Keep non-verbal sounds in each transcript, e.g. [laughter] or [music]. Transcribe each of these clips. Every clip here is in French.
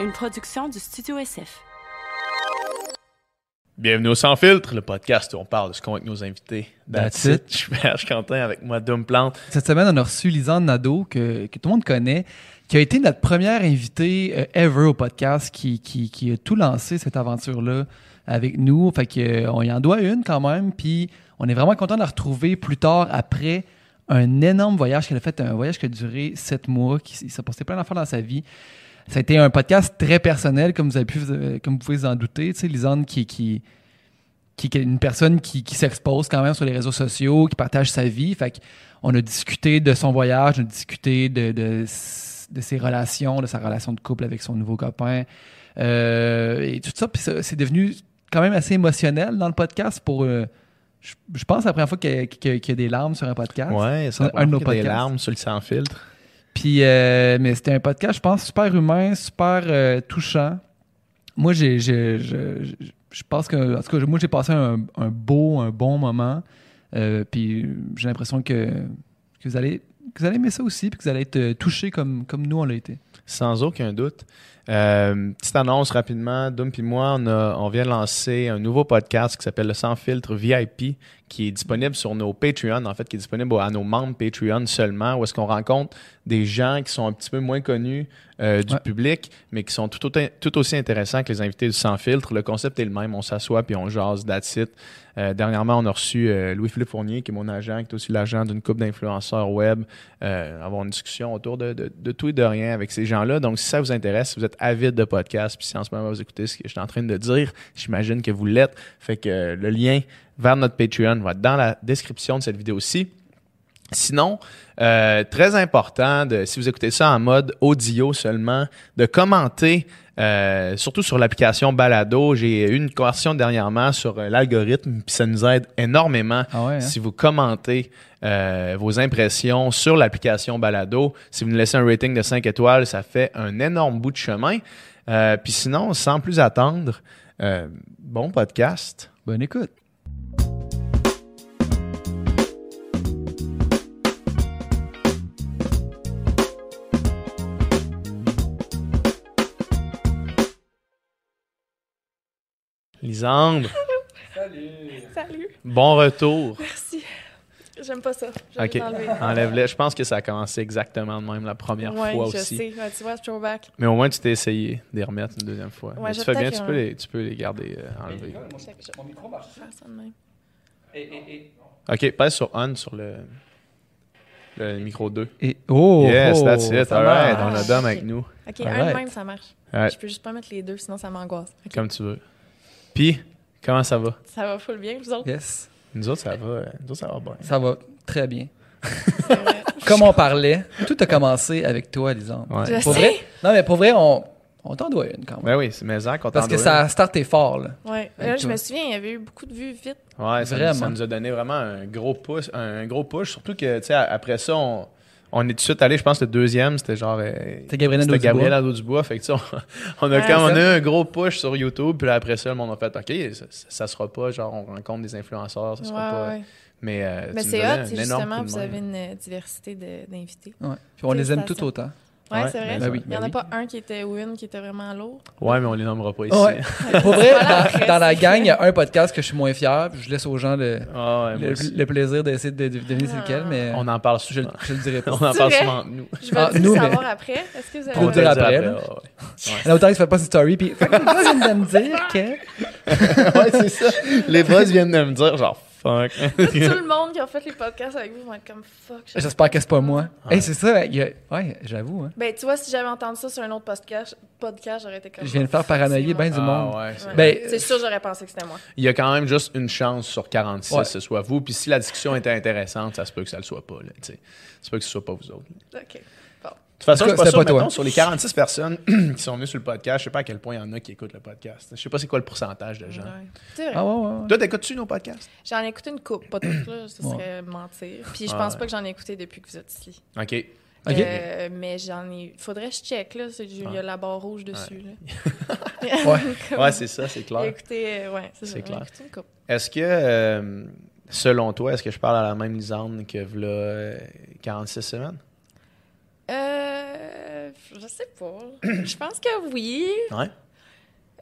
une production du Studio SF. Bienvenue au Sans Filtre, le podcast où on parle de ce qu'on avec nos invités. That's it. [laughs] Je suis Berge Quentin avec moi, Dom Plante. Cette semaine, on a reçu Lisanne Nadeau, que, que tout le monde connaît, qui a été notre première invitée euh, ever au podcast, qui, qui, qui a tout lancé cette aventure-là avec nous. Fait que, euh, on y en doit une quand même. Puis on est vraiment content de la retrouver plus tard après un énorme voyage qu'elle a fait, un voyage qui a duré sept mois, qui il s'est passé plein d'affaires dans sa vie. Ça a été un podcast très personnel, comme vous avez pu, comme vous pouvez vous en douter. Tu sais, Lisanne qui, qui, qui est une personne qui, qui s'expose quand même sur les réseaux sociaux, qui partage sa vie. Fait on a discuté de son voyage, on a discuté de, de, de ses relations, de sa relation de couple avec son nouveau copain. Euh, et tout ça, puis c'est devenu quand même assez émotionnel dans le podcast pour. euh, je, je pense la première fois qu'il y, a- y des larmes sur un podcast. Ouais, ça Un de nos des podcasts. larmes sur le Sans Filtre. Puis, euh, mais c'était un podcast, je pense, super humain, super euh, touchant. Moi, j'ai, je, je, pense que, en tout cas, moi, j'ai passé un, beau, un bon moment. Euh, puis, j'ai l'impression que, que vous allez, vous allez aimer ça aussi, puis que vous allez être touchés comme, comme nous, on l'a été. Sans aucun doute. Euh, petite annonce rapidement. Dom et moi, on, a- on vient de lancer un nouveau podcast qui s'appelle le Sans Filtre VIP, qui est disponible sur nos Patreon, en fait, qui est disponible à nos membres Patreon seulement, où est-ce qu'on rencontre des gens qui sont un petit peu moins connus euh, du Ouais. public, mais qui sont tout, autant- tout aussi intéressants que les invités du Sans Filtre. Le concept est le même. On s'assoit puis on jase, that's it. Euh, dernièrement, on a reçu Louis-Philippe Fournier, qui est mon agent, qui est aussi l'agent d'une couple d'influenceurs web, avoir une discussion autour de, de- de tout et de rien avec ces gens-là. Donc, si ça vous intéresse, si vous êtes avide de podcasts, puis si en ce moment vous écoutez ce que je suis en train de dire, j'imagine que vous l'êtes. Fait que euh, le lien vers notre Patreon va être dans la description de cette vidéo-ci. Sinon, euh, très important, de, si vous écoutez ça en mode audio seulement, de commenter, euh, surtout sur l'application Balado. J'ai eu une conversation dernièrement sur euh, l'algorithme, puis ça nous aide énormément Ah ouais, hein? si vous commentez euh, vos impressions sur l'application Balado. Si vous nous laissez un rating de 5 étoiles, ça fait un énorme bout de chemin. Puis sinon, sans plus attendre, bon podcast. Bonne écoute. Lisandre, Salut. bon retour. Merci. J'aime pas ça. Je vais OK, l'enlever. enlève-le. Je pense que ça a commencé exactement de même la première ouais, fois je aussi. sais. Ouais, tu vois, throwback. Mais au moins, tu t'es essayé de les remettre une deuxième fois. Ouais, Mais tu fais bien, tu peux, les, tu peux les garder euh, enlevés. Mon micro marche. Ça de même. OK, pèse sur on sur le, le micro 2. Et, oh! yes, oh, that's it. ça All right, marche. on a Dom avec nous. Ok, un de même, ça marche. Je peux juste pas mettre les deux, sinon ça m'angoisse. Comme tu veux. Puis, comment ça va? Ça va full bien, vous autres? Yes, Nous autres, ça va, nous autres, ça va bien. ça va très bien. C'est vrai. [laughs] Comme on parlait, tout a commencé avec toi, Lisande. Ouais. Pour sais? vrai? Non, mais pour vrai, on, on t'en doit une quand même. Ben oui, c'est mes qu'on Parce que ça a starté fort, là. Ouais. Là, je toi. me souviens, il y avait eu beaucoup de vues vite. Ouais, ça, Vraiment. ça nous a donné vraiment un gros push, un gros push. Surtout que, tu sais, après ça, on, on est tout de suite allé, je pense, le deuxième, c'était genre. euh, C'était Gabriel C'était Nadeau-Dubois. Gabriel Nadeau-Dubois. Fait que, tu sais, on, on a Ouais, quand on a eu un gros push sur YouTube. Puis là, après ça, le monde a fait OK, ça, sera pas genre on rencontre des influenceurs, ça Ouais, sera pas. ouais. Mais, euh, Mais c'est hot, justement, vous avez une diversité d'invités. Ouais. Puis on les aime tout autant. Ouais, Ouais, c'est vrai. ben oui, Il y en ben a oui. pas un qui était ou une qui était vraiment lourd. Ouais, mais on les nommera pas ici. Ouais. [laughs] Pour vrai, Voilà, dans, après, dans la gang, il y a un podcast que je suis moins fier. puis je laisse aux gens le, Ah ouais, le, le plaisir d'essayer de, de deviner c'est lequel, mais On en parle je, souvent. je le dirai [laughs] pas. On en parle vrai? souvent nous. Je vais Ah, le nous, mais- savoir après. Est-ce que vous Pour avez... le dire va après, dire là. ouais, en a autant se fait pas une story, puis fait que le gars vient de me dire que. ouais. Ouais, c'est ça. Les boss viennent de me dire genre fuck. [laughs] Tout le monde qui a fait les podcasts avec vous vont être comme fuck. je- J'espère que c'est pas moi. Ouais. Hey, c'est ça, il y a- ouais, j'avoue. Hein. Ben, tu vois, si j'avais entendu ça sur un autre podcast, podcast j'aurais été comme. Je viens de faire paranoïer bien du monde. Ah, ouais, c'est Ouais. Ben, C'est sûr, j'aurais pensé que c'était moi. Il y a quand même juste une chance sur 46 Ouais. que ce soit vous. Puis si la discussion était intéressante, ça se peut que ça le soit pas. Là, tu sais. ça se peut que ce soit pas vous autres. là. Ok. De toute façon, je suis pas sûr, pas mettons, sur les 46 personnes [clears throat] qui sont venues sur le podcast, je sais pas à quel point il y en a qui écoutent le podcast. Je sais pas c'est quoi le pourcentage de gens. Ouais. C'est vrai. Ah ouais, ouais, ouais. Toi, t'écoutes-tu nos podcasts? J'en ai écouté une coupe, pas toutes, là. Ça Ouais. serait mentir. Puis je Ah pense ouais. pas que j'en ai écouté depuis que vous êtes ici. OK. Ok. Euh, mais j'en ai. Faudrait que je check, là. C'est- Il y a la barre rouge dessus, là. [laughs] Ouais. Comme- [laughs] Ouais, c'est ça, c'est clair. Écoutez, euh, ouais, c'est clair. écouté une coupe. Est-ce que, euh, selon toi, est-ce que je parle à la même Lisande que v'là euh, 46 semaines? Euh. je sais pas. je pense que oui. Ouais.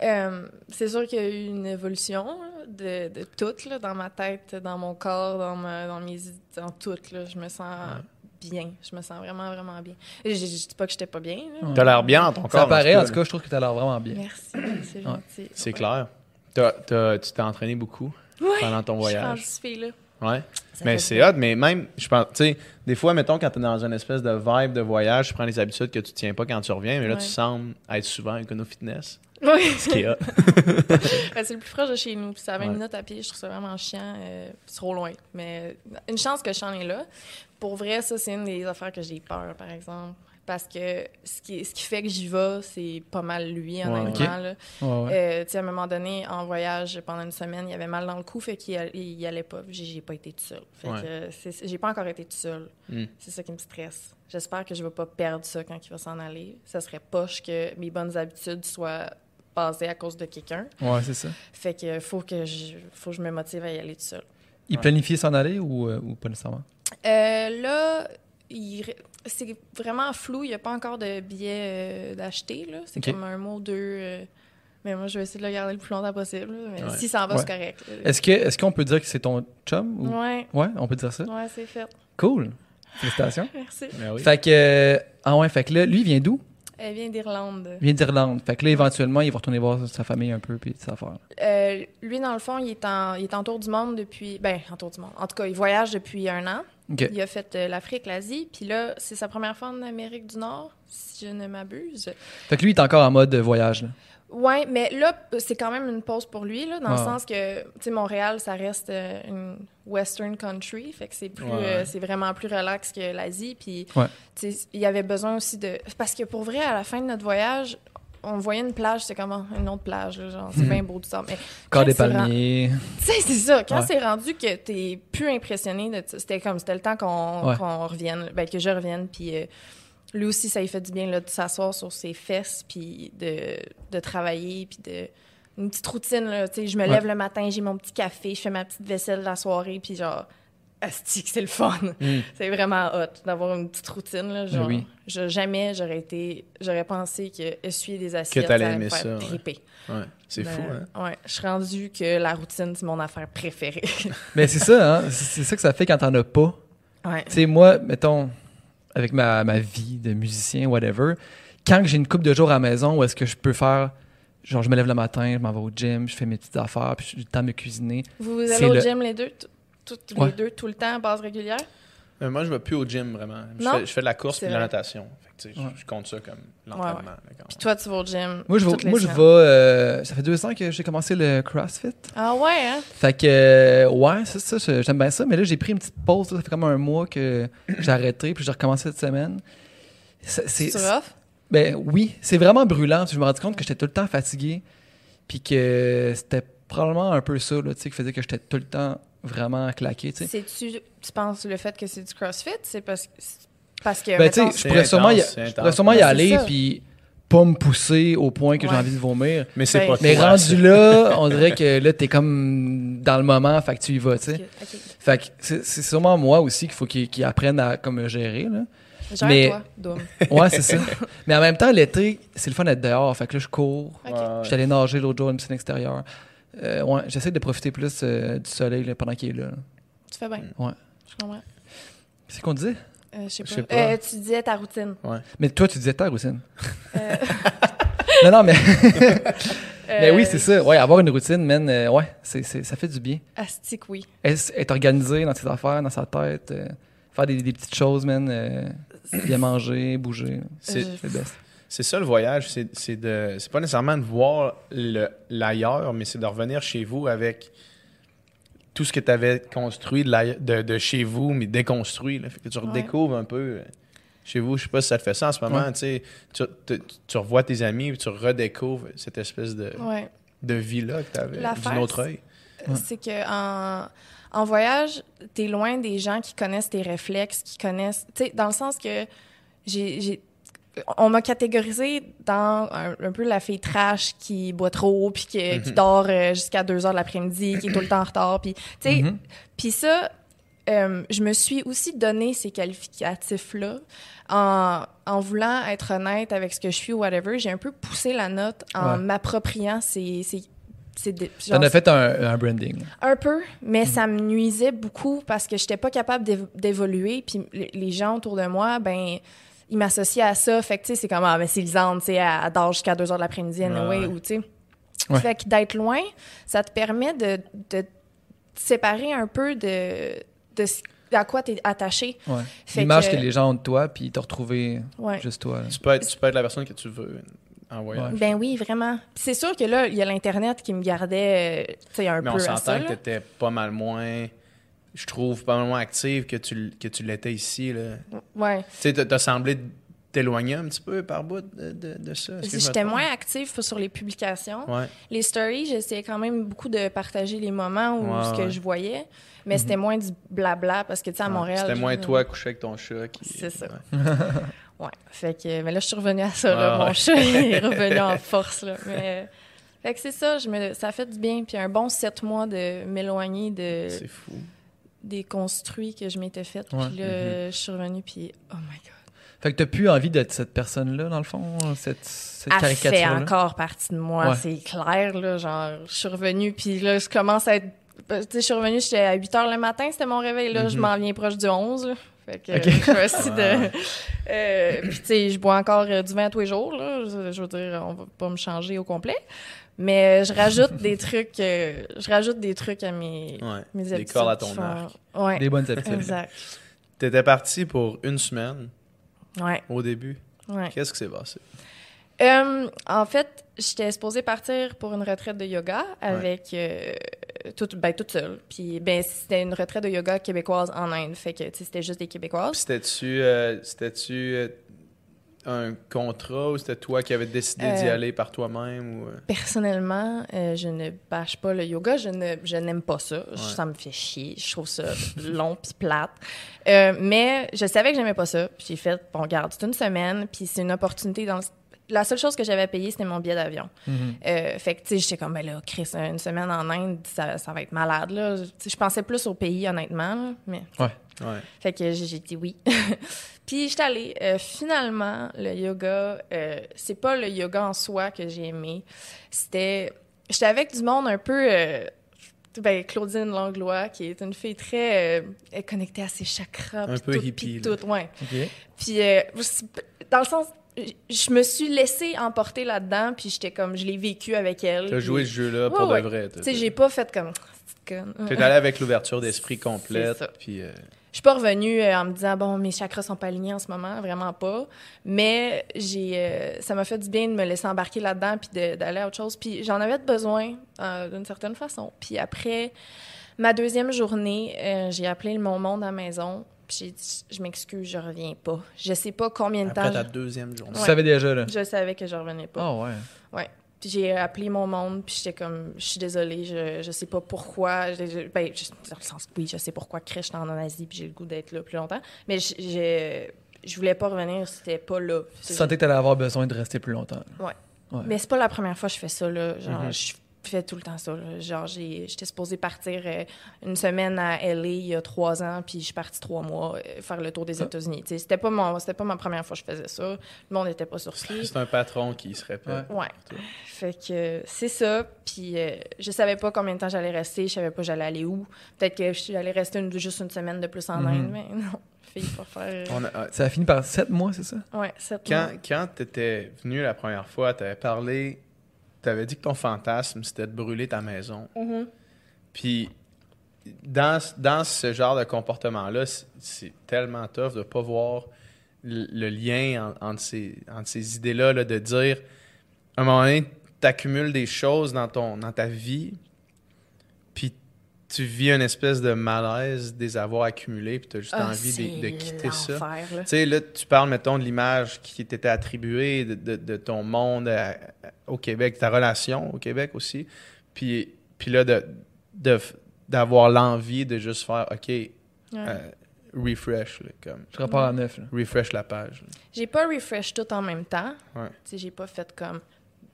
Euh, c'est sûr qu'il y a eu une évolution là, de, de tout, là, dans ma tête, dans mon corps, dans, ma, dans mes dans tout. Là, je me sens bien. Je me sens vraiment, vraiment bien. Je, je, dis pas que j'étais pas bien. là. T'as l'air bien dans ton corps. Ça paraît, en tout cas, je trouve que t'as l'air vraiment bien. Merci, c'est gentil. C'est clair. T'as- t'as- tu t'es entraîné beaucoup Ouais, pendant ton Je suis voyage? Ouais. Ça Mais c'est hot, mais même, je pense, tu sais, des fois, mettons, quand t'es dans une espèce de vibe de voyage, tu prends les habitudes que tu tiens pas quand tu reviens, mais là, Ouais. tu sembles être souvent écono-fitness. Oui. Ce qui est hot. [laughs] Ben, c'est le plus proche de chez nous. Puis c'est à 20 Ouais. minutes à pied. Je trouve ça vraiment chiant. euh, c'est trop loin. Mais une chance que Sean est là. Pour vrai, ça, c'est une des affaires que j'ai peur, par exemple. Parce que ce qui, ce qui fait que j'y vais, c'est pas mal lui, honnêtement. Ok. là. Ouais, ouais. Euh, tu sais, à un moment donné, en voyage pendant une semaine, il avait mal dans le cou, fait qu'il y allait pas. J'ai pas été toute seule. Fait Ouais. que euh, c'est- j'ai pas encore été toute seule. Mm. C'est ça qui me stresse. J'espère que je vais pas perdre ça quand il va s'en aller. Ça serait poche que mes bonnes habitudes soient basées à cause de quelqu'un. Ouais, c'est ça. Fait que faut que je, faut que je me motive à y aller toute seule. Il Ouais. planifiait s'en aller ou, euh, ou pas nécessairement? Euh, là, il c'est vraiment flou. Il n'y a pas encore de billets euh, d'acheter. là. C'est comme un mois ou deux. euh, mais moi, je vais essayer de le garder le plus longtemps possible. Mais Ouais. si ça en va, Ouais. c'est correct. Est-ce que est-ce qu'on peut dire que c'est ton chum? Ou... Ouais, Ouais, on peut dire ça? ouais, c'est fait. Cool. Félicitations. [laughs] Merci. Oui. Fait que. euh, Ah ouais, fait que là, lui, il vient d'où? Elle vient d'Irlande. Il vient d'Irlande. Fait que là, éventuellement, il va retourner voir sa famille un peu puis ses affaires. Euh, lui, dans le fond, il est, en, il est en tour du monde depuis. Ben, en tour du monde. En tout cas, il voyage depuis un an. Il a fait euh, l'Afrique, l'Asie. Puis là, c'est sa première fois en Amérique du Nord, si je ne m'abuse. Fait que lui, il est encore en mode voyage. Là. Ouais, mais là, c'est quand même une pause pour lui, là, dans le Ah. sens que, tu sais, Montréal, ça reste euh, une western country, fait que c'est plus, Ouais. euh, c'est vraiment plus relax que l'Asie. Puis, Ouais. tu sais, il y avait besoin aussi de, parce que pour vrai, à la fin de notre voyage, on voyait une plage, c'est comme oh, une autre plage, là, genre, c'est Mhm. bien beau tout ça. Mais quand des palmiers. [laughs] tu sais, c'est ça. Quand Ouais. c'est rendu que t'es plus impressionné de c'était comme, c'était le temps qu'on Ouais. revienne, ben, que je revienne, puis euh, lui aussi, ça lui fait du bien là, de s'asseoir sur ses fesses, puis de, de travailler, puis de... Une petite routine, là, tu sais, je me Ouais. lève le matin, j'ai mon petit café, je fais ma petite vaisselle de la soirée, puis genre, asti que c'est le fun. Mm. C'est vraiment hot d'avoir une petite routine, là, genre, oui. je- jamais j'aurais été, j'aurais pensé que essuyer des assiettes, t'allais ça allait me faire ça, triper. Ouais. C'est Ben, fou, hein? Ouais, je suis rendue que la routine, c'est mon affaire préférée. [laughs] Mais c'est ça, hein? C'est ça que ça fait quand t'en as pas. ouais. Tu sais, moi, mettons, avec ma, ma vie de musicien, whatever, quand j'ai une coupe de jours à la maison où est-ce que je peux faire, genre, je me lève le matin, je m'en vais au gym, je fais mes petites affaires, puis j'ai le temps de me cuisiner. Vous, allez au le- gym les deux, toutes Ouais. les deux, tout le temps, à base régulière? Euh, moi, je vais plus au gym, vraiment. Je, Non? fais, je fais de la course et de la natation. Fait que, je- Ouais. je, compte ça comme l'entraînement. Ouais, Puis toi, tu vas au gym. Moi, je vais, moi, je vais euh, ça fait deux ans que j'ai commencé le CrossFit. Ah ouais, hein? Fait que, euh, ouais, c'est ça, je- j'aime bien ça. Mais là, j'ai pris une petite pause. là, ça fait comme un mois que j'ai arrêté, puis j'ai recommencé cette semaine. C'est, rough? ben oui, c'est vraiment brûlant. Je me suis rendu compte que j'étais tout le temps fatigué, puis que c'était probablement un peu ça, là, tu sais, qui faisait que j'étais tout le temps vraiment claqué, tu sais. Tu penses le fait que c'est du CrossFit? C'est parce, parce que. Ben, mettons, je C'est pourrais sûrement y, je pourrais sûrement y Ouais, aller, puis pas me pousser au point que j'ai Ouais. envie de vomir. Mais c'est Ben, pas Mais toi, rendu ça. là, on dirait que là, t'es comme dans le moment, fait que tu y vas, tu sais. Fait que c'est sûrement moi aussi qu'il faut qu'il qu'il apprenne à comme me gérer, là. Gère Mais- toi. Ouais, c'est ça. Mais en même temps, l'été, c'est le fun d'être dehors. Fait que là, je cours. Ouais, ouais. Je suis allé nager l'autre jour à une piscine extérieure. Euh, ouais, j'essaie de profiter plus euh, du soleil là, pendant qu'il est là. Tu fais bien. Ouais. Je comprends. C'est ce qu'on disait? Euh, je sais sais pas. pas. Euh, tu disais ta routine. Mais toi, tu disais ta routine. Euh, [laughs] non, non, mais, [laughs] mais oui, euh, c'est ça. Ouais, avoir une routine, man, euh, ouais, c'est, c'est- ça fait du bien. Astique, oui. Être, être organisé dans ses affaires, dans sa tête, euh, faire des, des petites choses, man, euh, bien manger, bouger. C'est- C'est le best. C'est ça le voyage, c'est de c'est pas nécessairement de voir le- l'ailleurs, mais c'est de revenir chez vous avec tout ce que tu avais construit de, de, de chez vous, mais déconstruit. Là. Fait que tu redécouvres un peu euh, chez vous. Je sais pas si ça te fait ça en ce moment. Ouais. tu Tu, tu, tu revois tes amis, puis tu redécouvres cette espèce de, Ouais. de vie-là que tu avais d'une autre œil. Ouais. C'est que en, en voyage, t'es loin des gens qui connaissent tes réflexes, qui connaissent. Tu sais, dans le sens que j'ai. On m'a catégorisé dans un, un peu la fille trash qui boit trop, puis qui, qui dort euh, jusqu'à 2 heures de l'après-midi, qui est tout le temps en retard. Puis, tu sais, Mhm. puis ça, euh, je me suis aussi donné ces qualificatifs-là en, en voulant être honnête avec ce que je suis ou whatever. J'ai un peu poussé la note en Ouais. m'appropriant ces, ces, T'en as fait un, un branding. un peu, mais Mhm. ça me nuisait beaucoup parce que j'étais pas capable d'év- d'évoluer. Puis les gens autour de moi, ben, ils m'associaient à ça. Fait que, tu sais, c'est comme, ah, ben, c'est Lisande, tu sais, elle elle dort jusqu'à 2 heures de l'après-midi, anyway, Ouais. ou, tu sais. Ouais. Fait que d'être loin, ça te permet de, de te séparer un peu de, de ce à quoi tu es attaché. Ouais. L'image que... que- les gens ont de toi, puis te retrouver Ouais. juste toi. Tu peux, être, tu peux être la personne que tu veux en voyage. Ouais. Ben oui, vraiment. Puis C'est sûr que là, il y a l'Internet qui me gardait, euh, tu sais, un Mais on peu à ça. s'entend que tu étais pas mal moins, je trouve, moins active que tu, que tu l'étais ici. là. Ouais. Tu sais, t'as- semblé t'éloigner un petit peu par bout de, de, de ça. J'étais moins active sur les publications. Ouais. Les stories, j'essayais quand même beaucoup de partager les moments où Ouais, ce que ouais. je voyais, mais c'était moins du blabla parce que tu sais à. Montréal. C'était moins toi couché avec ton chat. qui- C'est ça. [laughs] ouais. Fait que mais là je suis revenue à ça là. Mon chat il est [laughs] revenu en force là, mais fait que c'est ça, je me ça fait du bien puis un bon sept mois de m'éloigner de C'est fou. Des construits que je m'étais fait puis là je suis revenue puis oh my god. Fait que t'as plus envie d'être cette personne-là, dans le fond, cette, cette fait caricature-là? encore partie de moi, Ouais. c'est clair, là, genre, je suis revenue, puis là, je commence à être... Tu sais, je suis revenue, j'étais à 8 h le matin, c'était mon réveil, là, je Mhm. m'en viens proche du 11, là. Fait que Ok. je aussi de... [laughs] Euh, puis, tu sais, je bois encore euh, du vin tous les jours, là. Je, je veux dire, on va pas me changer au complet. Mais euh, je rajoute des [laughs] trucs... euh, je rajoute des trucs à mes, Ouais. mes Des habitudes cordes à ton font- arc. Ouais, Des bonnes habitudes. exact. T'étais parti pour une semaine Ouais, au début. ouais. Qu'est-ce qui s'est passé? Euh, en fait, j'étais supposée partir pour une retraite de yoga avec euh, toute, ben, toute seule. Puis ben, c'était une retraite de yoga québécoise en Inde. Fait que tu c'était juste des Québécoises. C'était-tu euh, c'était-tu, euh, un contrat ou c'était toi qui avais décidé d'y Euh, aller par toi-même? Ou, euh? Personnellement, euh, je ne bâche pas le yoga. Je ne, je n'aime pas ça. Ouais. Ça me fait chier. Je trouve ça [laughs] long puis plate. Euh, mais je savais que j'aimais pas ça. Puis j'ai fait, bon, regarde, c'est une semaine. Puis c'est une opportunité dans le- La seule chose que j'avais payée, c'était mon billet d'avion. Mhm. Euh, fait que, tu sais, j'étais comme, ben là, Chris, une semaine en Inde, ça, ça va être malade, là. Tu sais, je pensais plus au pays, honnêtement, là, mais... Ouais. Fait que j'ai dit oui. [laughs] Puis, j'étais allée. Euh, finalement, le yoga, euh, c'est pas le yoga en soi que j'ai aimé. C'était... J'étais avec du monde un peu... euh, ben, Claudine Langlois, qui est une fille très euh, connectée à ses chakras. Un peu tout, hippie, tout, ouais. Puis, euh, dans le sens, je me suis laissée emporter là-dedans, puis j'étais comme, je l'ai vécu avec elle. T'as puis- joué ce jeu-là pour Ouais, de vrai. Tu sais, j'ai pas fait comme. Conne. T'es allé avec l'ouverture d'esprit complète. Puis, euh, Je suis pas revenue euh, en me disant, bon, mes chakras sont pas alignés en ce moment, vraiment pas. Mais j'ai, euh, ça m'a fait du bien de me laisser embarquer là-dedans, puis d'aller à autre chose. Puis j'en avais besoin, euh, d'une certaine façon. Puis après ma deuxième journée, j'ai appelé mon monde à la maison. Puis j'ai dit, je m'excuse, je reviens pas. Je sais pas combien de après temps. ta je- deuxième journée. Tu Ouais. savais déjà, là? Je savais que je revenais pas. Ah ouais. Puis j'ai appelé mon monde, puis j'étais comme, je suis désolée, je, je sais pas pourquoi. Je- je- ben, je- dans le sens, oui, je sais pourquoi j'étais en Asie, puis j'ai le goût d'être là plus longtemps. Mais je, je, je voulais pas revenir, c'était pas là. Tu sentais que t'allais avoir besoin de rester plus longtemps. Ouais. Mais c'est pas la première fois que je fais ça, là. Genre, Mhm. je fais tout le temps ça, là. Genre, j'ai- j'étais supposée partir euh, une semaine à LA il y a trois ans, puis je suis partie trois mois euh, faire le tour des Ah. États-Unis. C'était pas, mon- c'était pas ma première fois que je faisais ça. Le monde n'était pas surpris. C'est un patron qui se répète. Ouais. Toi. Fait que c'est ça. Puis euh, je savais pas combien de temps j'allais rester. Je savais pas j'allais aller où. Peut-être que j'allais rester une- juste une semaine de plus en Mhm. Inde, mais non. [laughs] Fille, pas faire. On a- euh, Ça a fini par sept mois, c'est ça? Ouais, sept quand mois. quand tu étais venu la première fois, tu avais parlé, tu avais dit que ton fantasme, c'était de brûler ta maison. Mhm. Puis, dans, dans ce genre de comportement-là, c'est- tellement tough de pas voir le, le lien en- entre ces, entre ces idées-là, là, de dire, à un moment donné, tu accumules des choses dans, ton, dans ta vie, tu vis une espèce de malaise des avoir accumulés, puis tu as juste Ah, envie de, quitter ça. Tu sais, là, tu parles, mettons, de l'image qui t'était attribuée de, de- de ton monde à- au Québec, ta relation au Québec aussi. Puis, puis là, de, de- d'avoir l'envie de juste faire, OK, Ouais. euh, refresh, là, comme, Je repars à neuf. là. refresh la page. J'ai pas refresh tout en même temps. Ouais. Tu sais, j'ai pas fait comme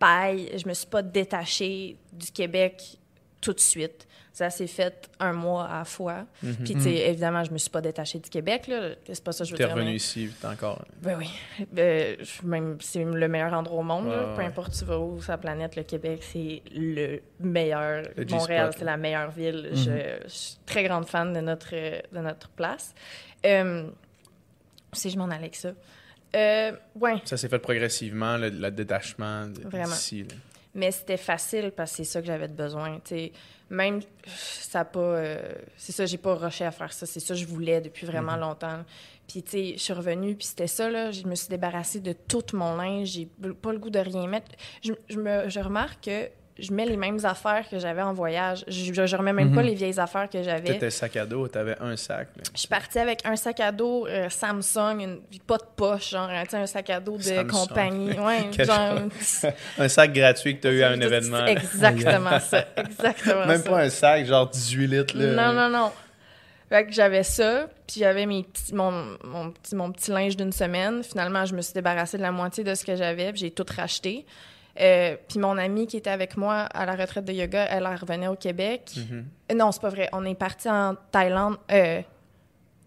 bye. Je me suis pas détachée du Québec tout de suite. Ça s'est fait un mois à la fois. Mhm. Puis, tu sais, évidemment, je me suis pas détachée du Québec, là. C'est pas ça que je veux T'es dire. revenu mais- ici, t'es encore. Ben oui. Ben, même, c'est le meilleur endroit au monde. Ouais, Peu importe tu vas où sur la planète, le Québec, c'est le meilleur. Le Montréal, c'est la meilleure ville. Mhm. je, je suis très grande fan de notre, de notre place. Euh, si je m'en allais avec ça? Euh, ouais. Ça s'est fait progressivement, le, le détachement d'ici. Mais c'était facile parce que c'est ça que j'avais besoin. tu sais. Même, ça a pas. euh, c'est ça, j'ai pas rushé à faire ça. C'est ça que je voulais depuis vraiment longtemps. Puis, tu sais, je suis revenue, puis c'était ça, là. Je me suis débarrassée de tout mon linge. J'ai pas le goût de rien mettre. Je, je me, je remarque que je mets les mêmes affaires que j'avais en voyage. Je, je, je remets même pas Mhm. les vieilles affaires que j'avais. T'étais sac à dos, t'avais un sac. là. Je suis partie avec un sac à dos euh, Samsung, une, pas de poche, genre, un sac à dos de Samsung. compagnie. [laughs] Ouais, genre. [laughs] un sac gratuit que t'as eu à un événement. Exactement [laughs] ça. Exactement Même ça. pas un sac, genre 18 litres. Là. Non, non, non. Fait que j'avais ça, puis j'avais mon, mon petit, mon petit linge d'une semaine. Finalement, je me suis débarrassée de la moitié de ce que j'avais, puis j'ai tout racheté. Euh, puis mon amie qui était avec moi à la retraite de yoga, elle, elle revenait au Québec. Mhm. Euh, Non, c'est pas vrai. On est parti en Thaïlande. euh,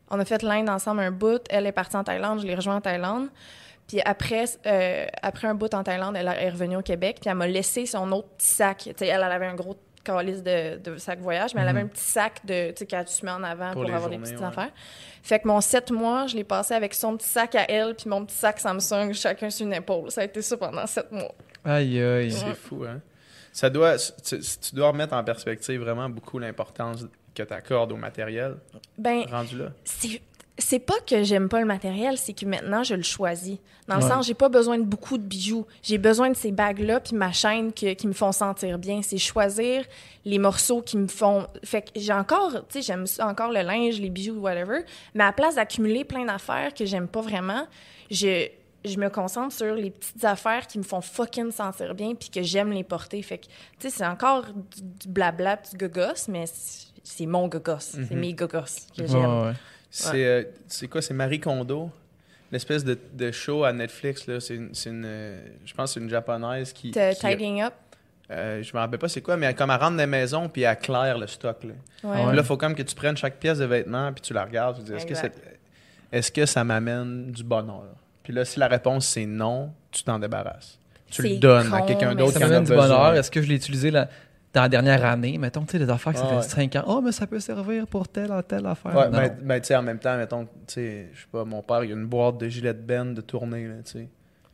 on a fait l'Inde ensemble un bout. Elle est partie en Thaïlande, je l'ai rejoint en Thaïlande. Puis après, euh, après un bout en Thaïlande, elle est revenue au Québec. Puis elle m'a laissé son autre petit sac. Elle, elle avait un gros calice de, de sac voyage, mais elle avait un petit sac de, tu sais, que tu mets en avant Pour avoir des petites ouais. affaires. Fait que mon sept mois, je l'ai passé avec son petit sac à elle, puis mon petit sac Samsung, chacun sur une épaule. Ça a été ça pendant sept mois. Aïe, aïe. C'est fou, hein? Ça doit, tu, tu dois remettre en perspective vraiment beaucoup l'importance que tu accordes au matériel Ben, rendu là. c'est c'est pas que j'aime pas le matériel, c'est que maintenant je le choisis. Dans le Ouais. sens, j'ai pas besoin de beaucoup de bijoux. J'ai besoin de ces bagues-là puis ma chaîne que- qui me font sentir bien. C'est choisir les morceaux qui me font. Fait que j'ai encore, tu sais, j'aime encore le linge, les bijoux, whatever. Mais à la place d'accumuler plein d'affaires que j'aime pas vraiment, je, je me concentre sur les petites affaires qui me font fucking sentir bien puis que j'aime les porter. Fait que, tu sais, c'est encore du, du blabla, du gogos, mais c'est mon gogos. C'est Mhm. mes gogos que Ouais, j'aime. ouais. C'est euh, c'est quoi? C'est Marie Kondo? L'espèce de, de show à Netflix, là. C'est une, c'est une, euh, je pense que c'est une japonaise qui... Te- qui- Tidying up? euh, je me rappelle pas c'est quoi, mais elle, comme elle rentre dans la maison puis elle claire le stock, là. Ouais. Il faut comme que tu prennes chaque pièce de vêtement puis tu la regardes. Tu te dis, est-ce que, Exact. c'est- est-ce que ça m'amène du bonheur? Puis là, si la réponse c'est non, tu t'en débarrasses. Tu le C'est donnes à quelqu'un d'autre Ça qui me en a donne du bonheur. Est-ce que je l'ai utilisé la- dans la dernière année? Mettons, tu sais, des affaires que ça Ah ouais. fait 5 ans. Oh, mais ça peut servir pour telle ou telle affaire. Ouais, Non. mais, mais tu sais, en même temps, mettons, tu sais, je sais pas, mon père, il a une boîte de gilets de Ben de tournée, là, tu sais.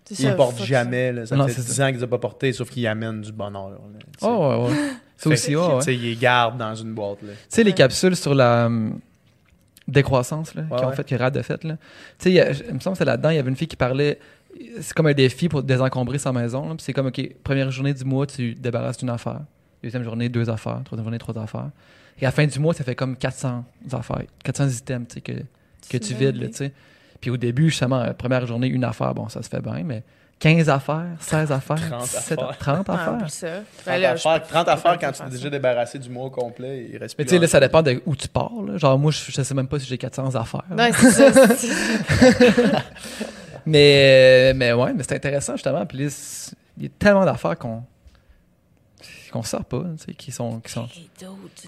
C'est Il ne porte jamais, là. Ça Non, fait c'est 10 ça. ans qu'il les a pas portés, sauf qu'il amène du bonheur, là. Oh, ouais, ouais. Fait aussi, que, ouais, ouais. Tu sais, il les garde dans une boîte, là. Tu sais, les Ouais. capsules sur la hum, décroissance là, Ouais, qui ont ouais. fait, que Rad a fait. Là. Tu sais, il me semble que c'est là-dedans, il y avait une fille qui parlait. C'est comme un défi pour désencombrer sa maison. là, puis C'est comme, OK, première journée du mois, tu débarrasses d'une affaire. Deuxième journée, deux affaires. Troisième journée, trois affaires. Et à la fin du mois, ça fait comme 400 affaires, 400 items tu sais, que, que tu vides. Là, idée. tu sais. Puis au début, justement, première journée, une affaire, bon, ça se fait bien, mais 15 affaires, 16 affaires, 30 17 affaires. 30 Ah, affaires. oublie ça. 30 Ben là, affaires, 30 je peux affaires pas quand tu t'es déjà débarrassé du mois au complet, il reste Mais tu sais, là, ça dépend de où tu pars. là. Genre, moi, je, je sais même pas si j'ai 400 affaires. c'est ça. c'est- [laughs] Mais, mais ouais, mais c'est intéressant justement. Puis il y a tellement d'affaires qu'on qu'on sort pas, tu sais, qui sont, qui sont.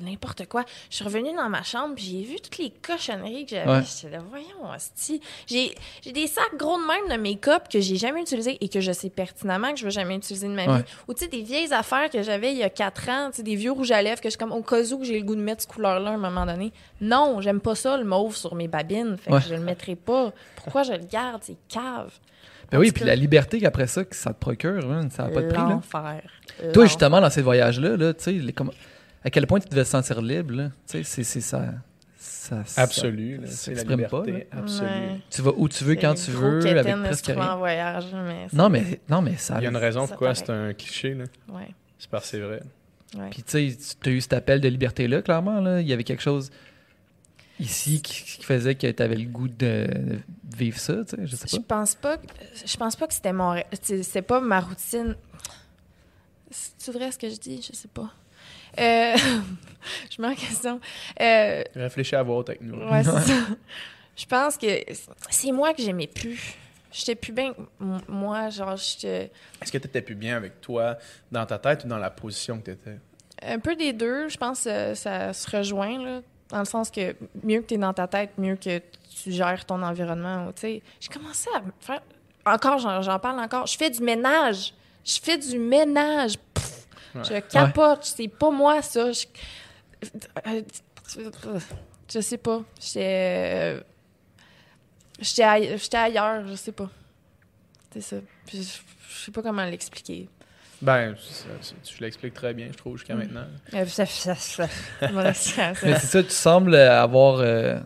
N'importe quoi. Je suis revenue dans ma chambre, j'ai vu toutes les cochonneries que j'avais. Ouais. J'étais là, voyons, hostie. J'ai j'ai des sacs gros de même de make-up que j'ai jamais utilisés et que je sais pertinemment que je vais jamais utiliser de ma Ouais. vie. Ou tu sais, des vieilles affaires que j'avais il y a quatre ans, tu sais, des vieux rouges à lèvres que je suis comme au cas où que j'ai le goût de mettre cette couleur-là à un moment donné. Non, j'aime pas ça, le mauve sur mes babines. Fait Ouais. que je le mettrai pas. Pourquoi je le garde? C'est cave. Ben En oui, puis la liberté qu'après ça, que ça te procure, hein, ça n'a pas de prix. Là. L'enfer. Toi, justement, dans ces voyages-là, là, tu sais, les- comment- à quel point tu devais te sentir libre, là, tu sais, c'est ça. ça ça- Absolu, ça c'est la pas, liberté absolue. Ouais. Tu vas où tu veux, quand tu veux, avec presque rien. en voyage, mais Non, mais, non, mais ça. Il y a une raison pourquoi c'est un cliché, là. Ouais, C'est parce que c'est vrai. ouais. Puis tu sais, tu as eu cet appel de liberté-là, clairement. Là. Il y avait quelque chose ici qui, qui faisait que tu avais le goût de vivre ça, tu sais, je sais Je pas. pense pas, que- je pense pas que c'était mon, c'est pas ma routine. C'est vrai ce que je dis, je sais pas. Euh, [laughs] je mets en question. Euh, Réfléchis à voix haute avec nous. ouais, c'est [laughs] ça. Je pense que c'est moi que j'aimais plus. J'étais plus bien moi, genre je Est-ce que tu étais plus bien avec toi dans ta tête ou dans la position que tu étais? Un peu des deux, je pense que ça se rejoint, là, dans le sens que mieux que tu es dans ta tête, mieux que tu gères ton environnement. tu sais. J'ai commencé à faire. Encore, j'en parle encore. Je fais du ménage. Je fais du ménage. Pff, Je capote. C'est pas moi, ça. Je, je sais pas. J'étais. J'étais aille- j'étais ailleurs, je sais pas. C'est ça. Puis je sais pas comment l'expliquer. Ben, ça- ça- tu l'expliques très bien, je trouve, Mm. jusqu'à maintenant. Euh, ça- ça- [laughs] Mais c'est ça, tu sembles avoir euh,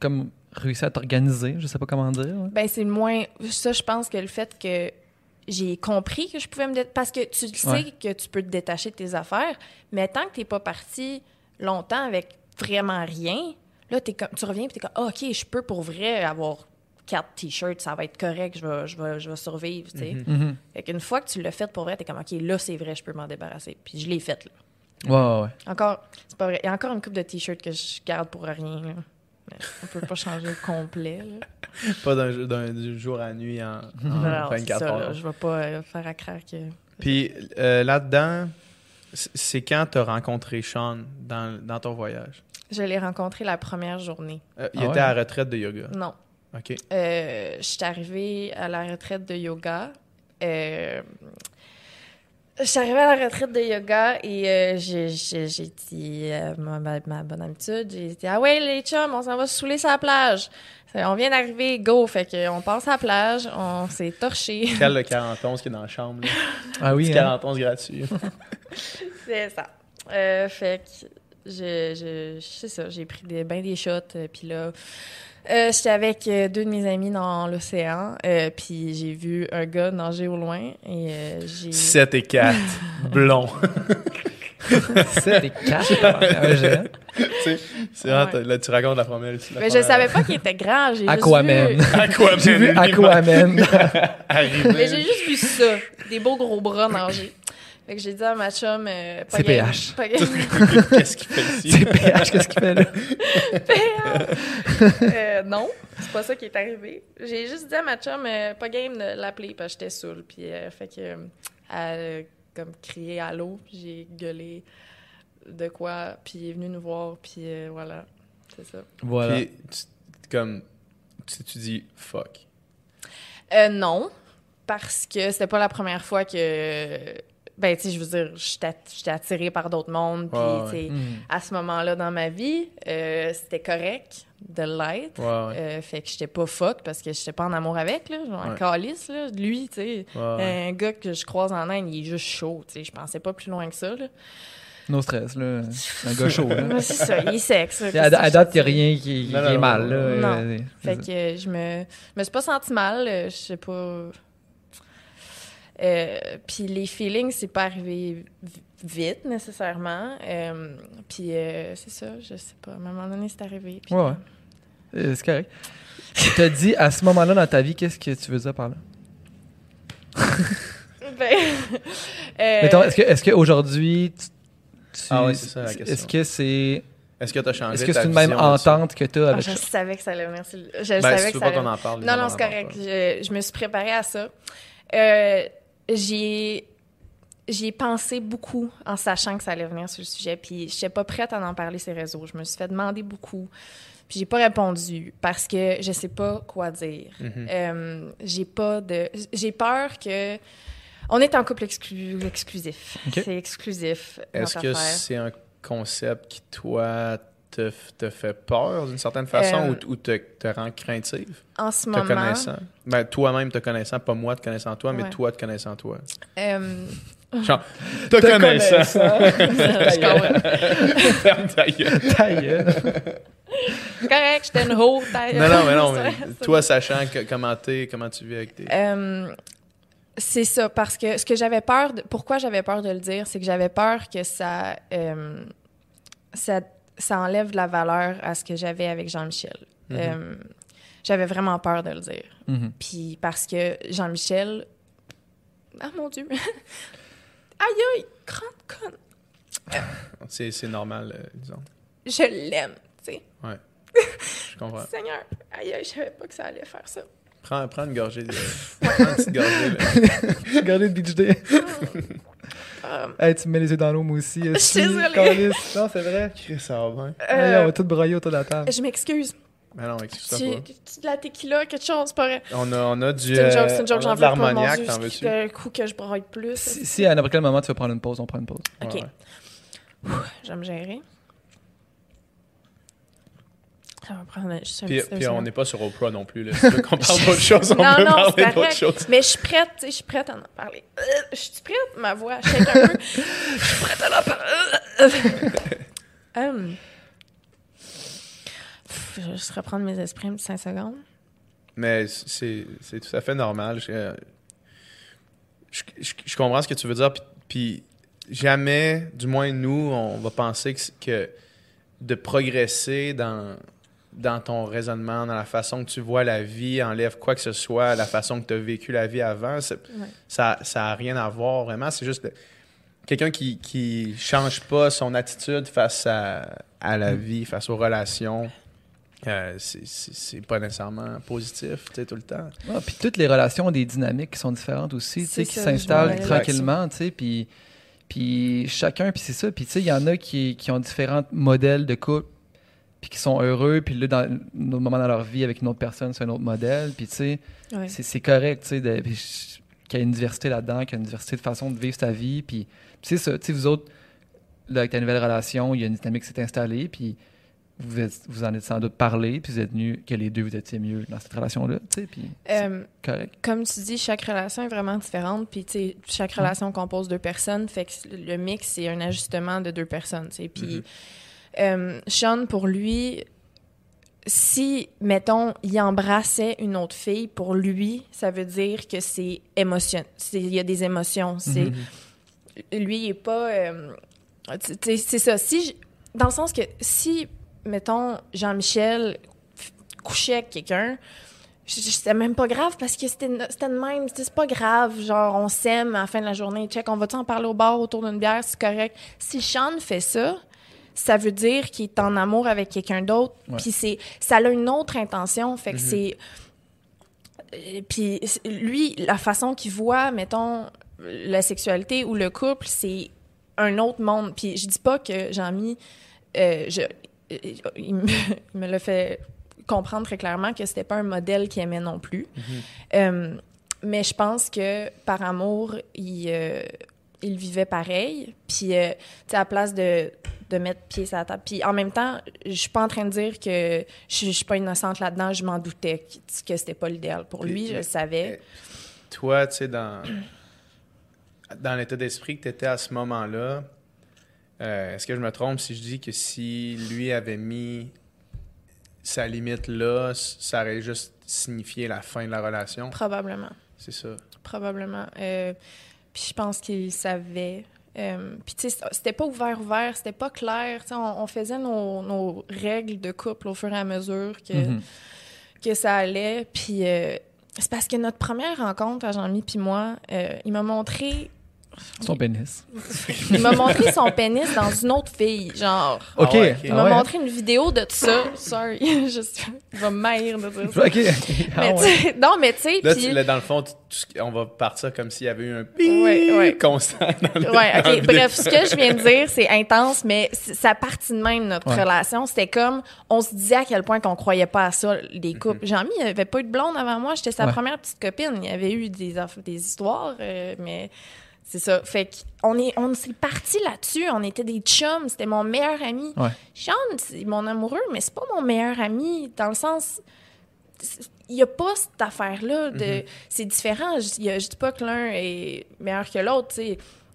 comme réussi à t'organiser, je sais pas comment dire. ouais. Ben, c'est moins. Ça, je pense que le fait que j'ai compris que je pouvais me. dé- Parce que tu le sais Ouais. que tu peux te détacher de tes affaires, mais tant que t'es pas parti longtemps avec vraiment rien, là, t'es comme, tu reviens et t'es comme, Ah, OK, je peux pour vrai avoir quatre t-shirts, ça va être correct, je vais, je vais, je vais survivre, tu sais. Fait qu'une fois que tu l'as fait pour vrai, t'es comme, OK, là, c'est vrai, je peux m'en débarrasser. Puis je l'ai fait, là. Ouais, ouais, ouais. Encore, c'est pas vrai. Il y a encore une coupe de t-shirts que je garde pour rien, là. Mais on peut pas changer le complet, là. [laughs] Pas d'un d'un- du jour à nuit en, en Alors, c'est 24 ça, heures. là, je vais pas euh, faire à craire que. Puis euh, là-dedans, c'est quand tu as rencontré Sean dans, dans ton voyage? Je l'ai rencontré la première journée. Euh, il Ah était ouais? à la retraite de yoga. Non. OK. Euh, je suis arrivée à la retraite de yoga. Euh, je suis arrivée à la retraite de yoga et euh, j'ai- j'ai j'ai dit, euh, ma, ma- ma bonne habitude, j'ai dit Ah ouais, les chums, on s'en va se saouler sur la plage. On vient d'arriver, go. Fait qu'on passe à la plage, on s'est torché. Quel le 41 qui est dans la chambre? Là? Ah oui, hein? 41 gratuit. [laughs] C'est ça. Euh, fait que je, je, c'est ça, j'ai pris des, ben des shots. euh, Puis là, euh, j'étais avec euh, deux de mes amis dans l'océan. euh, puis j'ai vu un gars nager au loin. Et euh, j'ai. 7 et 4, [laughs] blond. 7 et 4. un géant. Tu sais, c'est vraiment, Ouais. là, tu racontes la première. la Mais je première- savais pas qu'il était grand. J'ai juste Aquaman. vu- [laughs] Aquaman. J'ai vu Aquaman. [laughs] Mais j'ai juste vu ça. Des beaux gros bras nager. Fait que j'ai dit à ma chum. Euh, pas CPH. game- pas game- [laughs] Qu'est-ce qu'il fait ici? C'est PH, qu'est-ce qu'il fait là? [laughs] [laughs] Euh, non, c'est pas ça qui est arrivé. J'ai juste dit à ma chum, euh, pas game de l'appeler parce que j'étais saoule. Puis, euh, fait que, euh, elle a comme crié à l'eau, puis j'ai gueulé de quoi, puis il est venu nous voir, puis euh, voilà, c'est ça. Voilà. Puis, tu- comme, tu, tu dis fuck? Euh, non, parce que c'était pas la première fois que. Ben, tu sais, je veux dire, j'étais j'étais attirée par d'autres mondes, puis, Ouais, tu sais, Mhm. à ce moment-là dans ma vie, euh, c'était correct de l'être. Ouais, ouais. Euh, fait que j'étais pas fuck parce que j'étais pas en amour avec, là. Genre, un Ouais. calice, là. Lui, tu sais. ouais, ouais. Un gars que je croise en Inde, il est juste chaud, tu sais. Je pensais pas plus loin que ça, là. No stress, là. Un gars chaud, là. Ouais, c'est ça, il est sexe, là. [laughs] À, à date, te il n'y a rien qui, qui Non, non, est non, mal, non, là. non. Euh, Fait que euh, je me, me suis pas senti mal, je sais pas. Euh, puis les feelings, c'est pas arrivé vite nécessairement. Euh, puis euh, c'est ça, je sais pas. À un moment donné, c'est arrivé. puis- Ouais, ouais. Euh, C'est correct. Tu t'as dit, à ce moment-là dans ta vie, qu'est-ce que tu veux dire par là? [laughs] Ben, euh, est-ce que- est-ce qu'aujourd'hui, tu, tu- Ah ouais, c'est ça la question. Est-ce que c'est Est-ce que tu as changé est-ce que ta c'est une même entente que tu as ah, avec je savais que ça allait venir. Je Ben, savais si que tu veux ça pas qu'on allait- en parle. Non, non, on c'est correct. Je, je me suis préparée à ça. Euh, j'ai j'y ai pensé beaucoup en sachant que ça allait venir sur le sujet. Puis, je n'étais pas prête à en parler sur les réseaux. Je me suis fait demander beaucoup. Puis, j'ai pas répondu parce que je sais pas quoi dire. Mhm. Euh, j'ai pas de. J'ai peur que. On est en couple exclu- exclusif. C'est exclusif. Est-ce que c'est un concept qui, toi, te, te fait peur d'une certaine façon Euh, ou, ou te, te rend craintive? En ce Te moment. connaissant? Ben, toi-même te connaissant, pas moi te connaissant toi, mais Ouais. toi te connaissant toi. euh, Genre, [laughs] te connaissant. [laughs] [laughs] je comprends. Ferme ta gueule. Ta gueule. C'est correct, j'étais une ta- Non, non, mais non, mais toi, sachant que, comment t'es, comment tu vis avec tes... Euh, c'est ça, parce que ce que j'avais peur, de, pourquoi j'avais peur de le dire, c'est que j'avais peur que ça, euh, ça, ça enlève de la valeur à ce que j'avais avec Jean-Michel. Mhm. Euh, j'avais vraiment peur de le dire. Mhm. Puis parce que Jean-Michel. Ah mon Dieu! [laughs] aïe aïe! Grande conne! [laughs] C'est, c'est normal, euh, disons. Je l'aime, tu sais. [laughs] Je comprends. Seigneur, aïe aïe, je savais pas que ça allait faire ça. Prends, prends une gorgée de... prends une petite gorgée, là. Regardez le beach day. Euh, Hey, tu me mets les yeux dans l'eau, moi aussi. [laughs] Je suis désolée. Non, c'est vrai. Chris, ça va bien. Euh, on va tout broyer autour de la table. je m'excuse. Mais non, excuse-toi Tu, pas. tu- de la tequila, quelque chose, c'est pas vrai. On a, on a du. C'est une joke, euh, c'est une joke, a j'en de veux pas, t'en veux-tu? Le coup que je broye plus. Si, si à n'importe quel moment tu veux prendre une pause, on prend une pause. Ok. Ouais, ouais. Je vais me gérer. Ça va prendre juste un Puis, petit puis on n'est pas sur Oprah non plus. Là. Si qu'on parle [laughs] d'autre chose, on Non, peut non, parler d'autre chose. Mais je suis prête, je suis prête à en parler. Euh, Je suis prête, ma voix shake un peu. Je suis prête à en parler. Hum. Pff, Je vais juste reprendre mes esprits un petit 5 secondes. Mais c'est c'est tout à fait normal. Je, je, je- je comprends ce que tu veux dire. Puis, puis jamais, du moins nous, on va penser que, que de progresser dans, dans ton raisonnement, dans la façon que tu vois la vie, enlève quoi que ce soit, la façon que tu as vécu la vie avant, Ouais. ça n'a rien à voir vraiment. C'est juste quelqu'un qui qui change pas son attitude face à, à la vie, face aux relations. euh, c'est- pas nécessairement positif, tout le temps. Ah, puis toutes les relations ont des dynamiques qui sont différentes aussi, tu sais, C'est qui s'installent tranquillement, tu sais, puis, puis chacun, puis c'est ça, puis tu sais, il y en a qui, qui ont différents modèles de couple, puis qui sont heureux, puis là, dans un autre moment dans leur vie avec une autre personne, c'est un autre modèle, puis tu sais, Ouais. c'est correct, tu sais, qu'il y a une diversité là-dedans, qu'il y a une diversité de façon de vivre sa vie, puis tu sais, vous autres, là, avec ta nouvelle relation, il y a une dynamique qui s'est installée, puis vous, êtes- vous en êtes sans doute parlé, puis vous êtes venus que les deux, vous étiez mieux dans cette relation-là, tu sais, puis c'est Euh, correct. comme tu dis, chaque relation est vraiment différente. Puis, tu sais, chaque relation compose deux personnes. Fait que le mix, c'est un ajustement de deux personnes, tu sais. Puis, euh, Sean, pour lui, si, mettons, il embrassait une autre fille, pour lui, ça veut dire que c'est émotion. Il y a des émotions. C'est, Lui, il est pas. euh, c'est ça. Si, dans le sens que si, mettons, Jean-Michel couchait avec quelqu'un, c'était même pas grave parce que c'était de même. C'est pas grave. Genre, on s'aime à la fin de la journée. Check, on va-tu en parler au bar autour d'une bière? C'est correct. Si Sean fait ça, ça veut dire qu'il est en amour avec quelqu'un d'autre. Puis c'est, ça a une autre intention. Fait que c'est. Euh, Puis lui, la façon qu'il voit, mettons, la sexualité ou le couple, c'est un autre monde. Puis je dis pas que Jean-Mi, euh, je, euh, il me, [laughs] il me l'a fait comprendre très clairement que c'était pas un modèle qu'il aimait non plus. Euh, mais je pense que par amour, il, euh, il vivait pareil. Puis, euh, tu sais, à la place de, de mettre pied sur la table. Puis en même temps, je suis pas en train de dire que je, suis pas innocente là-dedans. Je m'en doutais que, que c'était pas l'idéal pour Puis- lui. Je le savais. Toi, tu sais, dans, [clears throat] dans l'état d'esprit que tu étais à ce moment-là, euh, est-ce que je me trompe si je dis que si lui avait mis sa limite là, ça aurait juste signifié la fin de la relation? Probablement. C'est ça. Probablement. Euh, puis je pense qu'il savait. Euh, puis tu sais, c'était pas ouvert, ouvert, c'était pas clair. Tu sais, on, on faisait nos, nos règles de couple au fur et à mesure que, Mhm. que ça allait. Puis euh, c'est parce que notre première rencontre à Jean-Mi puis moi, euh, il m'a montré Son pénis. [laughs] il m'a montré son pénis dans une autre fille, genre. OK. Ah ouais, ok. Il Ah m'a ouais? montré une vidéo de ça. Sorry, [laughs] je suis... il va me maïr de dire ça. OK. Ah Mais ouais. tu sais- non, mais tu sais, Là, puis- tu- là, dans le fond, tu- on va partir comme s'il y avait eu un Ouais, ouais. bip constant dans le Ouais, dans ok. Bref, ce que je viens de dire, c'est intense, mais ça partit de même notre Ouais. relation. C'était comme, on se disait à quel point qu'on croyait pas à ça, les Mhm. couples. Jean-Mi, il avait pas eu de blonde avant moi. J'étais sa Ouais. première petite copine. Il y avait eu des, des histoires, euh, mais c'est ça. Fait qu'on est, on s'est parti là-dessus. On était des chums. C'était mon meilleur ami. Ouais. Sean, c'est mon amoureux, mais c'est pas mon meilleur ami dans le sens. Il n'y a pas cette affaire-là. de C'est différent. Je, il y a- je dis pas que l'un est meilleur que l'autre.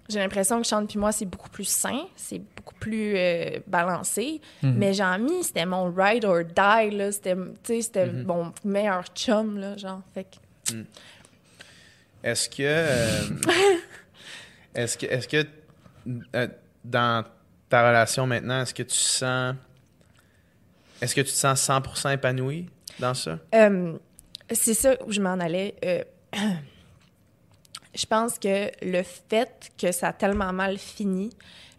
J'ai l'impression que Sean puis moi, c'est beaucoup plus sain, c'est beaucoup plus euh, balancé. Mhm. Mais Jean-Mi, c'était mon ride or die. là. C'était tu sais, c'était Mhm. mon meilleur chum. Là, genre. Fait que- Est-ce que. euh, [laughs] est-ce que. Est-ce que. euh, dans ta relation maintenant, est-ce que tu sens. Est-ce que tu te sens 100% épanoui dans ça? Euh, c'est ça où je m'en allais. Euh, [clears throat] je pense que le fait que ça a tellement mal fini,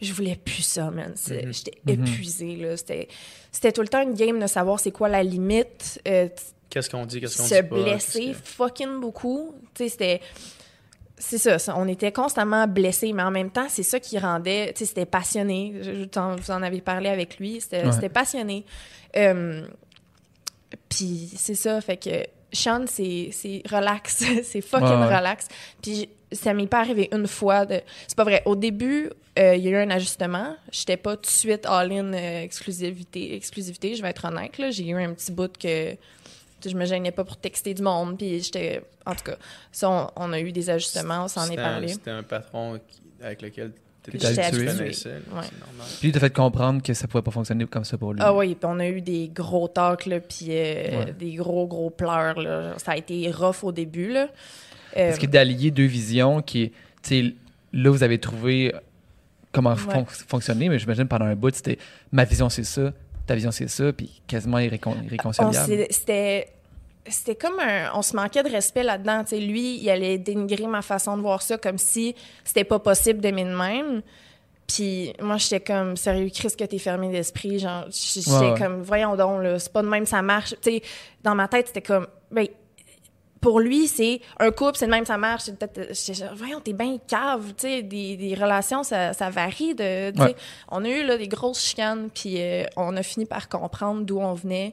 je voulais plus ça, man. Mhm. J'étais Mhm. épuisée, là. C'était, c'était tout le temps une game de savoir c'est quoi la limite. euh, Qu'est-ce qu'on dit, qu'est-ce qu'on se dit pas? blesser fucking beaucoup. Tu sais, c'était... c'est ça, ça, on était constamment blessés, mais en même temps, c'est ça qui rendait, tu sais, c'était passionné. Je- vous en avez parlé avec lui, c'était Ouais. passionné. Euh, Puis c'est ça, fait que Sean, c'est relax, [laughs] c'est fucking Ouais, ouais. relax. Puis ça m'est pas arrivé une fois de. C'est pas vrai. Au début, euh, il y a eu un ajustement. J'étais pas tout de suite all-in euh, exclusivité, exclusivité, je vais être honnête. J'ai eu un petit bout que je me gênais pas pour texter du monde. Puis j'étais. En tout cas, ça, on, on a eu des ajustements, on s'en est C'était un- parlé. C'était un patron qui- avec lequel tu T'étais habitué. connaissais. Ouais. Puis il t'a fait comprendre que ça pouvait pas fonctionner comme ça pour lui. Ah oui, puis on a eu des gros talks, là, puis euh, Ouais. des gros, gros pleurs. Là. Ça a été rough au début. Là. Euh, Parce que d'allier deux visions qui, tu sais, là, vous avez trouvé comment Ouais. fon- fonctionner, mais j'imagine pendant un bout, c'était ma vision, c'est ça, ta vision, c'est ça, puis quasiment irrécon- on irréconciliable. C'était. C'était comme un. On se manquait de respect là-dedans. lui, il allait dénigrer ma façon de voir ça comme si c'était pas possible d'aimer de même. Puis moi, j'étais comme, sérieux, Chris, que t'es fermé d'esprit. Genre, j'étais Ouais, ouais. comme, voyons donc, là, c'est pas de même, ça marche. Dans ma tête, c'était comme, ben, pour lui, c'est un couple, c'est de même, ça marche. C'est peut-être- genre, voyons, t'es bien cave. Tu sais, des, des relations, ça, ça varie. De. Ouais. On a eu là, des grosses chicanes, puis euh, on a fini par comprendre d'où on venait.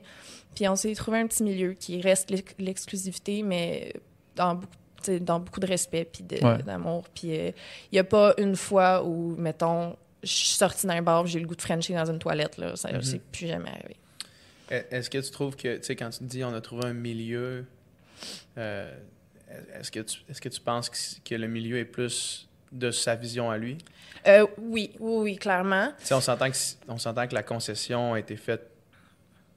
Puis on s'est trouvé un petit milieu qui reste l'ex- l'exclusivité, mais dans beaucoup, dans de respect puis Ouais. d'amour. Puis il n'y a pas une fois où, mettons, je suis sortie d'un bar, j'ai eu le goût de Frencher dans une toilette. Là. Ça Mhm. c'est plus jamais arrivé. E- Est-ce que tu trouves que, tu sais, quand tu dis on a trouvé un milieu, euh, est-ce que, tu- est-ce que tu penses que, le milieu est plus de sa vision à lui? Euh, oui, oui, oui, clairement. Tu sais, on s'entend que, c- on s'entend que la concession a été faite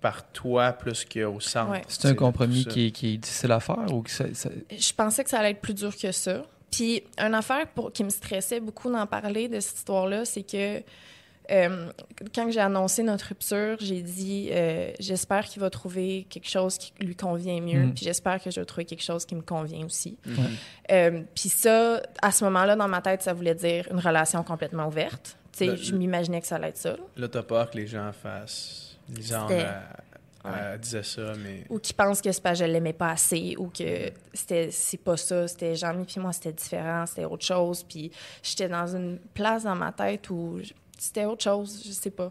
par toi plus qu'au centre. Ouais. C'est un compromis qui est, qui est difficile à faire ou que ça, ça- Je pensais que ça allait être plus dur que ça. Puis, une affaire pour, qui me stressait beaucoup d'en parler de cette histoire-là, c'est que euh, quand j'ai annoncé notre rupture, j'ai dit euh, j'espère qu'il va trouver quelque chose qui lui convient mieux, Mhm. puis j'espère que je vais trouver quelque chose qui me convient aussi. Mhm. Euh, puis ça, à ce moment-là, dans ma tête, ça voulait dire une relation complètement ouverte. Tu sais, Le- je m'imaginais que ça allait être ça. là. Là, t'as peur que les gens fassent. C'était- elle, elle disait ça, mais. Ou qui pensent que c'est que je l'aimais pas assez, ou que c'était c'est pas ça, c'était Jean-Mi puis moi, c'était différent, c'était autre chose. Puis j'étais dans une place dans ma tête où c'était autre chose, je sais pas.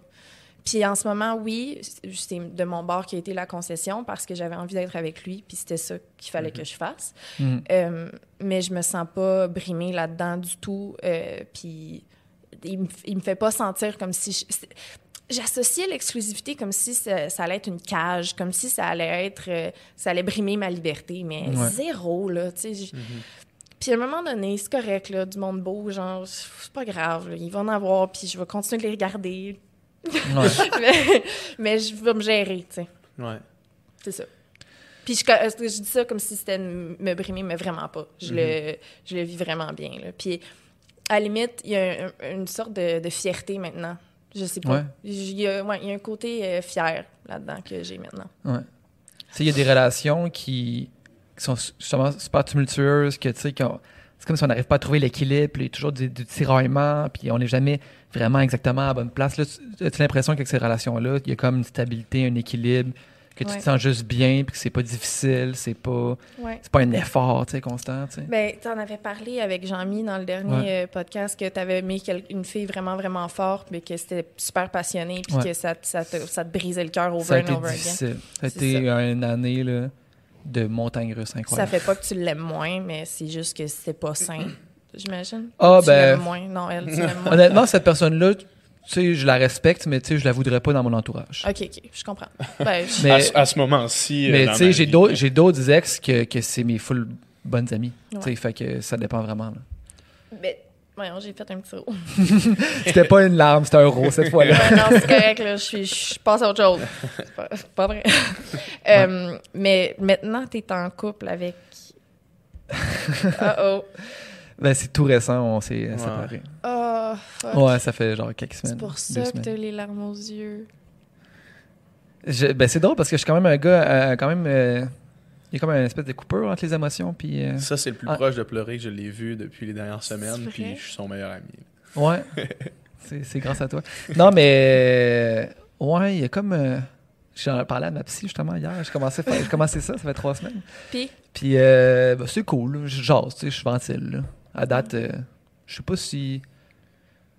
Puis en ce moment, oui, c'est de mon bord qui a été la concession parce que j'avais envie d'être avec lui, puis c'était ça qu'il fallait que je fasse. Mhm. Euh, mais je me sens pas brimée là-dedans du tout. euh, puis il me, il me fait pas sentir comme si. J'associais l'exclusivité comme si ça, ça allait être une cage, comme si ça allait être. euh, ça allait brimer ma liberté, mais Ouais. zéro, là. Tu sais. j- Puis à un moment donné, c'est correct, là, du monde beau, genre, c'est pas grave, là, ils vont en avoir, puis je vais continuer de les regarder. Ouais. [laughs] mais, mais je vais me gérer, tu sais. Ouais. C'est ça. Puis je, euh, je dis ça comme si c'était de me brimer, mais vraiment pas. Je, le, je le vis vraiment bien. Là. Puis à la limite, il y a un- une sorte de, de fierté maintenant. Je sais pas. Ouais. Il y, a, ouais, y a un côté euh, fier là-dedans que j'ai maintenant. Ouais. Tu sais, il y a des relations qui, qui sont justement super tumultueuses, que tu sais, c'est comme si on n'arrive pas à trouver l'équilibre, puis il y a toujours du, du tiraillement, puis on n'est jamais vraiment exactement à la bonne place. Là, tu as l'impression qu'avec ces relations-là, il y a comme une stabilité, un équilibre, que tu te sens juste bien, puis que c'est pas difficile, c'est pas, Ouais. c'est pas un effort, tu sais, constant, tu sais? Ben, tu en avais parlé avec Jean-Mi dans le dernier Ouais. euh, podcast que tu avais aimé quel- une fille vraiment, vraiment forte, mais que c'était super passionné, puis que ça, te- ça, te, ça te brisait le cœur over Ça a and été over again. difficile. Ça a été une année là, de montagne russe Ça incroyable. fait pas que tu l'aimes moins, mais c'est juste que c'est pas sain, j'imagine. Ah, tu ben- l'aimes moins. Non, elle, tu l'aimes moins. Honnêtement, cette personne-là, tu sais, je la respecte, mais tu sais, je la voudrais pas dans mon entourage. OK, OK, je comprends. Ben, je- Mais- à, ce- à ce moment-ci. euh, Mais dans tu sais, j'ai vie, d'autres, j'ai d'autres ex que, que c'est mes full bonnes amies. Ouais. Tu sais, fait que ça dépend vraiment. là. ben, voyons, j'ai fait un petit roux. [laughs] C'était pas une larme, c'était un rose cette fois-là. Ouais, non, c'est correct, là, je, suis, je passe à autre chose. C'est pas, vrai. Euh, mais maintenant, tu es en couple avec... Uh-oh. [laughs] ben, c'est tout récent, on s'est Ouais. séparés. Oh, fuck. Ouais, ça fait genre quelques semaines. c'est pour deux ça que t'as les larmes aux yeux. Je- ben, c'est drôle parce que je suis quand même un gars, euh, quand même. euh, il y a comme une espèce de coupure entre les émotions. Puis, euh, Ça, c'est le plus Ah. proche de pleurer que je l'ai vu depuis les dernières semaines, puis je suis son meilleur ami. Ouais. [laughs] c'est, c'est grâce à toi. Non, mais. euh, ouais, il y a comme. euh, J'en parlais à ma psy justement hier. J'ai commencé, à faire- j'ai commencé ça, ça fait trois semaines. Puis, Puis, euh, ben, c'est cool. Je jase, tu sais, je ventile. Là. À date, euh, je sais pas si.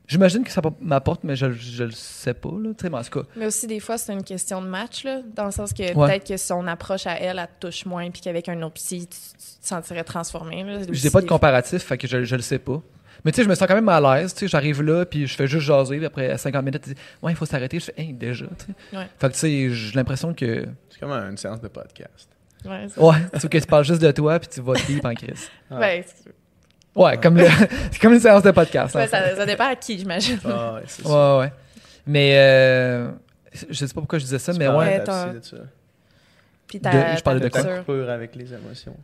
J'imagine que ça m'apporte, mais je, je le sais pas, là. Tu sais, mais en tout cas. Mais aussi, des fois, c'est une question de match, là, dans le sens que Ouais. peut-être que son approche à elle, elle te touche moins, puis qu'avec un autre psy, tu, tu te sentirais transformé. Là. Je n'ai pas de comparatif, fait que je, je le sais pas. Mais tu sais, je me sens quand même à l'aise. Tu sais, j'arrive là, puis je fais juste jaser. Puis après, à 50 minutes, tu dis, ouais, il faut s'arrêter. Je fais, hey, déjà. tu sais. Ouais. Fait que tu sais, j'ai l'impression que. C'est comme une séance de podcast. Ouais, c'est- Ouais, tu que tu parles juste de toi, puis tu vas deep en crise. [laughs] Ouais, c'est- Ouais, comme, le- c'est [laughs] comme une séance de podcast. ouais, ça, ça dépend à qui, j'imagine. Ah, ouais, c'est ça. Ouais, ouais. Mais euh, je sais pas pourquoi je disais ça, Tu mais parlais ouais. Ta de ça. Puis De- ta, je parlais ta de quoi? Ta coupure avec les émotions.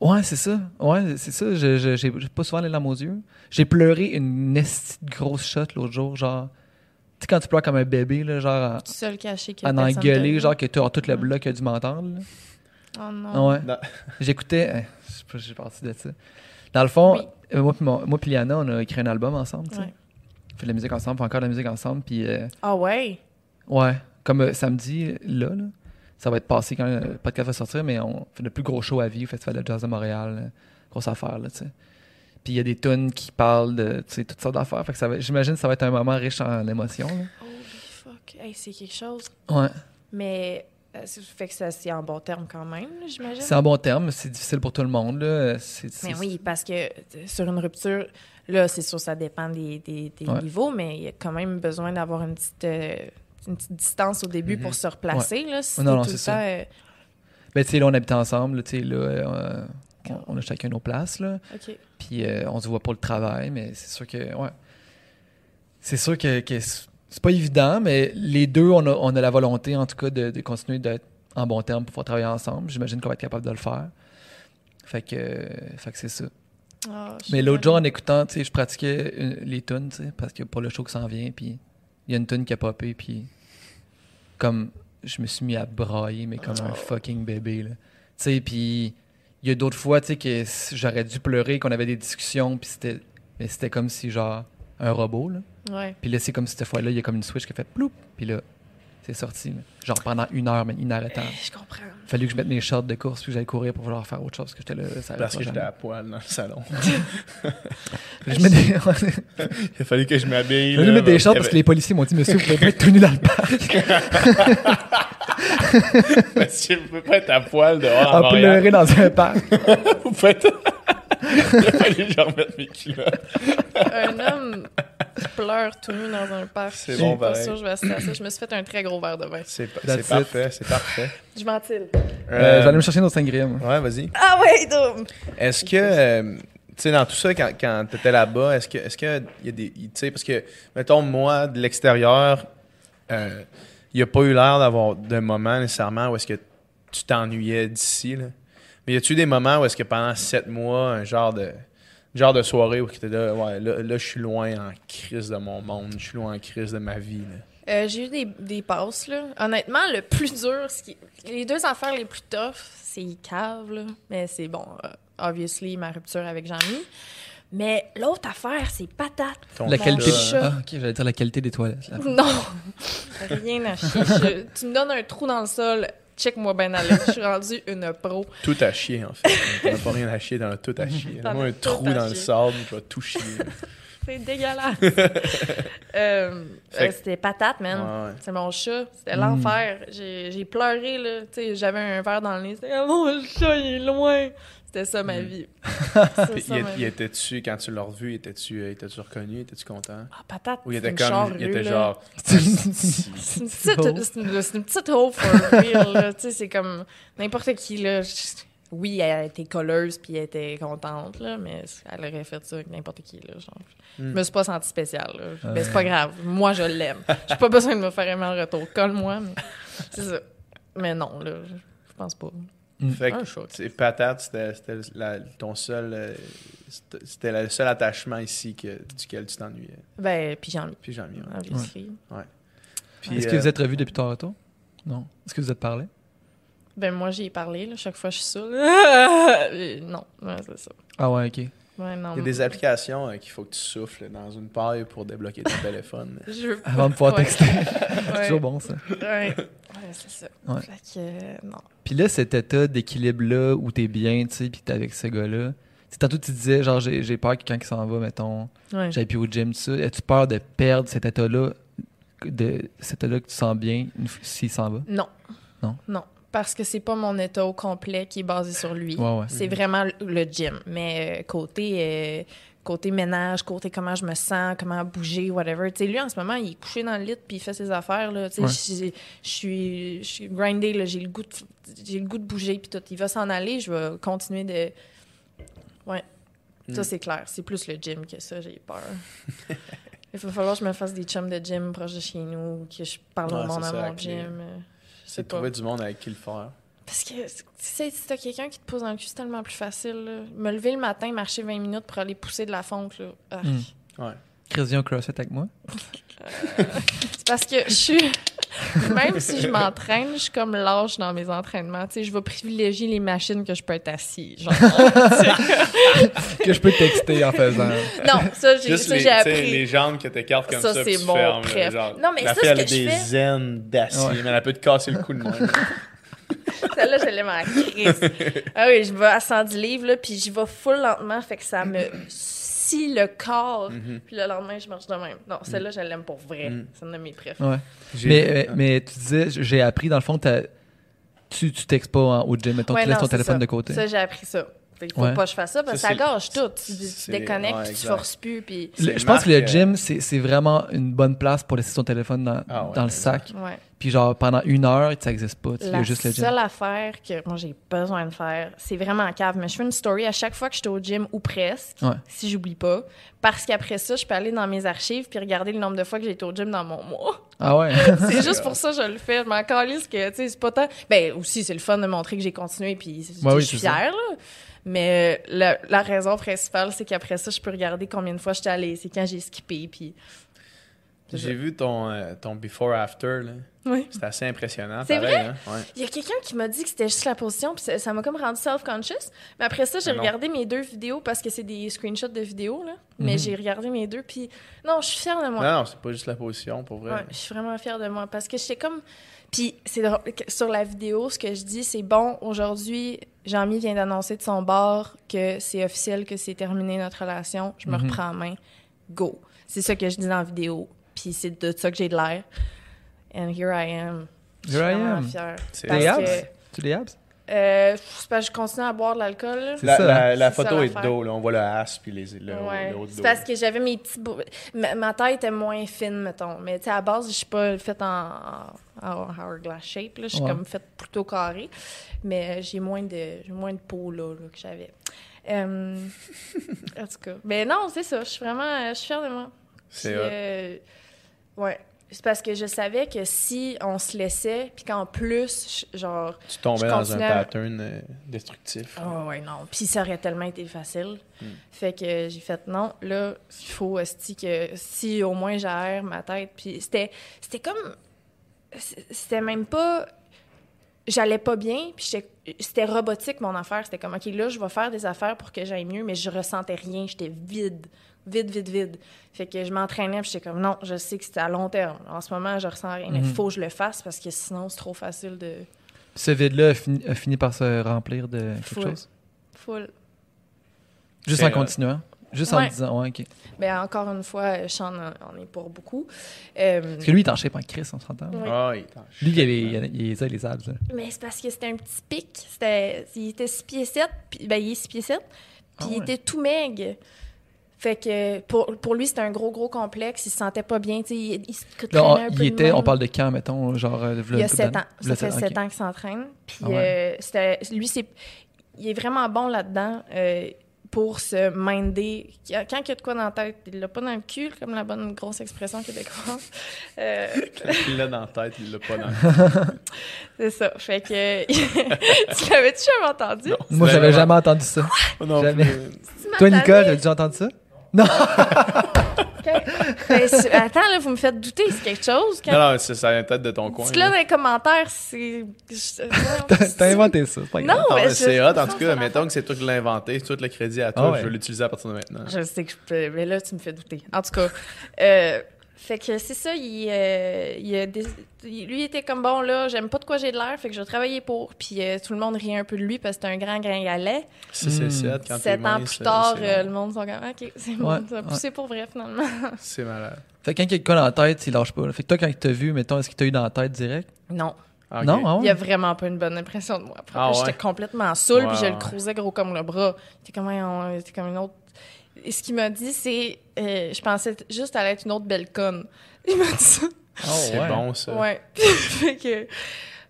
Ouais, c'est ça. Ouais, c'est ça. Je, je- j'ai j'ai pas souvent les larmes aux yeux. J'ai pleuré une de grosse shot l'autre jour, genre. Tu sais, quand tu pleures comme un bébé, là, genre, en- Tu seul caché que en te genre que tu as tout le bloc qui a dû m'entendre. là. Oh non. Ouais. Non. J'écoutais. hein, je sais pas, j'ai parti de ça. Dans le fond, Oui. euh, moi, puis mon- moi puis Liana, on a écrit un album ensemble. Ouais. On fait de la musique ensemble, on fait encore de la musique ensemble. Puis, euh, Ah ouais? ouais, comme euh, samedi, là, là, ça va être passé quand le podcast va sortir, mais on fait le plus gros show à vie au Festival de Jazz de Montréal. euh, grosse affaire, là, tu sais. Puis il y a des tunes qui parlent de toutes sortes d'affaires. Fait que j'imagine que ça va être un moment riche en émotions. Holy fuck. Hey, c'est quelque chose. Ouais. Mais ça fait que c'est en bon terme quand même, j'imagine? C'est en bon terme, mais c'est difficile pour tout le monde. Là. Mais oui, parce que euh, sur une rupture, là, c'est sûr, ça dépend des, des- des Ouais. niveaux, mais il y a quand même besoin d'avoir une petite, euh, une petite distance au début pour se replacer. Là, si Mhm. Non, non, c'est ça. euh, Ben, tu sais, là, on habite ensemble. Tu sais, là, euh, on, on a chacun nos places. Là. OK. Puis euh, on se voit pour le travail, mais c'est sûr que, ouais. C'est sûr que, que c'est pas évident, mais les deux, on a, on a la volonté, en tout cas, de, de continuer d'être en bon terme pour pouvoir travailler ensemble. J'imagine qu'on va être capable de le faire. Fait que, euh, fait que c'est ça. Ah, Mais l'autre jour, en écoutant, tu sais, je pratiquais euh, les tunes, tu sais, parce que pour le show qui s'en vient, puis il y a une tune qui a popé, puis comme je me suis mis à brailler, mais comme un fucking bébé, là. Tu sais, puis il y a d'autres fois, tu sais, que j'aurais dû pleurer, qu'on avait des discussions, puis c'était, mais c'était comme si, genre, un robot, là. Ouais. Puis là, c'est comme cette fois-là, il y a comme une switch qui a fait ploup, puis là, c'est sorti, là. genre pendant une heure, mais inarrêtable. Eh, Je comprends. Fallu que je mette mes shorts de course, puis que j'aille courir pour vouloir faire autre chose, parce que j'étais là, ça Parce que j'étais à poil dans le salon. [laughs] [laughs] Je mets des... Il a fallu que je m'habille. Là, mettre des shorts il parce que les policiers m'ont dit Monsieur, vous pouvez pas être tout nu dans le parc. [laughs] Que vous pouvez pas être à poil dehors à pleurer dans un parc. Vous faites... Il a fallu que je remette mes culottes. un homme qui pleure tout nu dans un parc. C'est je bon, pas que je vais assister à ça. Je me suis fait un très gros verre de vin. C'est parfait, c'est parfait. Je ventile. Euh, je vais aller me chercher notre moi. Ouais, vas-y. Ah ouais, donc. Est-ce que, euh, tu sais, dans tout ça, quand, quand tu étais là-bas, est-ce que, est-ce que il y a des, tu sais, parce que, mettons, moi, de l'extérieur, euh, il n'y a pas eu l'air d'avoir de moments nécessairement où est-ce que tu t'ennuyais d'ici, là. Mais y a-tu des moments où est-ce que pendant sept mois, un genre de, genre de soirée où tu étais là, ouais, là, là, je suis loin en crise de mon monde, je suis loin en crise de ma vie. Euh, j'ai eu des, des passes, là. Honnêtement, le plus dur, ce qui- les deux affaires les plus tough, c'est cave, là. Mais c'est bon, euh, obviously, ma rupture avec Jean-Mi. Mais l'autre affaire, c'est patate. Ton La Mon qualité. chat. Ah, ok, j'allais dire la qualité des toilettes. là. Non, [laughs] rien à chier. Je- tu me donnes un trou dans le sol, check-moi ben aller. Je suis rendue une pro. Tout à chier, en fait. T'as pas rien à chier dans le tout à chier. Moi, un trou dans le sable, je vais tout chier. [laughs] C'est dégueulasse. [laughs] Euh, euh, C'était patate, man. Ouais, ouais. C'est mon chat. C'était Mm. l'enfer. J'ai pleuré, là. Tu sais, j'avais un verre dans le nez. C'était mon chat, il est loin. C'était ça, ma Mm. vie. [laughs] Il, était-tu, quand tu l'as revu, était-tu euh, était-tu reconnu? Étais-tu content? Ah, patate. Ou il était comme, il était genre, C'est une petite, hoe for real. Tu sais, c'est comme n'importe qui, là. Oui, elle était colleuse puis elle était contente, là, mais elle aurait fait ça avec n'importe qui, là. Genre. Je Hmm. me suis pas sentie spéciale. Ouais. Mais c'est pas grave. Moi, je l'aime. J'ai pas besoin de me faire aimer en retour. Colle-moi, mais c'est ça. Mais non, là, je je pense pas. Fait que, sais, patate, c'était, ton seul, euh, c'était, le seul attachement ici que, duquel tu t'ennuyais. Ben, puis j'en ai. Puis j'en ai mis. Obviously. Puis, Est-ce euh, que vous êtes revus depuis Toronto? Non. Est-ce que vous êtes parlé? Ben, moi, j'y ai parlé, là. Chaque fois, je suis saoule. [laughs] Euh, non, ouais, c'est ça. Ah ouais, ok. Ouais, non. il y a des applications euh, qu'il faut que tu souffles dans une paille pour débloquer ton [laughs] téléphone. Je veux pas. Avant de pouvoir Ouais. texter. Ouais. [laughs] C'est toujours bon, ça. Ouais, ouais c'est ça. Ouais. Fait que, euh, non. Puis là, cet état d'équilibre-là où t'es bien, tu sais, puis t'es avec ce gars-là, sais, tantôt, tu disais, genre, j'ai peur que quand il s'en va, mettons, Ouais. j'aille plus au gym, tout ça. As-tu peur de perdre cet état-là, de cet état-là que tu sens bien une fois- s'il s'en va? Non. Non? Non. Parce que c'est pas mon état au complet qui est basé sur lui. Ouais, ouais. C'est vraiment le- gym. Mais euh, côté, euh, côté ménage, côté comment je me sens, comment bouger, whatever. Tu sais, lui, en ce moment, il est couché dans le lit puis il fait ses affaires. Là. Ouais. Je suis, je suis grindée. J'ai le goût de, j'ai le goût de bouger puis tout. Il va s'en aller, je vais continuer de... Ouais. Ça, Mm. c'est clair. C'est plus le gym que ça, j'ai peur. [laughs] Il va falloir que je me fasse des chums de gym proches de chez nous, que je parle Ouais, au monde à mon gym. Euh, C'est de pas. trouver du monde avec qui le faire. Parce que, tu sais, si t'as quelqu'un qui te pose dans le cul, c'est tellement plus facile. là. Me lever le matin, marcher 20 minutes pour aller pousser de la fonte, là. Ah. Mm. Ouais. Chris vient au CrossFit avec moi. [laughs] C'est parce que je suis... [laughs] Même si je m'entraîne, je suis comme lâche dans mes entraînements. Tu sais, je vais privilégier les machines que je peux être assis. Genre. [laughs] que je peux texter en faisant. non, ça, j'ai Juste ça, les, j'ai appris. les jambes que t'écartes comme Ça, ça, c'est mon fermes, genre, Non, mais la ça, fille, elle a je des fais- zen d'acier, Ouais. mais elle peut te casser le cou de même. [laughs] Celle-là, je l'aime en crise. Ah oui, je vais à 110 livres, là, puis j'y vais full lentement, fait que ça me [clears throat] scie le corps. Mhm. Puis le lendemain, je marche de même. Non, celle-là, je l'aime pour vrai. Mhm. C'est une de mes préf. Ouais. J'ai- Mais, euh, mais tu disais, j'ai appris, dans le fond, tu, tu textes pas en- au gym, mettons, Ouais, tu laisses ton téléphone ça. de côté. Ça, j'ai appris ça. Faut Ouais. pas que je fasse ça parce que Ça, ça gâche tout. Tu, tu déconnectes, ouais, puis tu forces plus, puis... Le- je pense que le gym, c'est c'est vraiment une bonne place pour laisser son téléphone dans, Ah ouais, dans le sac. Ouais. Puis genre, pendant une heure, ça n'existe pas. tu sais, Il y La a juste le gym. seule affaire que moi j'ai besoin de faire, c'est vraiment en cave, mais je fais une story à chaque fois que je suis au gym ou presque, Ouais. si j'oublie pas, parce qu'après ça, je peux aller dans mes archives puis regarder le nombre de fois que j'ai été au gym dans mon mois. Ah ouais? [laughs] c'est juste pour ça que je le fais. Je m'en calisse que, tu sais, c'est pas tant. Ben, aussi, c'est le fun de montrer que j'ai continué puis je suis fière, là. Mais euh, la, la raison principale, c'est qu'après ça, je peux regarder combien de fois j'étais allée, c'est quand j'ai skippé, puis. J'ai vu ton, euh, ton before-after, là. Oui. C'était assez impressionnant. C'est pareil, hein? Ouais. Il y a quelqu'un qui m'a dit que c'était juste la position, puis ça ça m'a comme rendu self-conscious. Mais après ça, j'ai regardé mes deux vidéos parce que c'est des screenshots de vidéos, là. Mais Mhm. j'ai regardé mes deux, puis non, je suis fière de moi. Non, non, c'est pas juste la position, pour vrai. Ouais, je suis vraiment fière de moi parce que j'étais comme. Puis c'est sur la vidéo, ce que je dis, c'est bon, aujourd'hui, Jean-Mi vient d'annoncer de son bord que c'est officiel, que c'est terminé notre relation. Je me Mhm. reprends en main. Go. C'est ça que je dis dans la vidéo. Puis c'est de ça que j'ai de l'air. And here I am. Je suis Here I am. fière. Parce Les abs? que- Tu les abs? Euh, c'est parce que je continue à boire de l'alcool. La, ça, la, hein? la C'est ça, photo est de dos, là. On voit le as puis les, le, Ouais. le haut de C'est parce que j'avais mes petits bouts. Ma, ma tête est moins fine, mettons. Mais tu sais, à la base, je suis pas faite en, en, en hourglass shape. Là. Je suis Ouais. comme faite plutôt carrée. Mais euh, j'ai moins de, moins de peau là, là, que j'avais. Euh, [laughs] en tout cas. Mais non, c'est ça. Je suis vraiment euh, je suis fière de moi. C'est euh, ouais. C'est parce que je savais que si on se laissait, puis qu'en plus, je- genre, Tu tombais je dans un pattern euh, destructif. ah ouais, non. Puis ça aurait tellement été facile. Hmm. Fait que j'ai fait non, là, il faut esti, que si au moins j'aère ma tête. Puis c'était, c'était comme. C'était même pas. J'allais pas bien, puis c'était robotique mon affaire. C'était comme, OK, là, je vais faire des affaires pour que j'aille mieux, mais je ressentais rien. J'étais vide, vide, vide, vide. Fait que je m'entraînais, puis j'étais comme, non, je sais que c'était à long terme. En ce moment, je ressens rien, mais il Mhm. faut que je le fasse parce que sinon, c'est trop facile de. Ce vide-là a fini, a fini par se remplir de quelque Full. chose? Full. Juste en euh, continuant? Juste en disant, ouais, OK. Ben, encore une fois, Sean en, en est pour beaucoup. Euh, Parce que lui, il est en shape en Chris, on s'entend. Oui. Ah, il est en Lui, il a les, shape, il a, il a ça, les abs. là. Mais c'est parce que c'était un petit pic. C'était, il était 6 pieds 7, puis ben, il est 6 pieds 7, puis Ah il ouais. était tout maigre. Fait que pour, pour lui, c'était un gros, gros complexe. Il se sentait pas bien. tu sais, Il, il se traînait Là, on- un peu il était, on parle de quand, mettons, genre, euh, Il y a 7 ans. Ça fait sept- 7 ok. ans qu'il s'entraîne. Puis Ah ouais. euh, c'était, lui, c'est, il est vraiment bon là-dedans euh, pour se minder. Quand il y a de quoi dans la tête, il l'a pas dans le cul, comme la bonne grosse expression québécoise. Euh, Quand il l'a dans la tête, il l'a pas dans le [laughs] c'est ça. Fait que... [laughs] tu l'avais-tu jamais entendu? Non, Moi, j'avais vraiment- jamais entendu ça. Non, Jamais. plus. Tu m'as Toi? Nicole, as déjà entendu ça? Non! [laughs] Ben, attends, là, vous me faites douter, c'est quelque chose. Quand... Non, non, c'est ça la tête de ton coin. Dites-le là. dans les commentaires, c'est. [laughs] T'as inventé ça, c'est pas grave. Non, Non, mais c'est hot, en tout cas. Mettons que c'est toi qui l'as inventé, tout le crédit à Ah toi, ouais. je vais l'utiliser à partir de maintenant. Je sais que je peux. Mais là, tu me fais douter. En tout cas, euh, Fait que c'est ça, il, euh, il a il- lui il était comme bon là, j'aime pas de quoi j'ai de l'air, fait que je vais travailler pour. Puis euh, tout le monde riait un peu de lui parce que c'était un grand gringalet. Si c'est Hmm. 7, quand t'es Sept ans mince, plus tard, c'est euh, long. le monde sont comme ok, c'est Ouais, bon, ça a ouais. poussé pour vrai finalement. [laughs] C'est malade. Fait que quand quelqu'un a en tête, il lâche pas. là. Fait que toi, quand il t'a vu, mettons, est-ce qu'il t'a eu dans la tête direct? Non, Ok. Non, ah ouais? il a vraiment pas une bonne impression de moi. Après, Ah ouais? J'étais complètement saoule, puis je Ouais, le ouais. croisais gros comme le bras. C'était comme, comme une autre. Et ce qu'il m'a dit, c'est, euh, je pensais juste à être une autre belle conne. Il m'a dit ça. c'est ouais. bon, ça. Ouais. [laughs] fait que,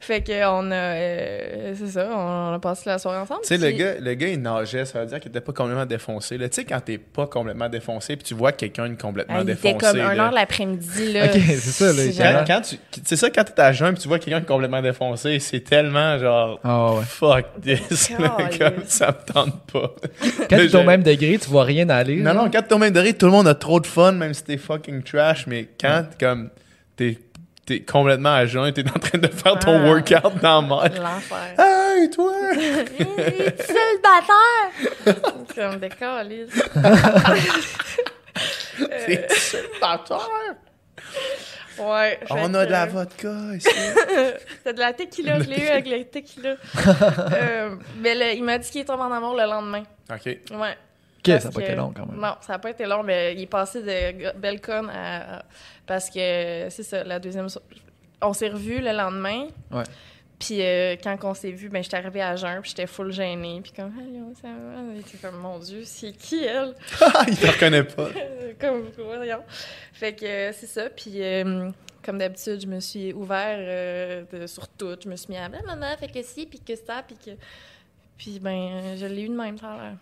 fait que on a, euh, c'est ça, on a passé la soirée ensemble. Tu sais, le gars, le gars, il nageait, ça veut dire qu'il était pas complètement défoncé. Tu sais, quand t'es pas complètement défoncé, puis tu vois quelqu'un complètement Ah, il défoncé. était comme là. 1 heure l'après-midi, là. Ok, c'est ça, là. Quand, tu, c'est ça, quand t'es à jeun, puis tu vois quelqu'un complètement défoncé, c'est tellement genre. Ah ouais. Fuck this, là, [laughs] comme ça me tente pas. Quand Là, tu es au même degré, tu vois rien aller. Non, là. non, quand t'es au même degré, tout le monde a trop de fun, même si t'es fucking trash, mais quand comme t'es t'es complètement à jeun, t'es en train de faire ton Ah. workout dans la mer. L'enfer. Hey, toi! Célibataire! comme des calices. T'es célibataire! Ouais. On a de la vodka ici. [laughs] C'était de la tequila, je l'ai eu avec le tequila. [laughs] Euh, mais le- il m'a dit qu'il est tombé en amour le lendemain. OK. Ouais. Ça n'a pas été long quand même. Non, ça n'a pas été long, mais il est passé de conne à. à- Parce que c'est ça, la deuxième. On s'est revus le lendemain. Ouais. Puis euh, quand on s'est vu, ben j'étais arrivée à jeun, puis j'étais full gênée. Puis comme, allô, ça va? Il était comme, mon Dieu, c'est qui elle? [laughs] il te reconnaît pas. [laughs] comme, voyons. Fait que euh, c'est ça. Puis euh, comme d'habitude, je me suis ouvert euh, de- sur tout. Je me suis mis à maman, fait que si, puis que ça, puis que. Puis ben, je l'ai eu de même, ça a l'air.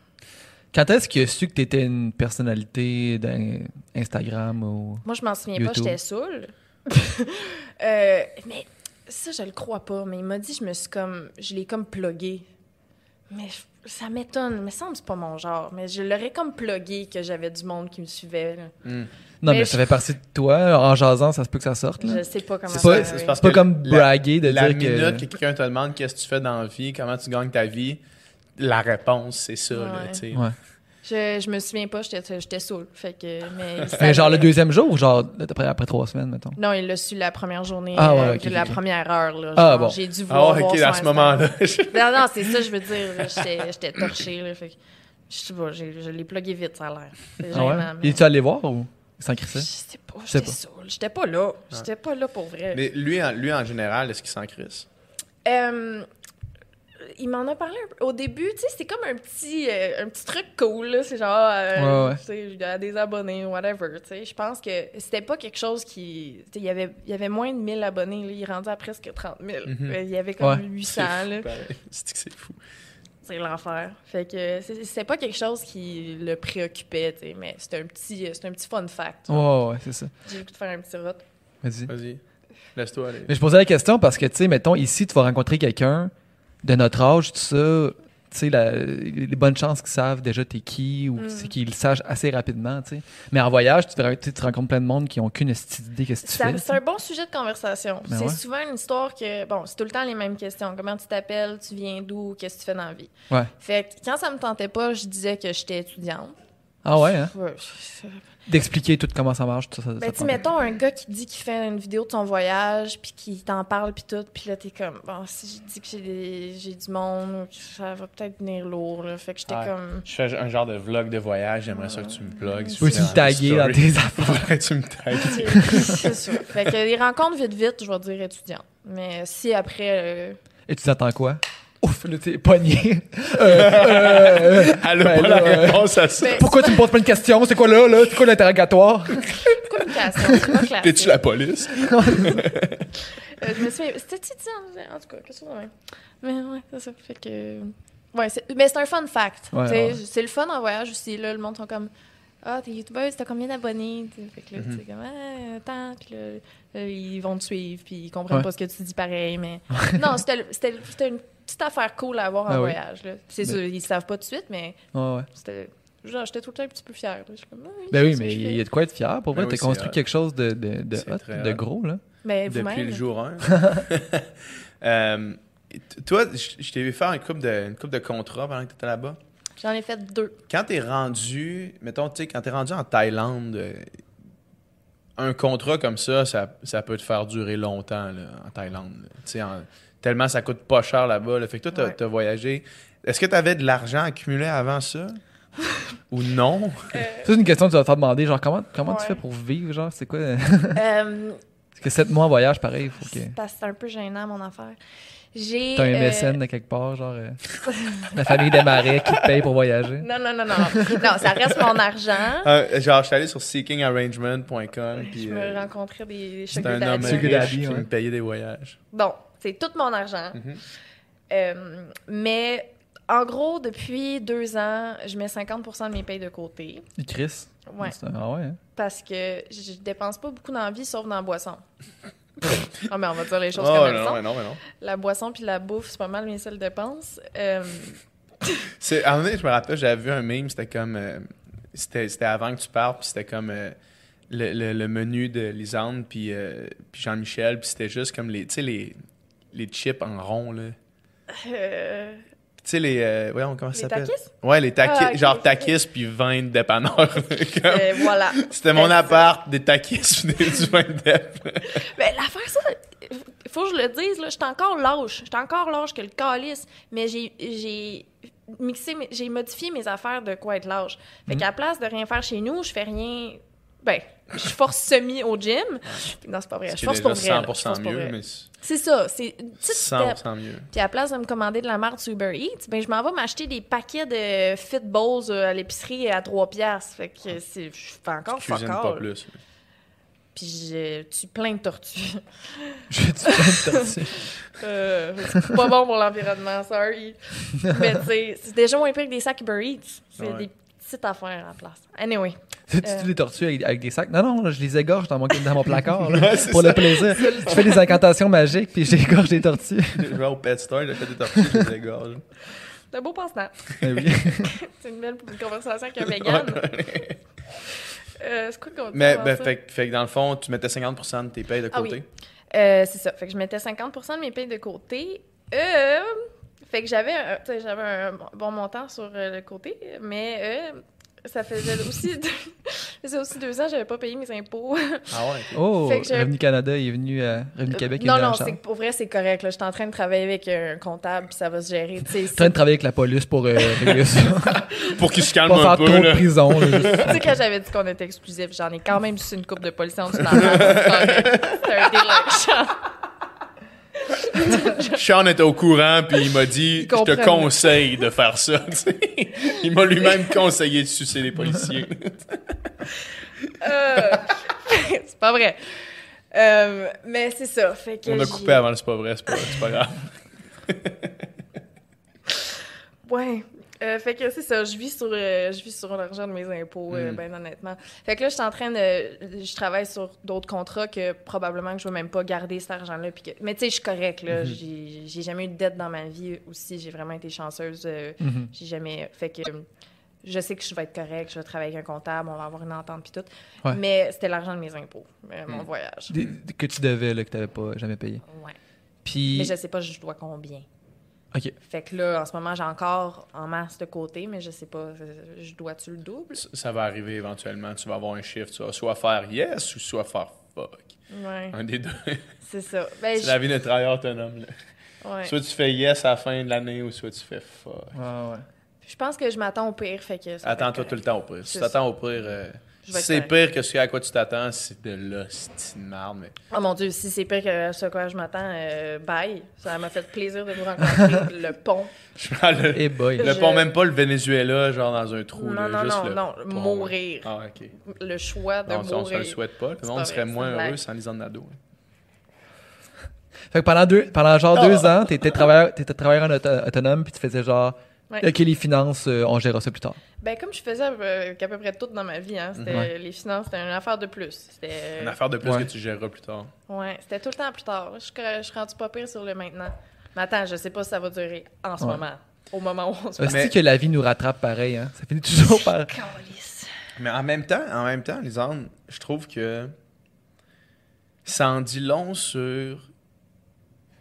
Quand est-ce qu'il a su que tu étais une personnalité d'Instagram ou. Moi, je m'en souviens YouTube? pas, j'étais saoule. [laughs] Euh, mais ça, je le crois pas. Mais il m'a dit, je me suis comme. Je l'ai comme plugué. Mais ça m'étonne. Mais ça me semble que c'est pas mon genre. Mais je l'aurais comme plugué que j'avais du monde qui me suivait. là. Hmm. Non, mais, Mais ça je- fait partie de toi. En jasant, ça se peut que ça sorte. là. Je sais pas comment C'est ça pas, c'est arriver. parce c'est pas que comme la- braguer de La dire que. minute que quelqu'un te demande qu'est-ce que tu fais dans la vie, comment tu gagnes ta vie, la réponse, c'est ça. là, Ouais. tu sais. Ouais. Je, je me souviens pas, j'étais j'étais saoule. Fait que, mais [laughs] genre le deuxième jour ou genre après, après trois semaines, mettons? Non, il l'a su la première journée, Ah ouais, euh, ok, la première heure. Là, Ah, bon. J'ai dû Ah voir. voir ok, dans ce moment-là. [laughs] Non, non, c'est ça, je veux dire. là, J'étais j'étais torchée. Là, fait que, je sais pas, j'ai- je l'ai plugué vite, ça a l'air. C'est Ah ouais? mais- Es-tu allé voir ou sans Je sais pas, j'étais pas. saoule. J'étais pas là. J'étais pas là pour vrai. Mais lui, en, lui, en général, est-ce qu'il s'en crisse? Euh, il m'en a parlé un peu. Au début, tu sais, c'était comme un petit, euh, un petit truc cool, là. C'est genre, euh, Ouais, ouais. tu sais, il y a des abonnés, whatever, tu sais. Je pense que c'était pas quelque chose qui... Tu sais, il y avait, il y avait moins de 1000 abonnés, là. Il rendu à presque 30 000. Mhm. Il y avait comme Ouais. 800, là. [laughs] C'est que c'est fou. C'est l'enfer. Fait que c'est- c'était pas quelque chose qui le préoccupait, tu sais. Mais c'était un petit, c'était un petit fun fact. Ouais, ouais, ouais, c'est ça. J'ai faire un petit rot. Vas-y. Vas-y. Laisse-toi aller. Mais je posais la question parce que, tu sais, mettons, ici, tu vas rencontrer quelqu'un de notre âge, tout ça, tu sais, les bonnes chances qu'ils savent déjà t'es qui ou Mm. c'est qu'ils le sachent assez rapidement, tu sais. Mais en voyage, tu, te- tu rencontres plein de monde qui n'ont aucune idée qu'est-ce que tu fais. C'est un bon sujet de conversation. Ben c'est ouais. souvent une histoire que, bon, c'est tout le temps les mêmes questions. Comment tu t'appelles, tu viens d'où, qu'est-ce que tu fais dans la vie? Ouais. Fait que quand ça me tentait pas, je disais que j'étais étudiante. Ah ouais, hein? Je- D'expliquer tout comment ça marche, tout ça. ça Ben, tu mettons un gars qui dit qu'il fait une vidéo de son voyage, puis qui t'en parle, puis tout, puis là, t'es comme, bon, si je dis que j'ai des- j'ai du monde, ça va peut-être venir lourd, là. Fait que j'étais Ouais. comme. Je fais un genre de vlog de voyage, j'aimerais ça que tu me plugues. Peux-tu me taguer dans tes [laughs] affaires? Tu me tagues. [laughs] C'est ça. Fait que les rencontres vite, vite, je vais dire étudiante. Mais si après. euh, Et tu t'attends quoi? [laughs] Ouf, là, t'es pogné. [laughs] Euh, euh, euh, [laughs] Elle a ben pas là, la euh, réponse à ça. Pourquoi tu me poses pas une question? C'est quoi là, là? C'est quoi l'interrogatoire? communication, c'est pas classique. T'es-tu la police? Euh, je me souviens, c'était étudiant, en tout cas, quelque chose de même. Mais ouais, c'est ça. Fait que. Ouais, mais c'est un fun fact. Ouais, ouais. C'est le fun en voyage aussi. Là, le monde sont comme Ah, t'es youtubeuse, t'as combien d'abonnés? Fait que là, Mhm. tu sais, comme Ah, tant. Puis là, là, ils vont te suivre, puis ils comprennent Ouais. pas ce que tu dis pareil. Mais non, c'était le- c'était c'était une petite affaire cool à avoir en Ah voyage. là. C'est Mais- sûr, ils savent pas tout de suite, mais Ouais, ouais. c'était. Genre, j'étais tout le temps un petit peu comme, Ah Ben oui, mais il y a de quoi être fier. Pour vrai, Ben oui, t'as construit quelque chose de, de, de hot, gros, là. Mais Depuis vous-même. le jour 1. [laughs] euh, toi, je t'ai vu faire une coupe de, une coupe de contrats pendant que tu étais là-bas. J'en ai fait deux. Quand t'es rendu, mettons, tu sais, quand t'es rendu en Thaïlande, euh, un contrat comme ça, ça, ça peut te faire durer longtemps là, en Thaïlande. là. En- tellement ça coûte pas cher là-bas. là. Fait que toi, tu as, Ouais. voyagé. Est-ce que tu avais de l'argent accumulé avant ça? [laughs] Ou non? C'est une question que tu vas te demander, genre, comment, comment tu fais pour vivre, genre, c'est quoi? Euh, Parce que 7 mois en voyage, pareil, il faut que c'est un peu gênant, mon affaire. J'ai. T'as un euh, MSN de quelque part, genre, euh, [laughs] la famille des marais qui te paye pour voyager. Non, non, non, non. non, ça reste mon argent. Euh, genre, je suis allé sur seekingarrangement.com. puis, Je me euh, rencontrais des C'est sugar un homme daddy. Riche daddy, qui ouais. me payait des voyages. Bon, c'est tout mon argent. Mhm. Euh, mais en gros, depuis deux ans, je mets 50% de mes payes de côté. Chris? Ouais. Ah ouais, hein? Parce que je dépense pas beaucoup dans la vie, sauf dans la boisson. [laughs] Ah, mais on va dire les choses Oh, comme elles non, sont. mais non, mais non. La boisson puis la bouffe, c'est pas mal mes seules dépenses. Euh, [laughs] C'est, à un moment je me rappelle, j'avais vu un meme, c'était comme. euh, c'était, c'était avant que tu partes, puis c'était comme euh, le, le- le menu de Lisande, puis, euh, puis Jean-Michel, puis c'était juste comme les, tu sais, les, les chips en rond, là. Tu sais, les. euh, voyons, comment ça s'appelle? Ouais, les taquis, Ah, ok, genre taquis, puis vin de dépanneur. [laughs] [laughs] Comme- Euh, voilà. C'était mon appart, des taquis, [laughs] puis du vin de dép. Mais l'affaire, ça, il faut que je le dise, là, j'étais encore lâche. J'étais encore lâche que le calice. Mais j'ai, mixé, j'ai modifié mes affaires de quoi être lâche. Fait Mhm. qu'à la place de rien faire chez nous, je fais rien. Ben, je force semi au gym. Non, c'est pas vrai. Je force pour vrai. là. Je 100% force pour mieux, vrai. mais c'est ça. C'est une petite step. 100% mieux. Puis à la place de me commander de la marde sur Uber Eats, ben je m'en vais m'acheter des paquets de Fit Balls euh, à l'épicerie à 3 piastres. Fait que c'est, je fais encore Tu pas plus. Puis je tue plein de tortues. [laughs] J'ai du plein de tortues. [laughs] Euh, c'est pas bon pour l'environnement, sorry. [laughs] Mais tu sais, c'est déjà moins pire que des sacs Uber Eats. C'est Ouais. des petites affaires à la place. Anyway. Tu Euh. tues des tortues avec, avec des sacs? Non, non, là, je les égorge dans mon, dans mon placard, là, [laughs] pour ça. le plaisir. Je fais des incantations magiques, puis j'égorge des tortues. [laughs] Je vais au pet store, j'ai fait des tortues, je les égorge. C'est un beau passe-temps. Eh oui. [laughs] C'est une belle conversation avec un vegan. Euh, c'est quoi qu'on dit Mais ben, ça? fait, que- fait que dans le fond, tu mettais 50% de tes payes de Ah oui. côté. Euh, c'est ça. Fait que je mettais 50% de mes payes de côté. Euh, fait que j'avais un, j'avais un bon montant sur euh, le côté, mais euh, [laughs] ça faisait aussi deux, faisait aussi deux ans que j'avais pas payé mes impôts. Ah ouais? [laughs] Oh, Fait que j'ai- Revenu Canada est venu à Revenu Québec. est non, non, c'est pour vrai, c'est correct. Là. Je suis en train de travailler avec un comptable, puis ça va se gérer. Je suis en train c'est- de travailler avec la police pour euh, [laughs] régler ça. Pour qu'il se calme Pas un faire peu. trop de là. prison. tu sais, quand j'avais dit qu'on était exclusif, j'en ai quand même su une coupe de policiers en dessous de la table. C'était un avec [laughs] Sean. Était au courant, puis il m'a dit Il Je te conseille de faire ça. [laughs] il m'a lui-même conseillé de sucer les policiers. Euh, [laughs] c'est pas vrai. Euh, mais c'est ça. Fait que On a coupé avant, c'est pas vrai, c'est pas, c'est pas grave. Ouais. Euh, fait que c'est ça, je vis sur, euh, je vis sur l'argent de mes impôts, euh, Mm. ben honnêtement. Fait que là, je suis en train de... Je travaille sur d'autres contrats que probablement que je vais même pas garder cet argent-là. que- Mais tu sais, je suis correcte, là. Mhm. J'ai- J'ai jamais eu de dette dans ma vie aussi. J'ai vraiment été chanceuse. Mhm. J'ai jamais... Fait que je sais que je vais être correcte, je vais travailler avec un comptable, on va avoir une entente puis tout. Ouais. Mais c'était l'argent de mes impôts, mon Mm. voyage. Des- que tu devais, là, que tu n'avais pas jamais payé. Ouais. Puis. Mais je sais pas, je dois combien. OK. Fait que là, en ce moment, j'ai encore en masse de côté, mais je sais pas, je dois-tu le double? Ça, ça va arriver éventuellement. Tu vas avoir un chiffre. Tu vas soit faire yes ou soit faire fuck. Ouais, Un des deux. c'est ça. Ben, c'est la vie d'un travailleur autonome. là. ouais. Soit tu fais yes à la fin de l'année ou soit tu fais fuck. Ah ouais. je pense que je m'attends au pire, fait que... Attends-toi tout le temps au pire. Si tu t'attends au pire, euh, C'est pire que ce à quoi tu t'attends, c'est de l'hostie de merde. Mais... Oh mon Dieu, si c'est pire que ce à quoi je m'attends, euh, bye. Ça m'a fait plaisir de vous rencontrer. [laughs] le pont. Je prends le, boy. le Je- pont, même pas le Venezuela, genre dans un trou. Non, là, non, juste non, le non, pont. mourir. Ah, ok. Le choix de Non, ça, on se mourir. le souhaite pas. Le C'est monde serait moins heureux sans Lisanne Nadeau. Fait que pendant, deux, pendant genre Oh. deux ans, t'étais travailleur, t'étais travailleur en auto- autonome, puis tu faisais genre, Ouais. OK, les finances, euh, on gérera ça plus tard. Ben, comme je faisais euh, qu'à peu près tout dans ma vie, hein, c'était, Ouais. les finances, c'était une affaire de plus. C'était, Une affaire de plus Ouais. que tu géreras plus tard. ouais, c'était tout le temps plus tard. Je, je suis rendue pas pire sur le maintenant. Mais attends, je sais pas si ça va durer en ce Ouais. moment. Au moment où on se Est-ce Mais- que la vie nous rattrape pareil, hein? Ça finit toujours par. [laughs] Mais en même temps, en même temps, Lisanne, je trouve que ça en dit long sur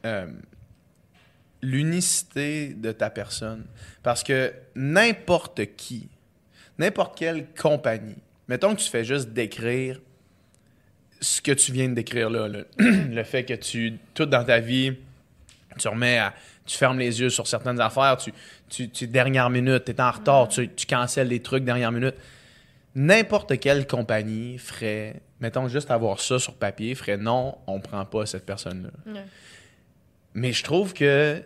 euh, l'unicité de ta personne. Parce que n'importe qui, n'importe quelle compagnie, mettons que tu fais juste décrire ce que tu viens de décrire là, le, [clears throat] le fait que tu, tout dans ta vie, tu remets à, tu fermes les yeux sur certaines affaires, tu, tu, tu dernière minute, tu es en retard, tu, tu cancelles des trucs dernière minute. N'importe quelle compagnie ferait, mettons juste avoir ça sur papier, ferait non, on prend pas cette personne-là. Ouais. Mais je trouve que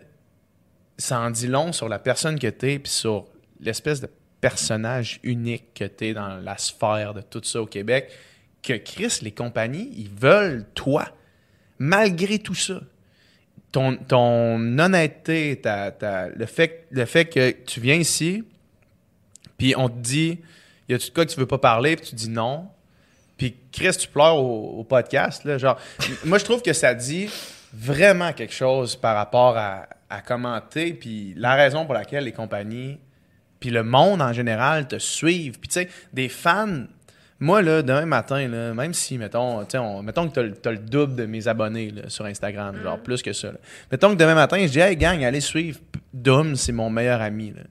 ça en dit long sur la personne que t'es puis sur l'espèce de personnage unique que t'es dans la sphère de tout ça au Québec. Que Chris, les compagnies, ils veulent toi, malgré tout ça. Ton, ton honnêteté, le, fait, le fait que tu viens ici, puis on te dit, y a-tu de quoi que tu veux pas parler, puis tu dis non. Puis Chris, tu pleures au, au podcast, là, genre. moi, je trouve que ça dit vraiment quelque chose par rapport à, à comment t'es, puis la raison pour laquelle les compagnies, puis le monde en général te suivent. Puis tu sais, des fans, moi, là, demain matin, là, même si, mettons, tu sais, on- mettons que t'as le- t'as le double de mes abonnés là, sur Instagram, genre plus que ça. là. Mettons que demain matin, je dis, hey gang, allez suivre Doom, c'est mon meilleur ami. Là.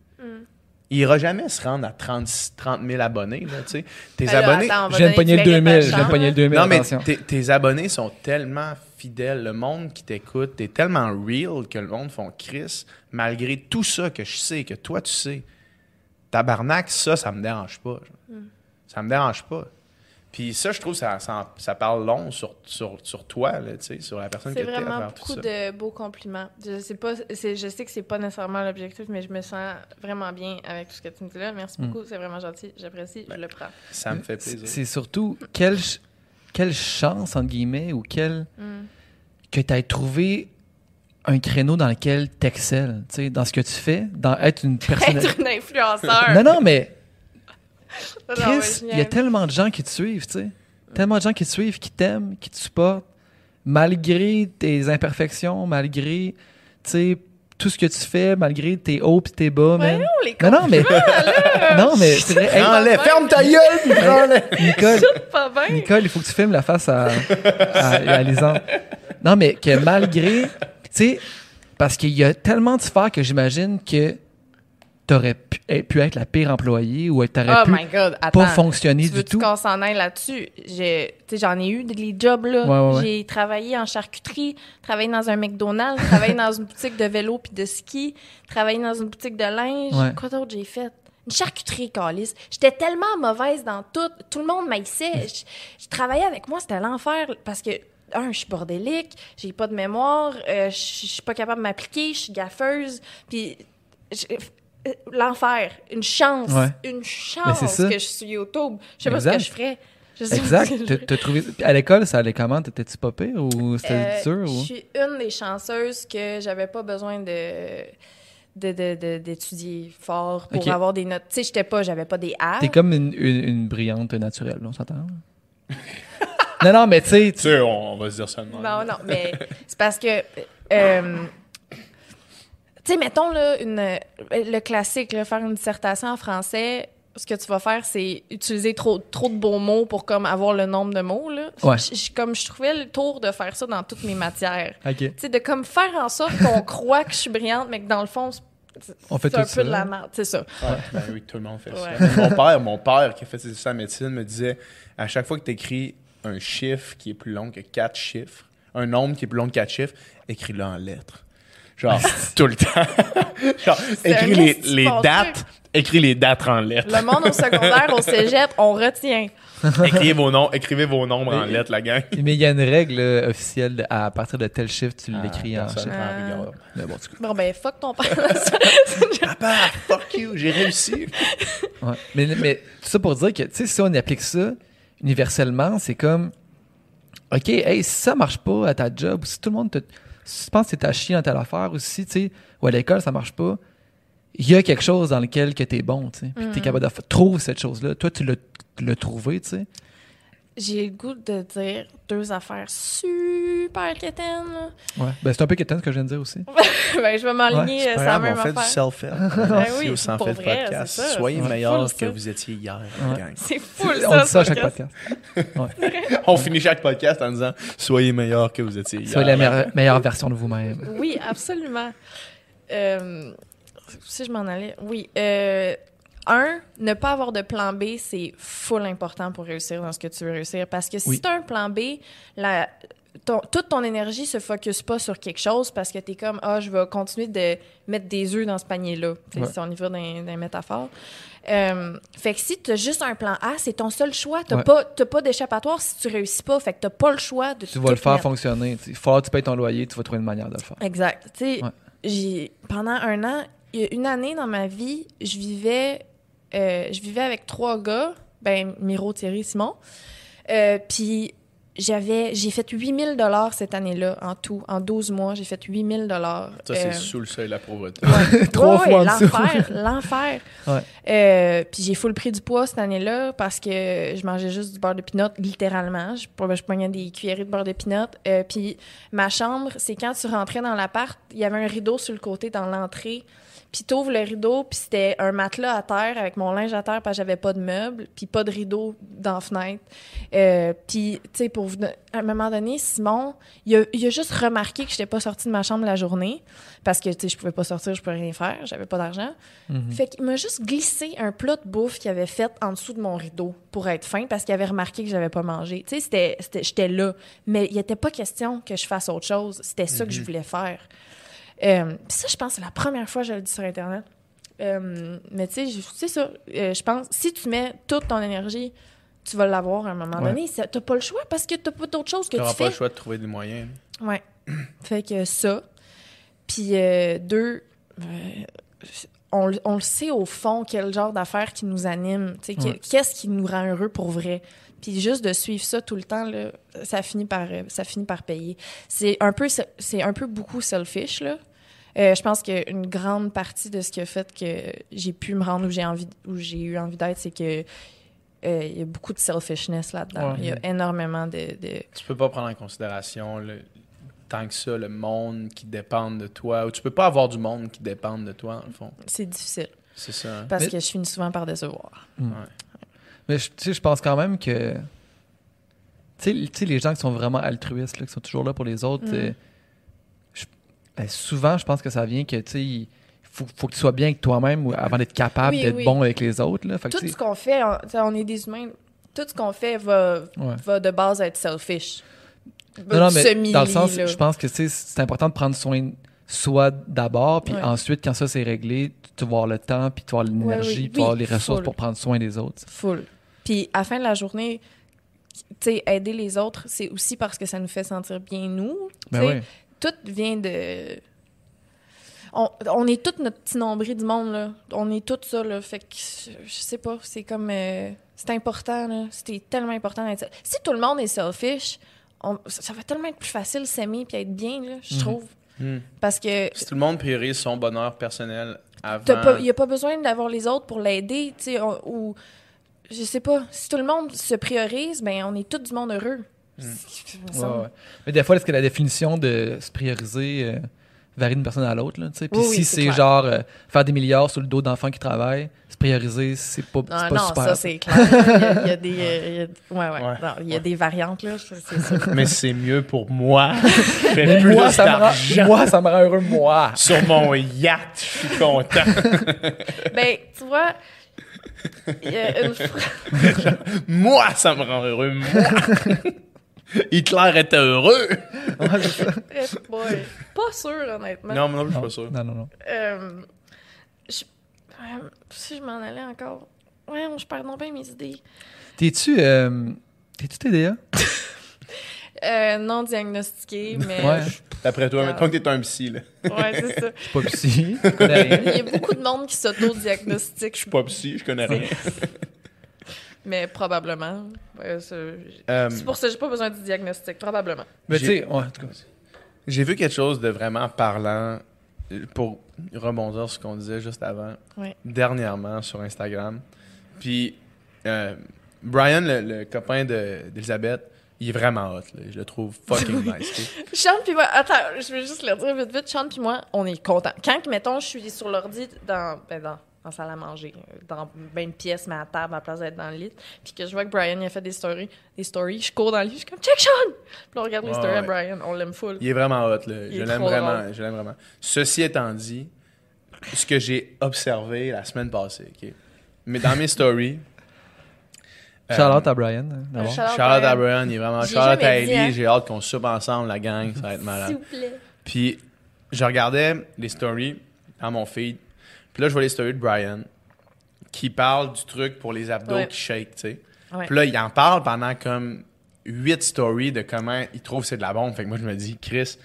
Il ira jamais se rendre à 30, 30 000 abonnés, là, tu sais. Tes Ben là, abonnés... donner pogner le du mérite à 2000. Je viens de Jean, pogner le 2000. Non, mais tes abonnés sont tellement fidèles. Le monde qui t'écoute, t'es tellement real que le monde font Chris, malgré tout ça que je sais, que toi tu sais. Tabarnak, ça, ça me dérange pas. Hmm. Ça me dérange pas. Puis ça, je trouve, ça, ça, ça parle long sur, sur, sur toi, là, tu sais, sur la personne que C'est t'es à vraiment tout beaucoup ça. de beaux compliments. Je sais pas, c'est- je sais que c'est pas nécessairement l'objectif, mais je me sens vraiment bien avec tout ce que tu me dis là. Merci Mm. beaucoup, c'est vraiment gentil, j'apprécie, je le prends. Ça me fait C'est plaisir. c'est surtout quelle, ch- quelle chance, entre guillemets, ou quelle. Mm. que tu aies trouvé un créneau dans lequel tu excelles, tu sais, dans ce que tu fais, dans être une personne. [laughs] Être une influenceur. non, non, mais [laughs] Chris, il y a tellement de gens qui te suivent, tu sais. Tellement de gens qui te suivent, qui t'aiment, qui te supportent, malgré tes imperfections, malgré, tu sais, tout ce que tu fais, malgré tes hauts et tes bas, man. Voyons, les Non, non, mais. non, mais c'est vrai. [laughs] Hey, Prends-les, ferme ta gueule, puis prends-les. Nicole, pas bien. Nicole, il faut que tu filmes la face à, à, à Lisande. Non, mais que malgré. Tu sais, parce qu'il y a tellement de sphères que j'imagine que t'aurais pu, eh, pu être la pire employée ou t'aurais Oh pu my god, attends. pas fonctionner du tout? qu'on s'en aille là-dessus? J'en ai eu des jobs, là. Ouais, ouais, ouais. J'ai travaillé en charcuterie, travaillé dans un McDonald's, travaillé dans une boutique de vélo puis de ski, travaillé dans une boutique de linge. Quoi d'autre j'ai fait? Une charcuterie, Calis. J'étais tellement mauvaise dans tout. Tout le monde m'haïssait. Je, je travaillais avec moi, c'était l'enfer parce que, un, je suis bordélique, j'ai pas de mémoire, euh, je suis pas capable de m'appliquer, je suis gaffeuse. Puis, je- l'enfer. Une chance. Ouais. Une chance que je suis YouTube. Je sais pas ce que je ferais. Je Exact. T'as- trouvé... À l'école, ça allait comment? T'étais-tu pas pire ou c'était Euh, dur? Je suis une des chanceuses que j'avais pas besoin de de- de- de- d'étudier fort pour avoir des notes. Tu sais, j'étais pas, j'avais pas des A. T'es comme une, une, une brillante naturelle, on s'entend? non, non, mais tu sais, Tu on, va se dire ça. Non, non, mais c'est parce que. euh, tu sais, mettons, là, une, le classique, là, faire une dissertation en français, ce que tu vas faire, c'est utiliser trop, trop de beaux mots pour comme avoir le nombre de mots. Là. Ouais. Je- je- comme je trouvais le tour de faire ça dans toutes mes matières. OK. Tu sais, de comme faire en sorte qu'on [laughs] croit que je suis brillante, mais que dans le fond, c'est On fait c'est un tout peu ça. de la merde. C'est ça. Ouais, ben oui, tout le monde fait Ouais. ça. Mon père, mon père qui a fait ses études en médecine me disait à chaque fois que tu écris un chiffre qui est plus long que quatre chiffres, un nombre qui est plus long que quatre chiffres, écris-le en lettres. Genre, [laughs] tout le temps. [laughs] Genre, écris les, dates, écris les dates en lettres. Le monde au secondaire, au cégep, on retient. [laughs] écrivez vos noms, écrivez vos nombres en lettres, la gang. Mais il y a une règle là, officielle de- à partir de tel chiffre, tu l'écris en Ah, chiffre. Ah. Mais bon, en tout. Bon, ben, fuck ton père. Papa, fuck you, j'ai réussi. Ouais. Mais, mais tout ça pour dire que, tu sais, si on applique ça universellement, c'est comme, OK, hey, si ça marche pas à ta job, ou si tout le monde te. Si tu penses que t'es à chier dans telle affaire, ou si, tu sais, ou à l'école, ça marche pas, il y a quelque chose dans lequel que t'es bon, tu sais. Puis t'es capable de faire. Trouve cette chose-là. Toi, tu l'as trouvé, tu sais. J'ai le goût de dire deux affaires super quétaines. Ouais. Ben, c'est un peu quétaine ce que je viens de dire aussi. [laughs] ben, je vais m'aligner C'est pas sur la grave, même on fait du self-help. [laughs] Ben Merci oui, au Sans vrai, Podcast. ça. Soyez full, que ça. vous étiez hier, Ouais. gang. [laughs] C'est fou, ça. on dit ça à chaque podcast. On finit chaque podcast en disant Soyez meilleurs que vous étiez hier. Soyez la meilleure, meilleure version de vous-même. Oui, absolument. Euh, si je m'en allais. Oui. euh, un, ne pas avoir de plan B, c'est full important pour réussir dans ce que tu veux réussir. Parce que si Oui. tu as un plan B, la, ton- toute ton énergie se focus pas sur quelque chose parce que tu es comme, ah, je vais continuer de mettre des œufs dans ce panier-là. Ouais. Si on y va dans, dans les métaphores. Euh, fait que si tu as juste un plan A, c'est ton seul choix. Tu n'as Ouais. pas, t'as pas d'échappatoire si tu réussis pas. Fait que tu pas le choix de Tu vas le faire mettre. fonctionner. Il faut que tu payes ton loyer, tu vas trouver une manière de le faire. Exact. Ouais. pendant un an, il y a une année dans ma vie, je vivais, euh, je vivais avec trois gars, ben Miro, Thierry, Simon. Euh, Puis j'avais, j'ai fait 8000 dollars cette année-là en tout, en 12 mois, j'ai fait 8000 dollars. Ça, c'est sous le seuil de la pauvreté. [laughs] Trois Ouais, fois l'enfer, [laughs] l'enfer. Ouais. Euh, puis j'ai full pris du poids cette année-là parce que je mangeais juste du beurre de pinot, littéralement. Je, je pognais des cuillerées de beurre de pinot. Euh, puis ma chambre, c'est quand tu rentrais dans l'appart, il y avait un rideau sur le côté dans l'entrée. Puis t'ouvres le rideau, puis c'était un matelas à terre avec mon linge à terre parce que j'avais pas de meubles, puis pas de rideau dans la fenêtre. Euh, puis, tu sais, pour à un moment donné, Simon, il a, il a juste remarqué que j'étais pas sortie de ma chambre la journée parce que, tu sais, je pouvais pas sortir, je pouvais rien faire, j'avais pas d'argent. Mhm. Fait qu'il m'a juste glissé un plat de bouffe qu'il avait fait en dessous de mon rideau pour être fin parce qu'il avait remarqué que j'avais pas mangé. Tu sais, c'était, c'était- j'étais là. Mais il était pas question que je fasse autre chose. C'était ça que je voulais faire. Euh, Puis ça, je pense, c'est la première fois que je le dis sur Internet. Euh, mais tu sais, je- c'est ça. Euh, je pense, si tu mets toute ton énergie, tu vas l'avoir à un moment Ouais. donné. Ça- T'as pas le choix parce que t'as pas d'autre chose que Tu n'auras tu pas fais. le choix de trouver des moyens. Ouais. [clears throat] fait que ça. Puis euh, deux, euh, on, le- on le sait au fond quel genre d'affaires qui nous anime. tu Ouais. Qu'est-ce qui nous rend heureux pour vrai. Puis juste de suivre ça tout le temps, là, ça, finit par, ça finit par payer. C'est un peu, c'est un peu beaucoup selfish, là. Euh, je pense qu'une grande partie de ce qui a fait que j'ai pu me rendre où j'ai envie, où j'ai eu envie d'être, c'est que euh, il y a beaucoup de selfishness là-dedans. Ouais. Il y a énormément de, de- Tu peux pas prendre en considération le- tant que ça le monde qui dépend de toi. Ou tu peux pas avoir du monde qui dépend de toi, dans le fond. c'est difficile. C'est ça. hein. Parce Mais- que je finis souvent par décevoir. Mais je- tu sais, je pense quand même que. Tu sais, les gens qui sont vraiment altruistes, là, qui sont toujours là pour les autres, Mm. Euh, ben, souvent, je pense que ça vient que, tu sais, il faut, faut que tu sois bien avec toi-même avant d'être capable Oui, d'être oui. bon avec les autres. Là. Fait Tout ce qu'on fait, on, est des humains, tout ce qu'on fait va, ouais. va de base être selfish. Non, non, mais Semi, dans le sens, là. je pense que c'est important de prendre soin de soi d'abord, puis Ouais. ensuite, quand ça c'est réglé, tu vas avoir le temps, puis tu vas avoir l'énergie, oui. puis tu vas avoir les ressources full. pour prendre soin des autres. Full. Puis à la fin de la journée, tu sais, aider les autres, c'est aussi parce que ça nous fait sentir bien nous. Ben oui. Tout vient de... On, on est tous notre petit nombril du monde, là. On est tous ça, là. Fait que, je, je sais pas, c'est comme... euh, c'est important, là. C'était tellement important d'être... Si tout le monde est selfish, on- ça ça va tellement être plus facile s'aimer puis être bien, là, je Mhm. trouve. Hmm. Parce que Si tout le monde priorise son bonheur personnel avant. il n'y a pas besoin d'avoir les autres pour l'aider, tu sais, ou je sais pas, si tout le monde se priorise, ben on est tout du monde heureux. Mm. Ouais, ouais. Mais des fois, est-ce que la définition de se prioriser euh, varie d'une personne à l'autre? là, tu sais? Puis Oui, si oui, c'est genre euh, faire des milliards sur le dos d'enfants qui travaillent, se prioriser, c'est pas, Non, pas non, super. ça c'est clair. Il y a- il y, a des, [laughs] il y a- ouais, ouais, Ouais. non, il y a des variantes là. Mais c'est mieux pour moi. [laughs] Je fais Mais plus moi, ça me rend, moi, ça me rend heureux, moi. sur mon yacht. Je suis content. [laughs] ben, tu vois, il y a une moi, ça me rend heureux. Moi. [laughs] Hitler était heureux. Pas sûr, honnêtement. Non, mais non, je suis pas sûr. Non, non, non. Euh, je, euh, si je m'en allais encore. Ouais, je perds non bien mes idées. T'es-tu euh, t'es-tu TDA? [laughs] Euh, non diagnostiqué, mais. Ouais. D'après toi, mettons que t'es un psy, là. Ouais, c'est ça. Je suis pas psy. je [laughs] connais rien. Il y a beaucoup de monde qui s'auto-diagnostique, Je suis pas psy, je connais rien. Mais probablement. Ouais, c'est Euh, c'est pour ça que j'ai pas besoin du diagnostic, probablement. Mais tu sais, ouais, en tout cas. J'ai vu quelque chose de vraiment parlant euh, pour rebondir sur ce qu'on disait juste avant. Ouais. Dernièrement sur Instagram. Puis euh, Brian, le, le copain de- d'Elisabeth, il est vraiment hot. là. Je le trouve fucking [laughs] nice. Sean puis moi, attends, je vais juste le dire vite vite. Sean puis moi, on est contents. Quand, mettons, je suis sur l'ordi dans, ben, dans, dans la salle à manger, euh, dans ben une pièce, mais à table, à la place d'être dans le lit, puis que je vois que Brian il a fait des stories, des stories, je cours dans le lit, je suis comme check Sean! Puis là, on regarde les Ouais, stories à ouais. Brian, on l'aime full. Il est vraiment hot. Là. Il Je l'aime vraiment. drôle. Je l'aime vraiment. Ceci étant dit, ce que j'ai observé la semaine passée, ok, mais dans mes stories. [laughs] euh, Shout-out à Brian. hein, d'abord. shout-out Shout-out à Brian. Il est vraiment. J'ai Shout-out à Ellie, hein. j'ai hâte qu'on soupe ensemble, la gang, ça va être [laughs] malade. S'il vous plaît. Puis je regardais les stories dans mon feed. Puis là, je vois les stories de Brian qui parle du truc pour les abdos Ouais. qui shake, tu sais. Ouais. Puis là, il en parle pendant comme huit stories de comment il trouve que c'est de la bombe. Fait que moi, je me dis, Chris,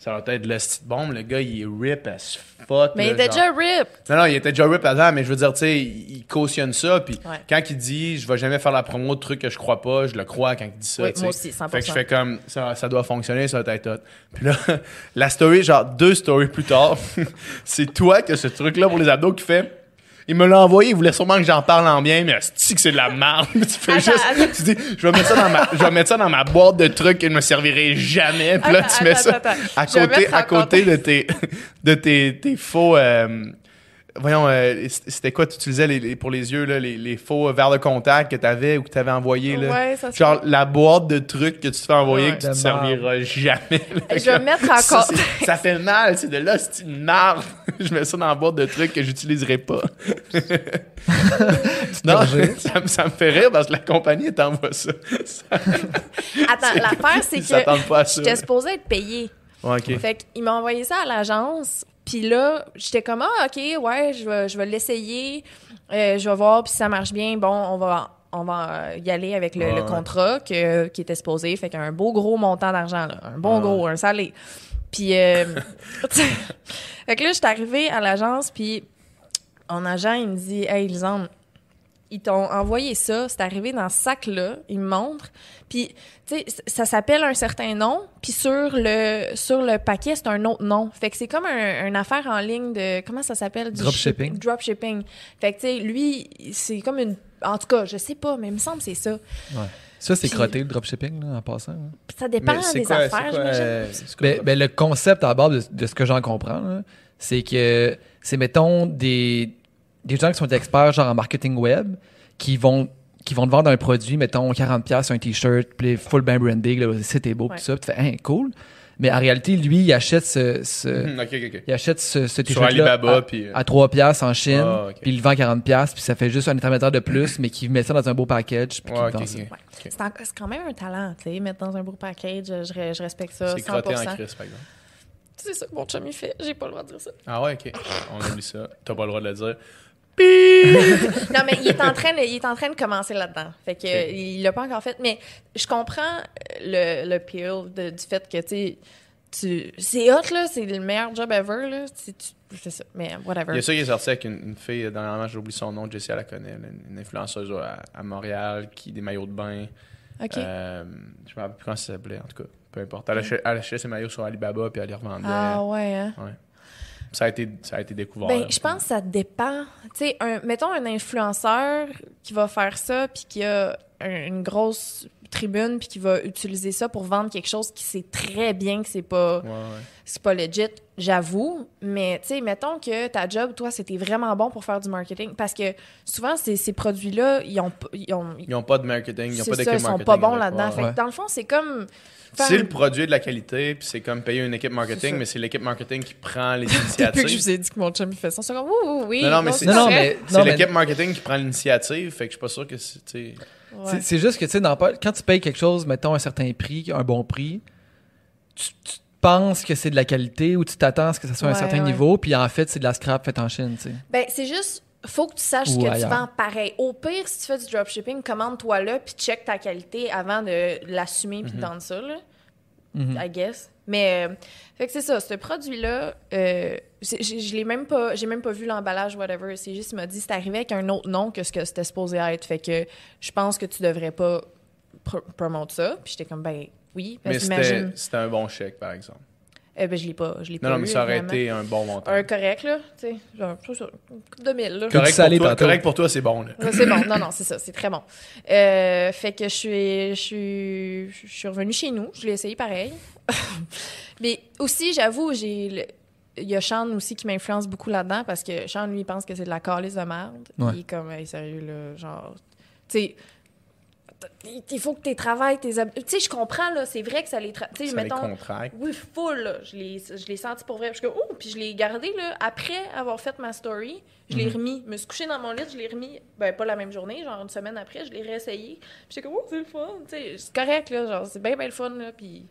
ça va être le style bombe. Le gars, il est rip as fuck. Mais là, il était genre. déjà rip. Non, non, il était déjà rip avant, mais je veux dire, tu sais, il cautionne ça. Puis Ouais. quand il dit, je vais jamais faire la promo de trucs que je crois pas, je le crois quand il dit ça. Oui, moi aussi, 100%. Fait que je fais comme, ça, ça doit fonctionner, ça va être hot. Puis là, [laughs] la story, genre deux stories plus tard, [laughs] c'est toi qui as ce truc-là pour les abdos qui fait. Il me l'a envoyé, il voulait sûrement que j'en parle en bien, mais c'est que c'est de la merde. [laughs] tu fais Attends, juste, attends. tu dis, je vais mettre ça dans ma, je vais mettre ça dans ma boîte de trucs qui ne me servirait jamais. Puis là, Attends, tu mets ça à côté, à côté de tes, de tes, tes faux, euh, voyons, euh, c'était quoi tu utilisais les, les- pour les yeux, là, les, les faux verres de contact que tu avais ou que tu avais envoyé, là? Ouais, ça Genre la boîte de trucs que tu te fais envoyer Ouais. que tu te De serviras jamais. là. [laughs] Je vais mettre en ça, ça fait mal, c'est de là, c'est une marde. [laughs] je mets ça dans la boîte de trucs que j'utiliserai pas. [laughs] non, ça, me- ça me fait rire parce que la compagnie t'envoie ça. Ça- Attends, l'affaire, c'est que j'étais supposée être payée. Ouais, ok. Fait qu'il m'a envoyé ça à l'agence. Puis là, j'étais comme, ah, OK, ouais, je vais, je vais l'essayer. Euh, je vais voir, puis si ça marche bien, bon, on va, on va y aller avec le, Ouais, le ouais. contrat que- qui était supposé. Fait qu'un beau gros montant d'argent, là. Un bon Ouais. gros, un salé. Puis, euh, [laughs] [laughs] fait que là, j'étais arrivée à l'agence, puis mon agent, il me dit, Hey, Lisande, ils t'ont envoyé ça, c'est arrivé dans ce sac-là, il me montre. Puis, tu sais, ça s'appelle un certain nom, puis sur le, sur le paquet, c'est un autre nom. Fait que c'est comme un, une affaire en ligne de. Comment ça s'appelle? Dropshipping. ship- Dropshipping. Fait que, tu sais, lui, c'est comme une. En tout cas, je sais pas, mais il me semble que c'est ça. Ça, c'est crotté, le dropshipping, là, en passant. hein. Puis ça dépend Mais c'est des quoi, affaires, c'est quoi, j'imagine. euh, c'est quoi? Ben, ben, le concept à bord de, de ce que j'en comprends, là, c'est que c'est, mettons, des, des gens qui sont experts genre en marketing web qui vont qui vont te vendre un produit, mettons 40$ sur un t-shirt, puis full bien branding, là, le site est beau, Ouais. tout ça, puis tu fais, hein, cool. Mais en réalité, lui, il achète ce, ce- [laughs] ok, ok, ok. il achète ce, t-shirt-là Alibaba, à, puis. euh, à 3 piastres en Chine, ok. puis il le vend 40 piastres, puis ça fait juste un intermédiaire de plus, [clears throat] mais qui met ça dans un beau package, puis qui Ouais, vend ok, ça. ok. Ouais. C'est, quand même un talent, tu sais, mettre dans un beau package, je, re- je respecte ça, C'est crotté en 100%. crise, par exemple. C'est ça que mon chum, il fait. J'ai pas le droit de dire ça. Ah ouais, ok. On oublie ça. T'as pas le droit de le dire. [laughs] Non, mais il est en train de, il est en train de commencer là-dedans. Fait que il l'a pas encore fait. Mais je comprends le, le peel de- du fait que, tu c'est hot, là. C'est le meilleur job ever, là. Tu- tu- C'est ça. Mais whatever. Il y a ça qui est sorti avec une, une fille, euh, dernièrement, j'ai oublié son nom, Jessie, elle la connaît, une influenceuse à, à Montréal qui des maillots de bain. OK. Euh, je me rappelle plus comment ça s'appelait, en tout cas. Peu importe. Elle achetait, elle achetait ses maillots sur Alibaba puis elle les revendait. ah, ouais, hein? Ça, a été, ça a été découvert. Ben, je pense que ça dépend. Tu mettons un influenceur qui va faire ça, puis qui a un- une grosse tribune, puis qui va utiliser ça pour vendre quelque chose qui sait très bien que c'est pas, Ouais, ouais. c'est pas legit, j'avoue. Mais, tu sais, mettons que ta job, toi, c'était vraiment bon pour faire du marketing. Parce que souvent, ces, ces produits-là, ils ont, ils ont, Ils n'ont pas de marketing, ils c'est pas ça, ils sont marketing. pas bons là-dedans. ouais, Fait ouais. que dans le fond, c'est comme... C'est le produit de la qualité, puis c'est comme payer une équipe marketing, mais c'est l'équipe marketing qui prend [laughs] les Depuis que je initiatives. vous ai dit que mon chum il fait ça, c'est comme oui, oui, oui. Non, non, mais c'est- l'équipe marketing qui prend l'initiative, fait que je suis pas sûr que c'est. Ouais. C'est- juste que, tu sais, quand tu payes quelque chose, mettons un certain prix, un bon prix, tu, tu penses que c'est de la qualité ou tu t'attends à ce que ça soit à un certain ouais. niveau, puis en fait, c'est de la scrap faite en Chine, tu sais. Ben, c'est juste, faut que tu saches Ou ce que ailleurs. tu vends pareil. Au pire, si tu fais du dropshipping, commande-toi là, puis check ta qualité avant de l'assumer puis de vendre ça, là, Mhm. I guess. Mais, euh, fait que c'est ça, ce produit-là, euh, je l'ai même pas, j'ai même pas vu l'emballage, whatever. C'est juste, il m'a dit, c'est arrivé avec un autre nom que ce que c'était supposé être. Fait que je pense que tu devrais pas pr promote ça. Puis j'étais comme, ben oui, parce Mais c'était c'était un bon chèque, par exemple. Eh ben, je l'ai pas, je l'ai pas Non, non, eu, mais ça aurait été un bon montant. Un correct, là, tu sais, genre, c'est ça, une coupe de mille, là. Que- Correct, salé pour toi, correct pour toi, c'est bon. Là. C'est bon, non, non, c'est ça, c'est très bon. Euh, fait que je suis, je suis, je suis revenue chez nous, je l'ai essayé pareil. [laughs] Mais aussi, j'avoue, j'ai, le- il y a Sean aussi qui m'influence beaucoup là-dedans parce que Sean, lui, il pense que c'est de la calice de merde. Ouais. Il est comme, hey, sérieux, là, genre, tu sais, il faut que tu travailles tes Tu sais, je comprends, là, c'est vrai que ça les... tra- Tu sais, les mettons... contracte. Oui, full, là. Je l'ai, je l'ai senti pour vrai. Puis, je suis comme, oh, puis je l'ai gardé, là, après avoir fait ma story. Je l'ai remis. Je me suis couchée dans mon lit, je l'ai remis. Ben, pas la même journée, genre une semaine après, je l'ai réessayé. Puis, j'étais comme, oh, c'est le fun. Tu sais, c'est correct, là. Genre, c'est bien, bien le fun, là. Puis.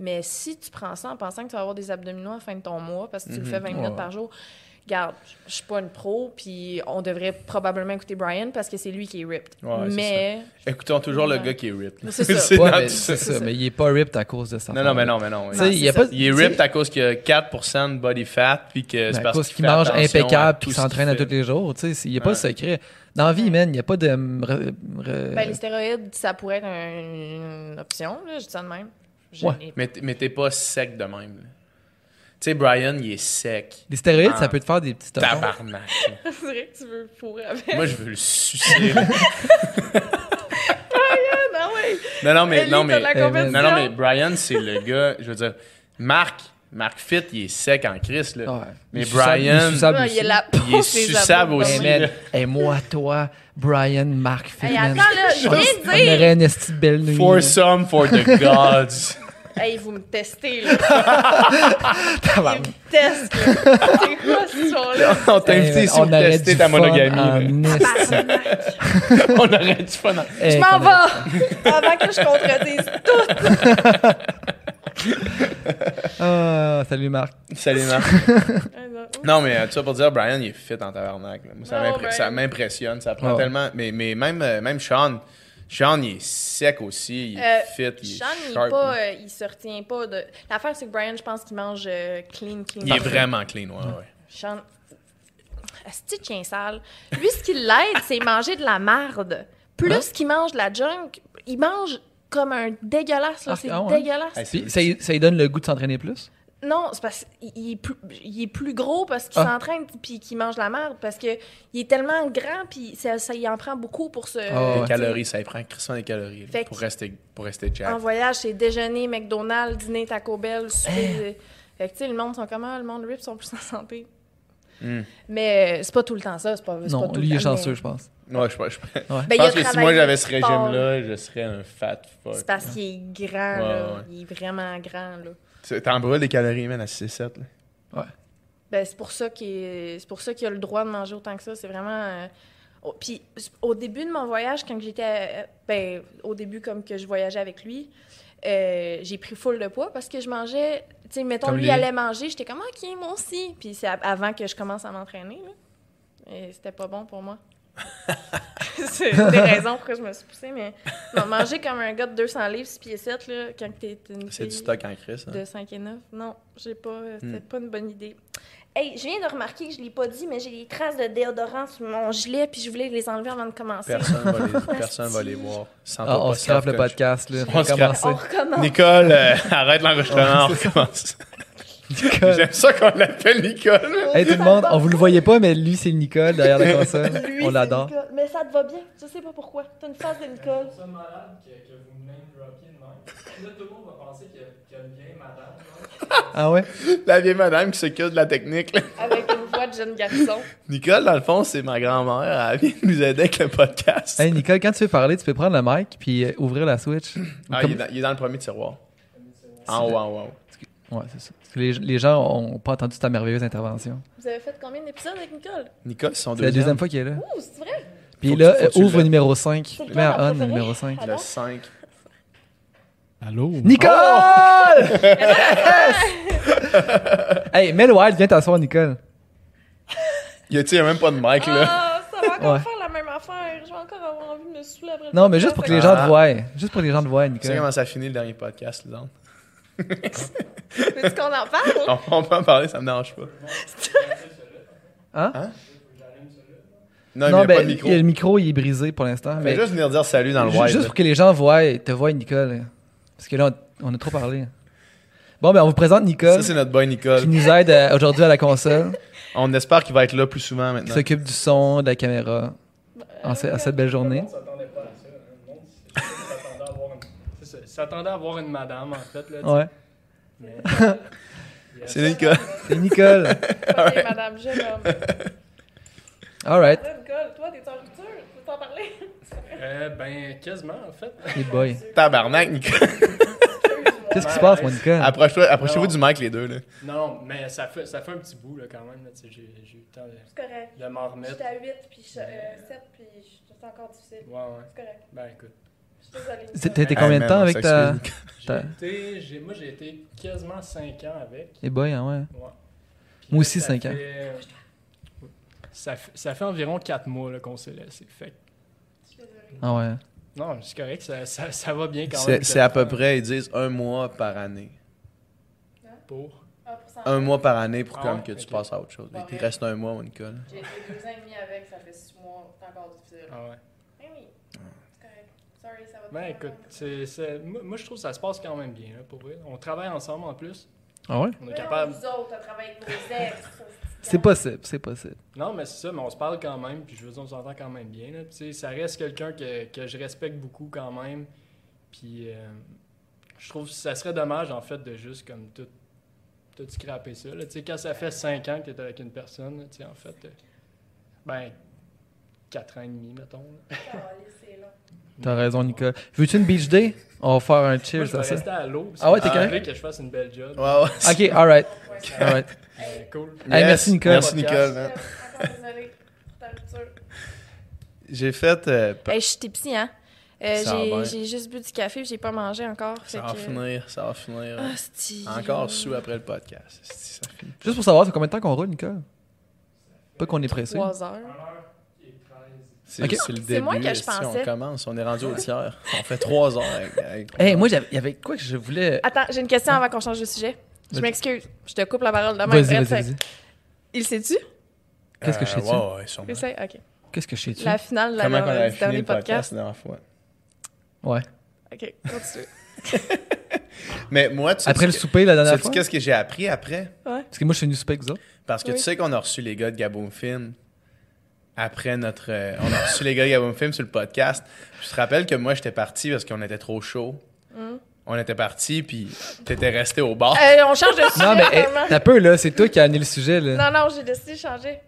Mais si tu prends ça en pensant que tu vas avoir des abdominaux à la fin de ton mois parce que tu le fais 20 minutes Ouais. par jour, garde, je suis pas une pro, puis on devrait probablement écouter Brian parce que c'est lui qui est ripped. Ouais, mais Écoutons toujours le gars qui est ripped. C'est ça. [laughs] Ouais, mais tout [laughs] c'est ça. ça. Mais il est pas ripped à cause de ça. Non, non, mais non, mais non. Tu sais, il pas. ça. Il est ripped à cause qu'il y a 4% de body fat, puis que mais c'est à parce cause qu'il mange impeccable puis s'entraîne à tous les jours. Tu sais, il n'y a pas secret. Dans la vie, man, il n'y a pas de. re- re- Ben, les stéroïdes, ça pourrait être un- une option, là, je dis ça de même. Je Ouais. n'ai- Mais, t'es pas sec de même. là. Tu sais, Brian, il est sec. Les stéroïdes, Ah. ça peut te faire des petits totons. Tabarnak. là. C'est vrai que tu veux fourrer avec. Moi, je veux le sucer. là. [laughs] non, oui. Non, non, mais, Ellie, non, t'as mais, la compétition. non, non, mais Brian, c'est le gars, je veux dire, Marc, Marc Fit, il est sec en Christ, là. Ouais. Mais Il est suçable- il est Brian- suçable Ouais, aussi. il est la Il est suçable abdos. aussi. Hey, là. man. Hey, moi, toi, Brian, Marc Hey, Fitman. attends, là, je On viens de on dire. aurait une esti de belle nuit. là. For some, for the gods. Hey, vous me testez, là. [laughs] Ils me testent, là. C'est quoi cette histoire-là? [laughs] On t'a invité ici on pour tester du ta fun monogamie. [laughs] On aurait du fun. en- Hey, Je m'en vais! Avant que je contredise tout! Ah, salut Marc. Salut, Marc. Ah, non. Mais euh, tout ça pour dire, Brian, il est fit en tabarnak. Moi, ça m'impressionne. Ça prend Ouais. tellement. Mais, mais même, euh, même Sean, Sean, il est sec aussi. Il est Euh, fit. Il est Sean, il, est sharp. pas, là. euh, il se retient pas de. L'affaire, c'est que Brian, je pense qu'il mange euh, clean, clean. Il est vraiment clean, ouais, ouais. Sean. De chien sale. Lui, ce qui l'aide, c'est manger de la marde. Plus Hein? qu'il mange de la junk, il mange comme un dégueulasse. Ah, c'est ah ouais? dégueulasse. C'est- Puis, ça lui donne le goût de s'entraîner plus? Non, c'est parce qu'il il est, plus- il est plus gros parce qu'il Ah. s'entraîne puis qu'il mange de la merde. Parce que il est tellement grand puis ça, ça y en prend beaucoup pour se. Ah, Les calories, ça y prend crissement des calories là, pour rester, pour rester jack. En voyage, c'est déjeuner, McDonald's, dîner, Taco Bell, souper. Fait que, tu sais, le monde sont comment? Le monde RIP sont plus en santé. Hmm. Mais euh, c'est pas tout le temps ça. C'est pas, c'est Non, pas tout lui, le il est temps, chanceux, mais- je pense. Ouais, je, je- je Ouais. Ben, il a pense que si moi j'avais ce fort. régime-là, je serais un fat fuck. C'est parce qu'il est grand, Ouais, là. ouais. Il est vraiment grand, là. T'en brûles des calories, man, à 6-7. là. Ben, c'est pour ça qu'il est- c'est pour ça qu'il a le droit de manger autant que ça. C'est vraiment. euh, oh, Puis au début de mon voyage, quand j'étais, euh, ben, au début comme que je voyageais avec lui, euh, j'ai pris full de poids parce que je mangeais. Tu sais, mettons Comme lui lui. allait manger, j'étais comme ok moi aussi. Puis c'est avant que je commence à m'entraîner là. Et c'était pas bon pour moi. [laughs] c'est une des raisons pourquoi je me suis poussée, mais non, manger comme un gars de 200 livres, 6 pieds 7, là, quand t'es une C'est du stock en crise. hein. de 5 et 9. Non, j'ai pas. euh, C'était Hmm. pas une bonne idée. Hey, je viens de remarquer que je l'ai pas dit, mais j'ai des traces de déodorant sur mon gilet, puis je voulais les enlever avant de commencer. Personne va les, [laughs] personne va les voir. Sens-toi Ah, on scrape le podcast, là. On. On recommence. Nicole, euh, [laughs] arrête l'enregistrement, on recommence. J'aime ça qu'on l'appelle Nicole. Hey, tout le monde, on vous le voyait pas, mais lui, c'est le Nicole derrière la console. [laughs] Lui, on l'adore. Nicole. Mais ça te va bien. Je sais pas pourquoi. T'as une face de Nicole. C'est malade que, vous. Là, tout le monde va penser qu'il y, a- une vieille madame. là. Ah ouais? La vieille madame qui s'occupe de la technique. là. Avec une voix de jeune garçon. Nicole, dans le fond, c'est ma grand-mère. Elle vient nous aider avec le podcast. Hey, Nicole, quand tu veux parler, tu peux prendre le mic puis euh, ouvrir la Switch. Ah, Comme- il, est dans, il est dans le premier tiroir. En haut, en haut, en haut. Ouais, c'est ça. Parce que les, les gens ont pas entendu ta merveilleuse intervention. Vous avez fait combien d'épisodes avec Nicole? Nicole, c'est la deuxième. fois qu'il est là. Ouh, c'est vrai? Puis Faut là, que tu- faut que tu euh, ouvre le- numéro 5. C'est Mets lequel, à ton on numéro 5. Ah Le non? 5. Allô? Nicole! [laughs] [laughs] hey, Mel Wild, viens t'asseoir, Nicole. Y a-tu y a même pas de mic, là? Ah, ça va encore Ouais. faire la même affaire. Je vais encore avoir envie de me saouler après le Non, mais juste pour que les avec- gens Ah. te voient. Juste pour que les gens te voient, Tu sais Nicole. comment ça finit le dernier podcast, Lisandre? [laughs] Veux-tu qu'on en parle? On, on peut en parler, ça me dérange pas. [laughs] Hein? Non, Non, il y a ben, pas de micro. il y a le micro, il est brisé pour l'instant. Mais juste venir dire salut dans le wide. juste pour que les gens voient, te voient, Nicole. Parce que là, on, on a trop parlé. Bon, ben, on vous présente Nicole, Ça, c'est notre boy qui Nicole. nous aide euh, aujourd'hui à la console, [laughs] On espère qu'il va être là plus souvent qui maintenant. s'occupe du son, de la caméra, en à cette belle journée. On s'attendait pas à ça. hein. Le monde s'attendait à avoir une... C'est ça, s'attendait à avoir une madame, en fait. Là. Ouais. Mais- [laughs] C'est Nicole. [laughs] C'est Nicole. Madame, jeune homme. All right. Nicole, toi, t'es en rupture? Tu veux t'en parler? Euh, ben, quasiment, en fait. Les boys. [laughs] Tabarnak, Nicolas. Qu'est-ce qui se passe, Monica? Approche-toi- Approchez-vous du mic, les deux. Là. Non, mais ça fait, ça fait un petit bout, là, quand même. là, J'ai j'ai eu le temps de, C'est correct. de m'en remettre. J'étais à 8, puis 7, puis c'est encore difficile. Ouais, ouais. C'est correct. Ben, écoute. T'as été combien de temps avec ta. J'ai moi, j'ai été quasiment 5 ans avec. Les boys, hein, ouais. Moi là, aussi, ça cinq ans. fait- Ça, fait- ça fait environ 4 mois qu'on s'est laissé. Fait. Ah ouais. non, c'est correct, ça, ça, ça va bien quand même. C'est à peu près, ils disent un mois par année. Pour? Ah, pour. Un mois par année pour Ah comme ouais? que tu passes à autre chose. Il reste un mois, Monica. là. J'ai été deux ans et demi avec, ça fait 6 mois. C'est encore difficile. Ah ouais. Eh oui. C'est correct. Sorry, ça va Ben écoute, c'est, c'est- moi, moi, je trouve que ça se passe quand même bien, là, pour vrai. On travaille ensemble en plus. Ah ouais? On est capable. Vous autres, t'as travaillé avec vos ex. C'est [laughs] possible, c'est possible. Non, mais c'est ça, mais on se parle quand même, puis je veux dire, on s'entend quand même bien. Là. Tu sais, ça reste quelqu'un que, que je respecte beaucoup quand même. Puis euh, je trouve que ça serait dommage, en fait, de juste comme tout, tout scraper ça. Là. Tu sais, quand ça fait 5 ans que tu es avec une personne, là, tu sais, en fait, euh, ben, 4 ans et demi, mettons. là. C'est long. T'as raison, Nicole. Veux-tu une beach day? On va faire un Moi, cheers je vais ça. rester à l'eau. Ah ouais, t'es je correct? que je fasse une belle job. Ouais, ouais. Ok, alright. Alright. Euh, cool. Hey, merci, Nicole. Merci, Nicole. man. [laughs] J'ai fait. euh, Hey, je suis tipsy, hein? Euh, j'ai juste bu du café puis j'ai pas mangé encore. ça fait va que- finir, ça va finir. Ah, c'ti. Encore sous après le podcast. Si, Ça finit. Juste pour savoir, ça fait combien de temps qu'on roule, Nicole? Pas qu'on est pressé. 3 heures. C'est le début. moins que je si on commence, on est rendu au tiers. On fait trois heures avec. avec- Hey, moi, il y avait quoi que je voulais? Attends, j'ai une question avant qu'on change de sujet. Je m'excuse. Je te coupe la parole de même. Il sait-tu? Qu'est-ce que je sais Euh, dessus? Ouais, ouais, sûrement. Essaye, ok. Qu'est-ce que je sais dessus? La finale de la Comment on dernière- avait du fini dernier le podcast podcast. la dernière fois? Ouais. Ok, continue. [laughs] Mais moi, tu sais Après le souper, la dernière sais-tu fois? qu'est-ce que j'ai appris après? Parce que moi, je suis venu souper avec vous autres. Parce que Oui. tu sais qu'on a reçu les gars de Gaboum Film après notre. euh, on a reçu les gars de Gaboum Film sur le podcast. Je te rappelle que moi, j'étais parti parce qu'on était trop chaud. Mm. On était parti, puis t'étais resté au bar. Euh, on change de sujet. Non, mais hey, peu, là. C'est toi qui as amené le sujet, là. Non, non, j'ai décidé de changer.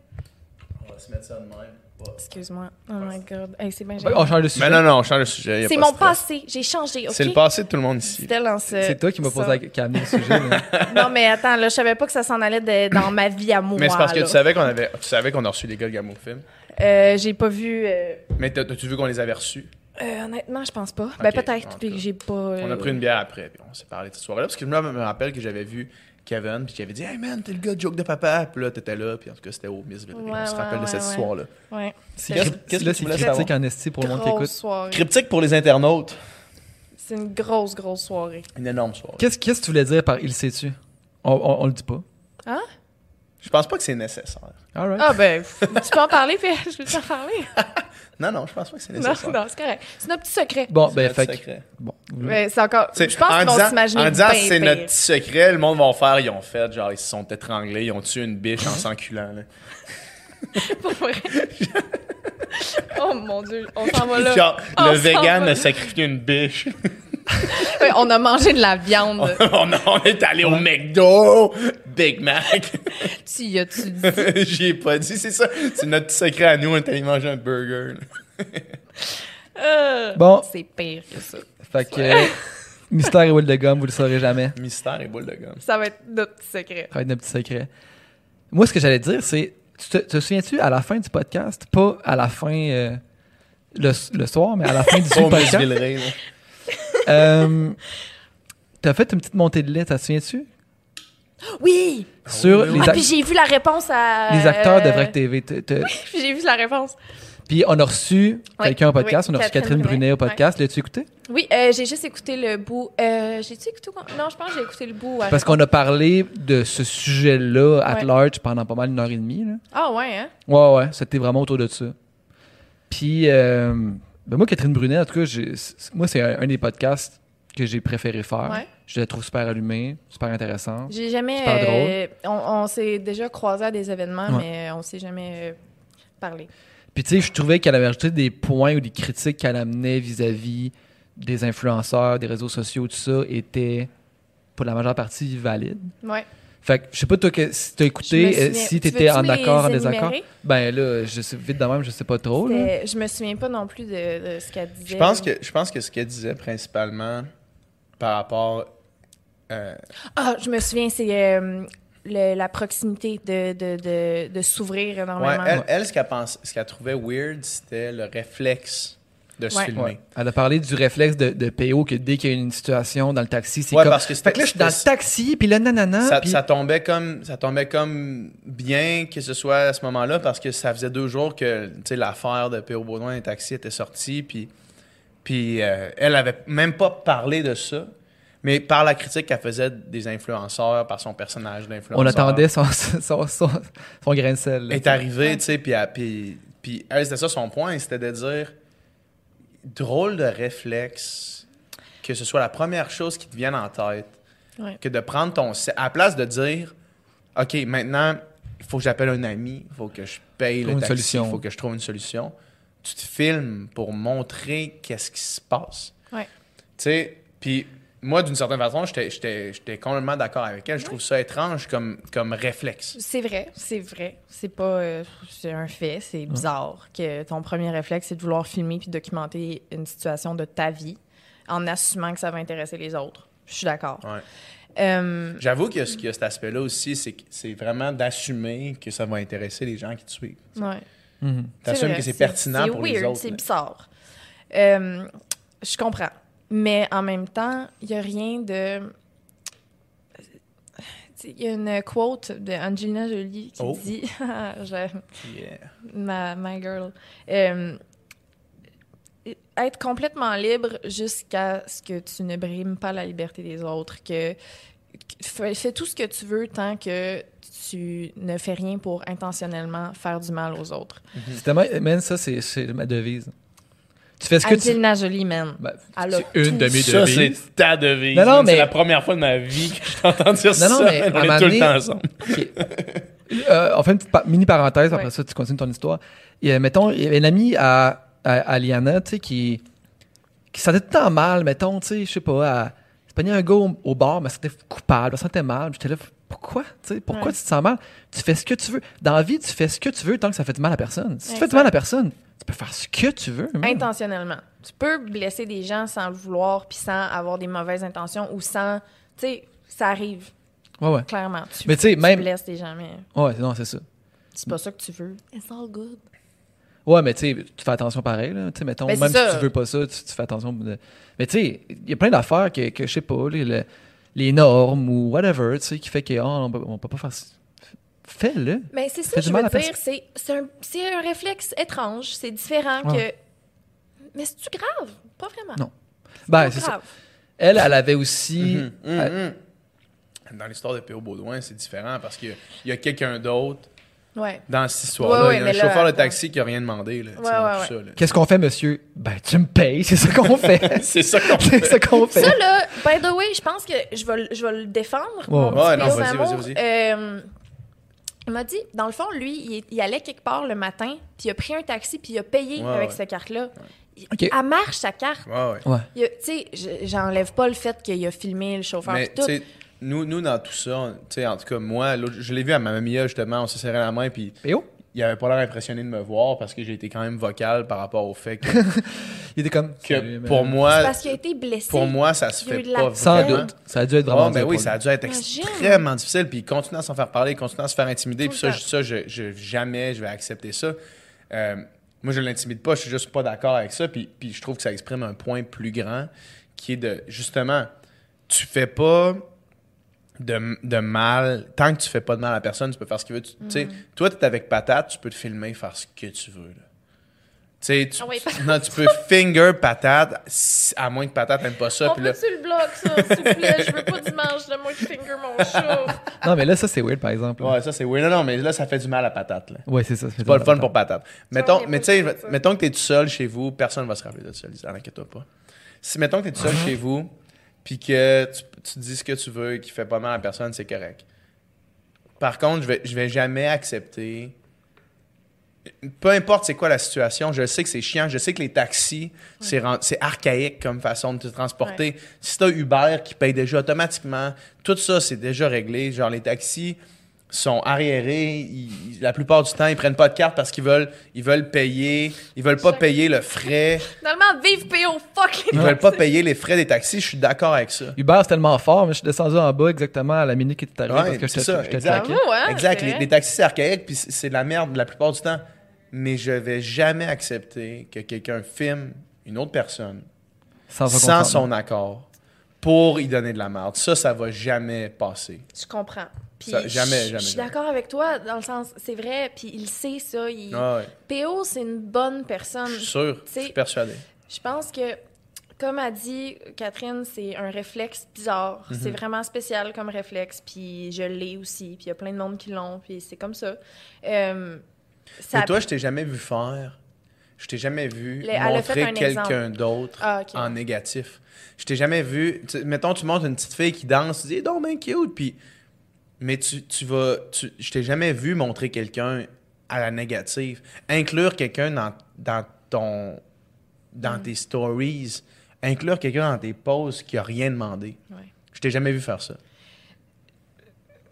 On va se mettre ça de même. Excuse-moi. Oh my god. Hey, c'est bien Ouais, gênant. On change de sujet. Mais non, non, on change de sujet. C'est pas mon passé. J'ai changé, ok? C'est le passé de tout le monde ici. C'est toi qui m'as posé qui a amené le sujet, là. [laughs] Non, mais attends, là, je savais pas que ça s'en allait de- dans ma vie à moi. Mais c'est parce que là. tu savais qu'on avait, tu savais qu'on a reçu les gars de Film. Euh, j'ai pas vu. euh, Mais t'as- t'as-tu vu qu'on les avait reçus? euh, honnêtement, je pense pas. Ben, Ok, en peut-être, puis j'ai pas. euh, On a pris une bière après, puis on s'est parlé de cette soirée-là. Parce que je me rappelle que j'avais vu Kevin, puis qu'il avait dit Hey man, t'es le gars de joke de papa. Puis là, t'étais là, puis en tout cas, c'était au Miss Ville. Ouais, on se ouais, rappelle de cette histoire-là. Ouais. C'est Qu'est-ce- que c'est tu voulais critique en esti pour le monde qui Grosse écoute. soirée. Cryptique pour les internautes. C'est une grosse, grosse soirée. Une énorme soirée. Qu'est-ce qu'est-ce que tu voulais dire par il sait-tu? On, on, on le dit pas. Je pense pas que c'est nécessaire. Ah, ben, tu peux en parler, puis [laughs] je peux t'en parler? [laughs] Non, non, je pense pas que c'est Non, nécessaire. non, c'est correct. C'est notre petit secret. Bon, ben, notre fait secret. Bon. Ouais, c'est encore. Je pense en qu'ils vont s'imaginer. En disant c'est notre petit secret, le monde va faire, ils ont fait, genre, ils se sont étranglés, ils ont tué une biche en s'enculant. là. [laughs] Pour vrai. oh mon dieu, on s'en va là. Genre, On le vegan va. a sacrifié une biche. [laughs] On a mangé de la viande. [laughs] on, a- on est allé au McDo, Big Mac. [laughs] tu y as-tu dit? J'y ai pas dit, c'est ça. C'est notre petit secret à nous, on est allé manger un burger. Euh, Bon, C'est pire que ça. fait que. euh, Mystère et Will de gomme, vous le saurez jamais. Mystère et boule de gomme. Ça va être notre petit secret. Ça va être notre petit secret. Moi, ce que j'allais dire, c'est. Tu te, te souviens-tu à la fin du podcast, pas à la fin euh, le, le soir, mais à la fin du podcast? Euh, t'as fait une petite montée de lait, t'as te souviens-tu? Oui! Sur oui, oui. les, Ah, puis j'ai vu la réponse à. les acteurs de euh, Vrac TV. T'as- t'as- Puis j'ai vu la réponse. Puis on a reçu Oui, quelqu'un au podcast, oui, on a reçu Catherine Catherine Brunet au podcast. L'as-tu écouté? Oui, euh, j'ai juste écouté le bout. Euh, J'ai-tu écouté quoi? Non, je pense que j'ai écouté le bout. Parce qu'on a parlé de ce sujet-là at Ouais. large pendant pas mal une heure et demie. Là. Ah, ouais, hein? Ouais, ouais, c'était vraiment autour de ça. Puis, euh, ben moi, Catherine Brunet, en tout cas, moi, c'est un, un des podcasts que j'ai préféré faire. Ouais. Je la trouve super allumée, super intéressante. J'ai jamais. Super euh, on on s'est déjà croisé à des événements, Ouais. mais on s'est jamais euh, parlé. Puis, tu sais, je trouvais qu'elle avait ajouté des points ou des critiques qu'elle amenait vis-à-vis des influenceurs, des réseaux sociaux, tout ça, étaient, pour la majeure partie, valides. Ouais. Fait que je sais pas, toi, que, si t'as écouté, euh, souviens- si Tu t'étais en accord, en désaccord? Ben là, je sais, vite de même, je sais pas trop. Là. Je me souviens pas non plus de, de ce qu'elle disait. Je pense, que, je pense que ce qu'elle disait principalement par rapport. euh, Ah, je me souviens, c'est euh, la proximité de, de, de, de s'ouvrir ouais, énormément. elle, elle, ce qu'elle pense, ce qu'elle trouvait weird, c'était le réflexe de se Ouais. filmer. Ouais. Elle a parlé du réflexe de, de PO que dès qu'il y a une situation dans le taxi, c'est Ouais, comme. parce que Fait que là, je suis dans le taxi, puis là, nanana. ça, ça tombait comme ça tombait comme bien que ce soit à ce moment-là parce que ça faisait deux jours que tu sais, l'affaire de P.O. Baudouin et Taxi était sortie puis puis euh, elle avait même pas parlé de ça mais par la critique qu'elle faisait des influenceurs par son personnage d'influenceur On attendait son, [laughs] son, son, son grain de sel. là. est arrivée tu sais puis puis elle c'était ça son point c'était de dire drôle de réflexe que ce soit la première chose qui te vienne en tête Ouais. que de prendre ton à la place de dire OK, maintenant, il faut que j'appelle un ami, il faut que je paye Trouve le taxi, il faut que je trouve une solution. Tu te filmes pour montrer qu'est-ce qui se passe. Ouais. Tu sais, puis moi, d'une certaine façon, j'étais- j'étais j'étais complètement d'accord avec elle. Je trouve ça étrange comme, comme réflexe. C'est vrai, c'est vrai. C'est pas. euh, c'est un fait, c'est bizarre que ton premier réflexe, c'est de vouloir filmer puis documenter une situation de ta vie en assumant que ça va intéresser les autres. Je suis d'accord. Ouais. Euh, J'avoue qu'il y, y a cet aspect-là aussi, c'est vraiment d'assumer que ça va intéresser les gens qui te suivent. ouais. T'assumes vrai, que c'est pertinent pour weird, les autres. C'est bizarre. Euh, je comprends. Mais en même temps, il n'y a rien de. Il y a une quote de Angelina Jolie qui Oh. dit [laughs] Je- Yeah. ma, my girl. Euh, être complètement libre jusqu'à ce que tu ne brimes pas la liberté des autres, que, fais, tout ce que tu veux tant que tu ne fais rien pour intentionnellement faire du mal aux autres. C'est tellement- man, ça, c'est c'est ma devise. Tu fais ce que tu. Angelina Jolie, man. Ben, Elle c'est une de mes Ça, c'est ta devise. Non, mais- C'est la première fois de ma vie que je t'entends dire ça. non, mais On est tout le temps ensemble. [laughs] Euh, on fait une petite pa- mini parenthèse, après Ouais. ça, tu continues ton histoire. Et, euh, mettons, il y avait une amie à, à, à Liana, tu sais, qui, qui se sentait tout le temps mal, mettons, tu sais, je sais pas, à, se pognait un gars au, au bar, mais elle sentait coupable, elle se sentait mal. J'étais là, pourquoi, tu sais, pourquoi Ouais. tu te sens mal? Tu fais ce que tu veux. Dans la vie, tu fais ce que tu veux tant que ça fait du mal à personne. Si tu fais du mal à personne, tu peux faire ce que tu veux. Intentionnellement. Tu peux blesser des gens sans le vouloir puis sans avoir des mauvaises intentions ou sans. Tu sais, ça arrive, Ouais, ouais. clairement. Tu, Mais tu sais, même- blesses des gens, mais Ouais, non, c'est ça. c'est pas ça que tu veux. It's all good. Ouais, mais tu sais, tu fais attention pareil, là. Tu sais, mettons, Ben, même ça. si tu veux pas ça, tu, tu fais attention. de- Mais tu sais, il y a plein d'affaires que, que je sais pas, les, le- les normes ou whatever, tu sais, qui fait que, oh, on, peut, on peut pas faire ça. Fais-le. Mais c'est ça du je veux dire. C'est c'est un, c'est un réflexe étrange. C'est différent Ouais. que. Mais c'est-tu grave? Pas vraiment. Non. C'est Ben, pas c'est ça. grave. Elle, elle avait aussi. Mhm, mhm, euh, mhm. Dans l'histoire de P.O. Baudouin, c'est différent parce qu'il y a- il y a quelqu'un d'autre Ouais. dans cette histoire-là. Ouais, ouais, il y a un là, chauffeur de taxi qui a rien demandé. Là, tu sais, Ouais, dans ouais, tout ouais. ça, là. Qu'est-ce qu'on fait, monsieur? Ben, tu me payes, c'est ça qu'on [laughs] fait. C'est ça qu'on [laughs] c'est fait. ça qu'on fait. Ça, là, by the way, je pense que je vais, le- je vais le défendre. mon Ouais. petit Ouais, non, P.O. vas-y, d'amour. vas-y, vas-y. Euh, il m'a dit, dans le fond, lui, il, il allait quelque part le matin, puis il a pris un taxi, puis il a payé Ouais, avec ouais. cette carte-là. Il- Ok. Elle marche, sa carte. Ouais, ouais. Ouais. Tu sais, je- j'enlève pas le fait qu'il a filmé le chauffeur Mais puis tu tout. sais, nous, nous, dans tout ça, tu sais, en tout cas, moi, l'autre- je l'ai vu à ma mamie, justement, on se serrait la main, puis P.O.? Il avait pas l'air impressionné de me voir parce que j'ai été quand même vocal par rapport au fait que, [laughs] Il était comme. que pour C'est moi, parce qu'il a été blessé. pour moi, ça se fait pas Sans vraiment. doute. Ça a dû être vraiment Ouais, ben dur oui, ça a dû être Imagine. extrêmement difficile. Puis il continue à s'en faire parler, il continue à se faire intimider. Tout Puis ça, ça je, je- jamais je vais accepter ça. Euh, moi, je l'intimide pas, je suis juste pas d'accord avec ça. Puis, puis je trouve que ça exprime un point plus grand qui est de, justement, tu fais pas de, de mal. Tant que tu fais pas de mal à personne, tu peux faire ce que tu veux. Tu tu sais, toi, tu es avec patate, tu peux te filmer, faire ce que tu veux. là. Tu sais, tu, Ah oui, non, tu peux [laughs] finger patate, à moins que patate n'aime pas ça. On Puis là, peut-tu le bloc, ça, s'il vous plaît? Je veux pas d'image de moi qui finger mon chat. Non, mais là, ça, c'est weird, par exemple. ouais, ça c'est oui. Non, non, mais là, ça fait du mal à patate. Là. Ouais, c'est ça. C'est pas le fun pour patate. Mettons, mais tu sais, mettons que t'es tout seul chez vous, personne va se rappeler de ça, Lisa, inquiète-toi pas. Si, mettons que t'es tout seul chez vous, puis que tu, tu dis ce que tu veux, qui fait pas mal à personne, c'est correct. Par contre, je vais, je vais jamais accepter peu importe c'est quoi la situation, je sais que c'est chiant, je sais que les taxis, c'est archaïque comme façon de te transporter. Si t'as Uber qui paye déjà automatiquement, tout ça, c'est déjà réglé. Genre, les taxis sont arriérés, ils- la plupart du temps, ils prennent pas de carte parce qu'ils veulent, ils veulent payer, ils veulent pas Chaque- payer le frais, Finalement, vive PO, fuck les ils veulent pas payer les frais des taxis, je suis d'accord avec ça. Uber, c'est tellement fort, mais je suis descendu en bas exactement à la minute qui est arrivée Ouais, parce que c'est j'étais exact. hein, exact. Les, taxis, c'est archaïque, puis c'est de la merde la plupart du temps. Mais je vais jamais accepter que quelqu'un filme une autre personne Sans son sans consentement. son accord pour y donner de la merde. Ça, ça va jamais passer. Je comprends. Puis Ça, jamais, jamais, Je suis d'accord avec toi, dans le sens, c'est vrai, puis il sait ça. Il... Ah ouais, PO, c'est une bonne personne. je suis sûr, je suis persuadé. Je pense que, comme a dit Catherine, c'est un réflexe bizarre. Mhm. C'est vraiment spécial comme réflexe, puis je l'ai aussi, puis il y a plein de monde qui l'ont, puis c'est comme ça. Euh, ça Mais toi, je t'ai jamais vu faire. Je t'ai jamais vu Le- elle a fait montrer un quelqu'un d'autre Ah, en négatif. Je t'ai jamais vu. mettons, tu montres une petite fille qui danse, tu dis, donc, ben cute. Puis, mais tu, tu vas. Tu, je t'ai jamais vu montrer quelqu'un à la négative. Inclure quelqu'un dans, dans ton. Mm. dans tes stories. Inclure quelqu'un dans tes posts qui a rien demandé. Ouais. Je t'ai jamais vu faire ça.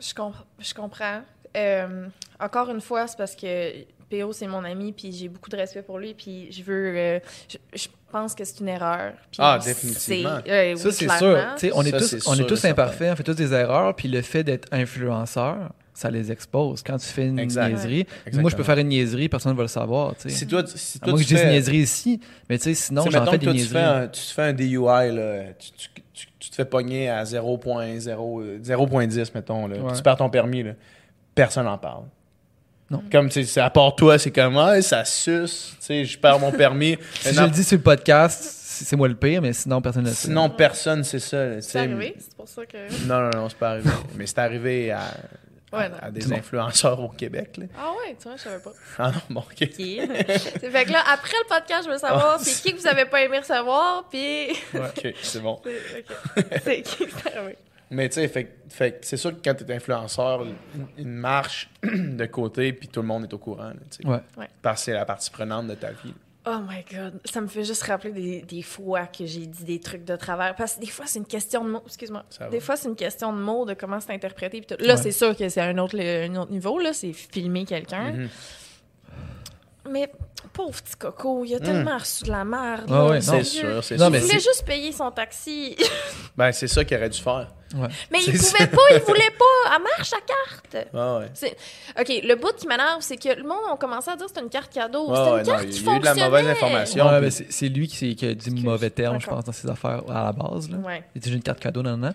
Je, comp- je comprends. Euh, encore une fois, c'est parce que PO, c'est mon ami, puis j'ai beaucoup de respect pour lui, puis je veux... euh, je, je pense que c'est une erreur. puis Ah, c'est- définitivement. euh, Ça, oui, c'est sûr. Tu sais, on est Ça, tous, on est tous imparfaits, on fait tous des erreurs, puis le fait d'être influenceur, ça les expose. Quand tu fais une Exact. niaiserie, Exactement. moi, je peux faire une niaiserie, personne ne va le savoir. tu sais. Si toi, si toi moins tu je fais- une niaiserie ici, mais tu sais, sinon, Tu j'en fais des toi, tu, niaiseries. fais un, tu te fais un DUI, là, tu, tu- tu- tu te fais pogner à 0.0, euh, 0.10, mettons, là, Ouais. tu perds ton permis, là. personne n'en parle. Non. Comme, tu sais, c'est à part toi, c'est comme, ah, ça suce, tu sais, je perds mon permis. [laughs] Si Maintenant, je le dis sur le podcast, c'est moi le pire, mais sinon, personne ne le sait. Sinon, personne, c'est ça. C'est arrivé, c'est pour ça que... Non, non, non, c'est pas arrivé. Mais c'est arrivé à, à- Ouais, non. à des influenceurs au Québec. Là. Ah ouais, tu vois, je savais pas. [laughs] Ah non, bon, OK. OK. [laughs] C'est fait que là, après le podcast, je veux savoir Ah, c'est qui que vous avez pas aimé recevoir, puis... OK, c'est bon. C'est ok. C'est qui c'est arrivé. Mais tu sais, fait, fait c'est sûr que quand tu es influenceur, une, une marche [clears throat] de côté, puis tout le monde est au courant. là. Ouais. Parce que c'est la partie prenante de ta vie. Oh my god, ça me fait juste rappeler des, des fois que j'ai dit des trucs de travers. Parce que des fois, c'est une question de mots. Excuse-moi. Des fois, c'est une question de mots, de comment c'est interprété. puis tout. Là, Ouais. c'est sûr que c'est un autre, un autre niveau. Là, c'est filmer quelqu'un. Mhm. Mais pauvre petit coco, il a tellement reçu de la merde. Ah ouais, C'est non. sûr, c'est Non, Il voulait juste payer son taxi. [laughs] Ben, c'est ça qu'il aurait dû faire. Ouais. Mais il pouvait pas, il voulait pas. Elle marche sa carte. Ah ouais. C'est- OK, le bout qui m'énerve, c'est que le monde a commencé à dire que c'est une carte cadeau. Ouais, c'est une ouais, non, carte il qui y a eu de la mauvaise information. Ouais, puis- mais c'est lui qui, s'est- qui a dit mauvais terme, je pense, dans ses affaires à la base. Là. Ouais. Il dit une carte cadeau, non, non.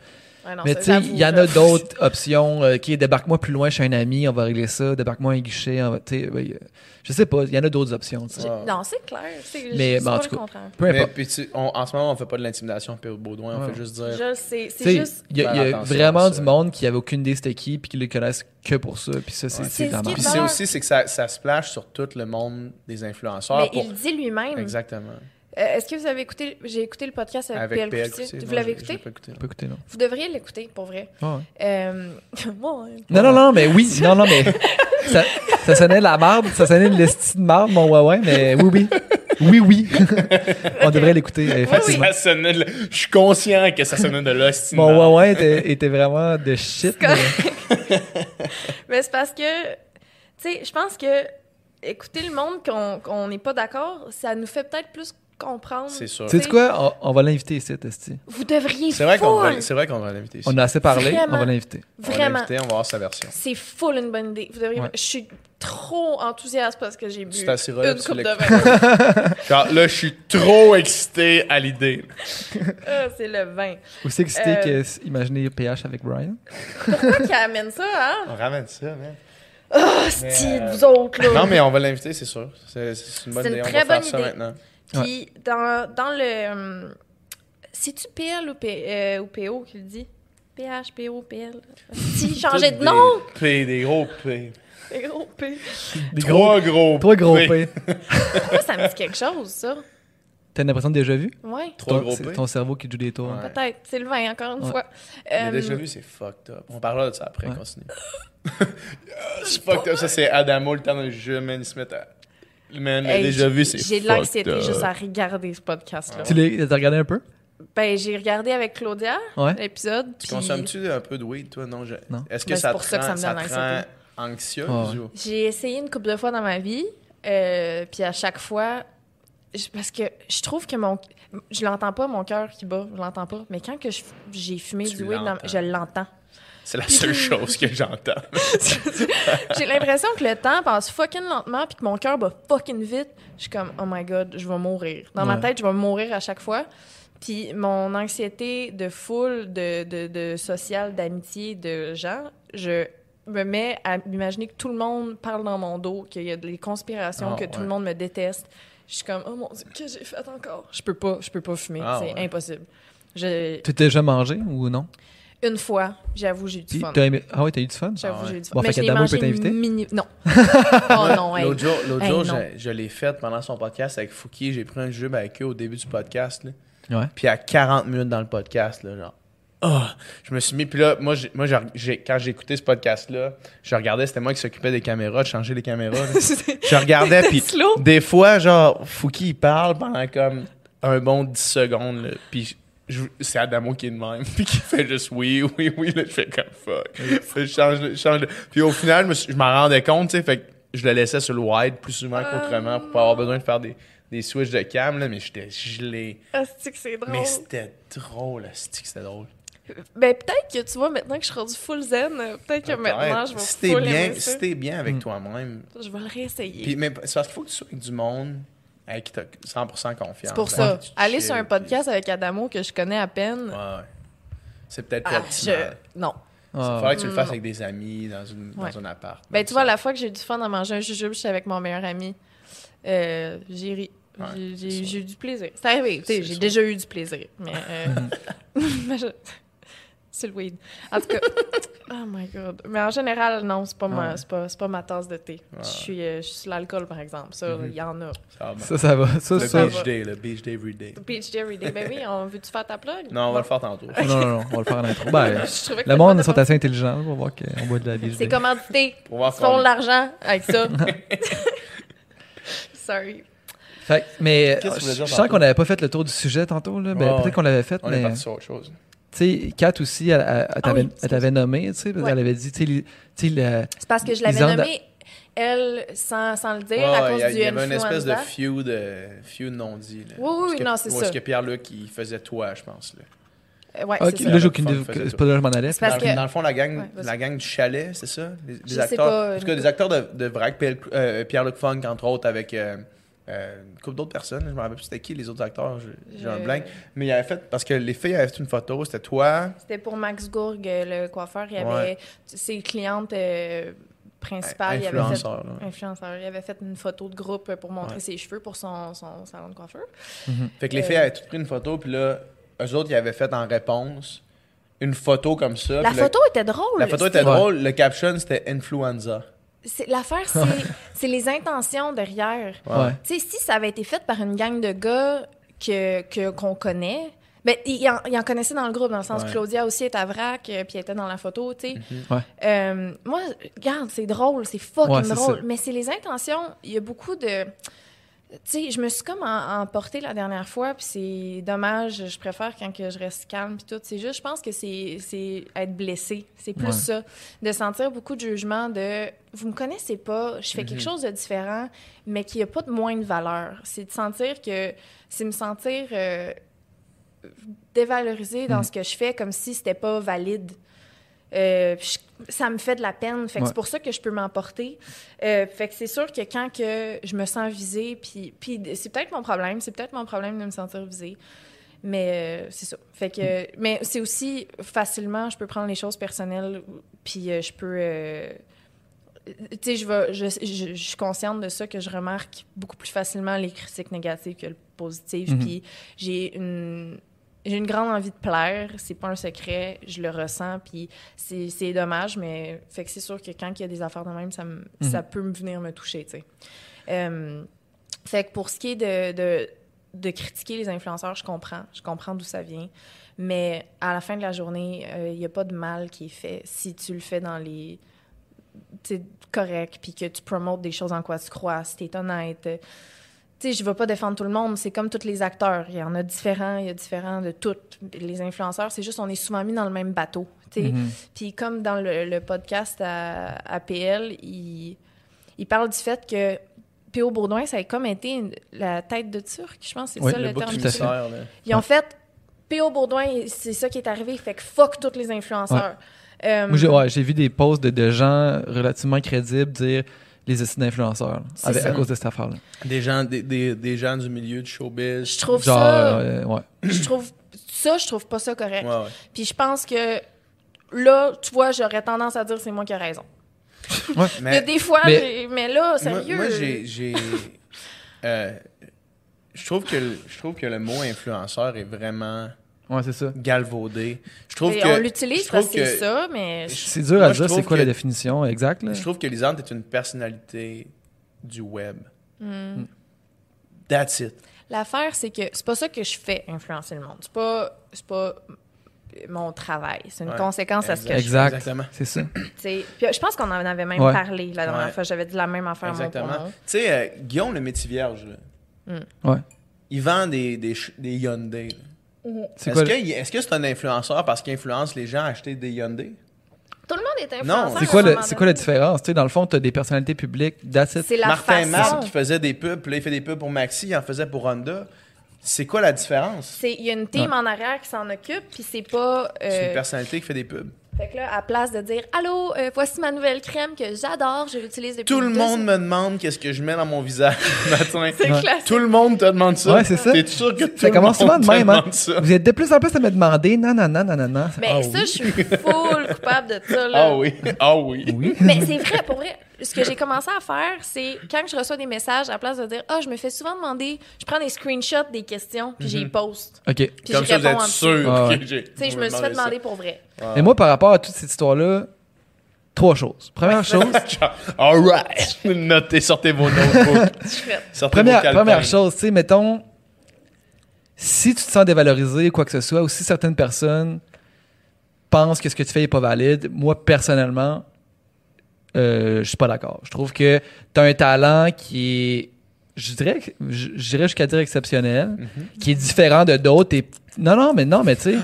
Ouais, non, mais tu sais, il y en a [laughs] d'autres options. euh, qui débarque-moi plus loin chez un ami, on va régler ça. Débarque-moi un guichet, on va. tu sais, ouais, euh, je sais pas, il y en a d'autres options. Non, c'est clair. C'est, Mais, en tout cas. Peu Mais importe. puis tu- on- en ce moment, on fait pas de l'intimidation Pierre Baudouin, on Ouais. fait juste dire. Je le sais. C'est Tu sais, juste. il y a, y vraiment du monde qui avait aucune idée c'était qui puis qui le connaissent que pour ça. Puis ça, c'est Ouais. est merde. Puis c'est aussi c'est que ça, ça splash sur tout le monde des influenceurs. Mais pour- il dit lui-même. Exactement. Euh, est-ce que vous avez écouté. J'ai écouté le podcast avec, Avec PL. Vous l'avez écouté? pas écouté. Pas écouter, non. Vous devriez l'écouter, pour vrai. Ah ouais. Euh... [laughs] ouais. Non, non, non, mais oui, non, non, mais [laughs] ça, ça sonnait de la marde, ça sonnait de l'esti de marde, mon Huawei, mais oui, oui. Oui, oui. [laughs] On devrait l'écouter, effectivement. Ça sonnait de- Je suis conscient que ça sonnait de l'hostie. de Mon. Huawei était, était vraiment de shit. C'est mais- Mais c'est parce que, tu sais, je pense que écouter le monde qu'on qu'on n'est pas d'accord, ça nous fait peut-être plus comprendre. C'est sûr. Tu sais quoi? On, on va l'inviter ici, Esti. Vous devriez C'est vrai qu'on va, full. c'est vrai qu'on va l'inviter ici. On a assez parlé, Vraiment. on va l'inviter. On va Vraiment. l'inviter, on va voir sa version. C'est full une bonne idée. Vous devriez... Ouais. Je suis trop enthousiaste parce que j'ai bu une coupe de vin. [laughs] Genre, là, je suis trop excité à l'idée. Ah, c'est le vin. Aussi excité Euh. que s- imaginer PH avec Brian. Pourquoi qui amène ça, hein? On ramène ça, man. Ah, style, euh, vous autres, là? Non, mais on va l'inviter, c'est sûr. C'est une bonne C'est une idée. très on va faire bonne ça idée. maintenant. Puis, dans, dans le... hum, C'est-tu PL ou, P, euh, ou PO qui le dit? PH, PO, PL. Si, [laughs] changer de nom! Des P, des gros P. C'est gros P. Des Trois gros Trois gros P. P. [laughs] Moi, ça me dit quelque chose, ça. T'as l'impression de déjà vu? Ouais, Trois gros c'est P. ton cerveau qui joue des tours. Ouais. peut-être. C'est le vin, encore une Ouais. fois. Euh, déjà vu, c'est fucked up. On parlera de ça après, Ouais. continue. [laughs] c'est fucked up. Ça, c'est Adamo, le temps d'un jeu, man. Ils se mettent à. Man, Hey, déjà vu, c'est J'ai de l'anxiété up. juste à regarder ce podcast-là. Tu l'as regardé un peu? Ben, j'ai regardé avec Claudia Ouais. l'épisode. Tu puis consommes-tu un peu de weed, toi? Non. je- Non. Est-ce que Ben, ça, c'est pour te ça que rend, ça me ça donne te rend l'anxiété. anxieuse Ouais. ou... J'ai essayé une couple de fois dans ma vie, euh, puis à chaque fois, parce que je trouve que mon, je l'entends pas mon cœur qui bat, je l'entends pas. Mais quand que je- j'ai fumé Tu du weed, dans- je l'entends. C'est la seule [laughs] chose que j'entends. [laughs] J'ai l'impression que le temps passe fucking lentement, puis que mon cœur bat fucking vite. Je suis comme oh my god, je vais mourir. Dans ma tête, je vais mourir à chaque fois. Puis mon anxiété de foule, de, de, de social, d'amitié, de gens, je me mets à m'imaginer que tout le monde parle dans mon dos, qu'il y a des conspirations, Ah, que tout le monde me déteste. Je suis comme, oh mon Dieu, que j'ai fait encore? Je peux pas, je peux pas fumer. Ah, c'est ouais. impossible. Je... Tu t'es déjà mangé ou non? Une fois, j'avoue, j'ai eu du Puis, fun. t'as aimé- Ah ouais, t'as eu du fun? J'avoue, Ah ouais. j'ai eu du fun. Bon, Mais fait mangé peut t'inviter? mini... Non. [laughs] oh non, hey. L'autre jour, l'autre Hey, jour, non. je, je l'ai fait pendant son podcast avec Fouki. J'ai pris un jeu avec eux au début du podcast. Là. Ouais. Puis à 40 minutes dans le podcast, là, genre. Ah! je me suis mis. Puis là, moi, moi quand j'ai écouté ce podcast-là, je regardais, c'était moi qui s'occupais des caméras, de changer les caméras. [laughs] je regardais, puis slow. des fois, genre, Fouki, il parle pendant comme un bon 10 secondes. là. Puis c'est Adamo qui est de même. [laughs] Puis qui fait juste oui, oui, oui. Là, je fais comme fuck. je change, je change. Puis au final, je, me suis- je m'en rendais compte, tu sais. Fait que je le laissais sur le wide plus souvent qu'autrement pour pas avoir besoin de faire des, des switches de cam. Là, mais j'étais gelé. Ah, c'est que c'est drôle? Mais c'était drôle, asti que c'était drôle? Ben, peut-être que tu vois, maintenant que je suis rendu full zen, euh, peut-être que maintenant je vais si t'es full bien, aimer ça. si t'es bien avec Mm. toi-même. Je vais le réessayer. Puis, mais c'est parce qu'il faut que tu sois avec du monde avec qui t'as 100% confiance. C'est pour ça. Aller sur un puis- podcast avec Adamo que je connais à peine. Ouais, ouais. C'est peut-être pas ah, je... Non. Il Ah, faudrait que tu le fasses Non. avec des amis dans, une, Ouais. dans un appart. Ben, tu vois, la fois que j'ai eu du fun à manger un jujube, j'étais avec mon meilleur ami. Euh, j'ai ri. Ouais, J'ai- eu du plaisir. C'est arrivé, tu sais, C'est j'ai déjà eu du plaisir. Mais. euh, [laughs] [laughs] C'est le weed. En tout cas. [laughs] Oh my god. Mais en général, non, c'est pas, ma, Ouais. c'est pas, c'est pas ma tasse de thé. Ouais. Je suis euh, je suis sur l'alcool, par exemple. Ça, il Mhm. y en a. Ça. Ça, ça va. Ça, le ça. beach day, le beach day every day. Beach Day Every Day. Ben oui, on veut-tu faire ta plug? Non, on va le faire tantôt. Non, non, non, on va le faire en intro. Ben, [laughs] Je trouvais que le monde sont assez intelligents pour voir qu'on boit de la vie. C'est commandité. Pour voir Ils font l'argent avec ça. [laughs] Sorry. Fait, que- mais je sens qu'on n'avait pas fait le tour du sujet tantôt. Là. Ben, Ouais, Peut-être qu'on l'avait fait, On est mais parti sur autre chose. Tu sais, Kat aussi, elle, elle- elle t'avait oui, elle t'avait nommé, tu sais, parce Ouais. qu'elle avait dit, tu sais, C'est parce que je l'avais nommée, elle, sans, sans le dire, Ouais, à cause il y, a- du il y avait une espèce de feud, euh, feud non dit. Là. Oui, oui, Parce oui, que- non, c'est ça. est-ce que Pierre-Luc, il faisait toi, je pense. Là. Ouais, Ok, c'est ça. là, j'ai aucune idée. C'est pas là je m'en allais. Parce dans, que- dans le fond, la gang, Ouais, la gang du chalet, c'est ça? Les, les Je sais acteurs. pas, en tout cas, euh, des acteurs de, de Vrac, Pierre- euh, Pierre-Luc Funk, entre autres, avec euh, euh, une couple d'autres personnes. Je me rappelle plus c'était qui les autres acteurs. J'ai un blank. Mais il avait fait, parce que les filles avaient fait une photo, c'était toi. C'était pour Max Gourg, le coiffeur. Il y avait Ouais. ses clientes euh, principales. Il avait fait, influenceur. Il avait fait une photo de groupe pour montrer Ouais. ses cheveux pour son, son salon de coiffeur. Fait que les filles avaient toutes pris une photo, puis là, eux autres, ils avaient fait en réponse une photo comme ça. La le- photo était drôle. la photo était Ouais. drôle. Le caption, c'était influenza. C'est- L'affaire, c'est [laughs] c'est les intentions derrière. Ouais. Tu sais, si ça avait été fait par une gang de gars que que- qu'on connaît, ben, il en, il en connaissait dans le groupe, dans le sens Ouais. que Claudia aussi est à vrac, euh, puis elle était dans la photo, tu sais. Ouais. Euh, moi, regarde, c'est drôle, c'est fucking drôle, ça. mais c'est les intentions. Il y a beaucoup de. Tu sais, je me suis comme emportée la dernière fois, puis c'est dommage. Je préfère quand que je reste calme, puis tout. C'est juste, je pense que c'est être blessé. C'est plus Ouais. ça. De sentir beaucoup de jugement de vous me connaissez pas, je fais quelque chose de différent, mais qui a pas de moins de valeur. C'est de sentir que. C'est me sentir euh, dévalorisée dans Mm. ce que je fais comme si c'était pas valide. Euh, je- ça me fait de la peine. Fait que Ouais. c'est pour ça que je peux m'emporter. Euh, fait que c'est sûr que quand que je me sens visée, puis, puis c'est peut-être mon problème, c'est peut-être mon problème de me sentir visée. Mais euh, c'est ça. Fait que, mais c'est aussi facilement, je peux prendre les choses personnelles, puis je peux. tu sais, je, vais- je, je- je suis consciente de ça, que je remarque beaucoup plus facilement les critiques négatives que le positif. Mhm. Puis j'ai une, j'ai une grande envie de plaire, c'est pas un secret, je le ressens, puis c'est c'est dommage, mais fait que c'est sûr que quand il y a des affaires de même, ça, me- Mhm. ça peut me venir me toucher, tu sais. Euh, fait que pour ce qui est de, de, de critiquer les influenceurs, je comprends, je comprends d'où ça vient, mais à la fin de la journée, il n'y a pas de mal qui est fait si tu le fais dans les... Correct, puis que tu promotes des choses en quoi tu crois, si t'es honnête. euh, Tu sais, je ne vais pas défendre tout le monde, c'est comme tous les acteurs. Il y en a différents, il y a différents de toutes. Les influenceurs, c'est juste on est souvent mis dans le même bateau. tu sais. Mhm. Puis comme dans le, le podcast à, à PL, il, il parle du fait que P.O. Baudouin, ça a comme été une- la tête de Turc, je pense, c'est Oui, ça le, le terme. tout à là. Ils ont fait P.O. Baudouin, c'est ça qui est arrivé, fait que fuck tous les influenceurs. Euh, Moi, j'ai ouais, j'ai vu des posts de, de gens relativement crédibles dire les estimes d'influenceurs à cause de cette affaire-là. Des gens, des, des, des gens du milieu du showbiz. je trouve Genre, ça, euh, ouais. [clears throat] je trouve ça, je trouve pas ça correct. Ouais, ouais. Puis je pense que là, tu vois, j'aurais tendance à dire c'est moi qui ai raison. [laughs] Mais, des fois, mais- j'ai- mais, là, sérieux. moi, j'ai. j'ai- euh, je trouve que le- je trouve que le mot influenceur est vraiment Ouais, c'est ça. galvaudé. Je trouve Et que on l'utilise parce que c'est ça, mais C'est dur à dire c'est quoi que- la définition exacte. Là. Je trouve que Lisande est une personnalité du web. Hmm. That's it. l'affaire, c'est que c'est pas ça que je fais, influencer le monde. C'est pas, c'est pas mon travail. C'est une Ouais, conséquence à ce que je Exact. Exactement. C'est ça. fais. Puis je pense qu'on en avait même Ouais. parlé la dernière Ouais. fois. J'avais dit la même affaire Exactement. Tu sais, euh, Guillaume le métier vierge, là, Ouais. il vend des, des, des Hyundai. là. C'est Est-ce que, c'est un influenceur parce qu'il influence les gens à acheter des Hyundai? Tout le monde est Non, influenceur. c'est à quoi, le- c'est quoi la différence? Tu sais, dans le fond, tu as des personnalités publiques. C'est la Martin façon. Matt qui faisait des pubs, puis là, il fait des pubs pour Maxi, il en faisait pour Honda. C'est quoi la différence? C'est- Il y a une team Ouais. en arrière qui s'en occupe, puis c'est pas. euh, C'est une personnalité qui fait des pubs. Fait que là, à place de dire Allô, euh, voici ma nouvelle crème que j'adore, je l'utilise depuis Tout le deux monde me demande qu'est-ce que je mets dans mon visage le [laughs] matin. C'est Ouais. classique. Tout le monde te demande ça. Ouais, c'est ça. T'es sûr que tout Ça le commence monde souvent de te même. Hein? ça? Vous êtes de plus en plus à me demander non, non, non, non, non, non. Mais Ah ça, oui. je suis full coupable de ça. Là. Ah oui, ah oui. Oui. Mais c'est vrai, pour vrai. Ce que j'ai commencé à faire, c'est quand je reçois des messages, à la place de dire Ah, je me fais souvent demander, je prends des screenshots des questions, puis j'y poste. OK. Puis Comme je ça, vous êtes sûr. Ah ouais. que j'ai. Tu sais, je me suis fait ça. demander pour vrai. Et moi, par rapport à toute cette histoire-là, trois choses. Première chose, [laughs] All right. [laughs] Notez, sortez vos notebooks. Sortez première, vos première chose, tu sais, mettons, si tu te sens dévalorisé, quoi que ce soit, ou si certaines personnes pensent que ce que tu fais n'est pas valide, moi, personnellement, euh, je suis pas d'accord. Je trouve que tu as un talent qui est, je dirais, jusqu'à dire exceptionnel, Mhm. qui est différent de d'autres. Non, non, mais non, mais tu sais,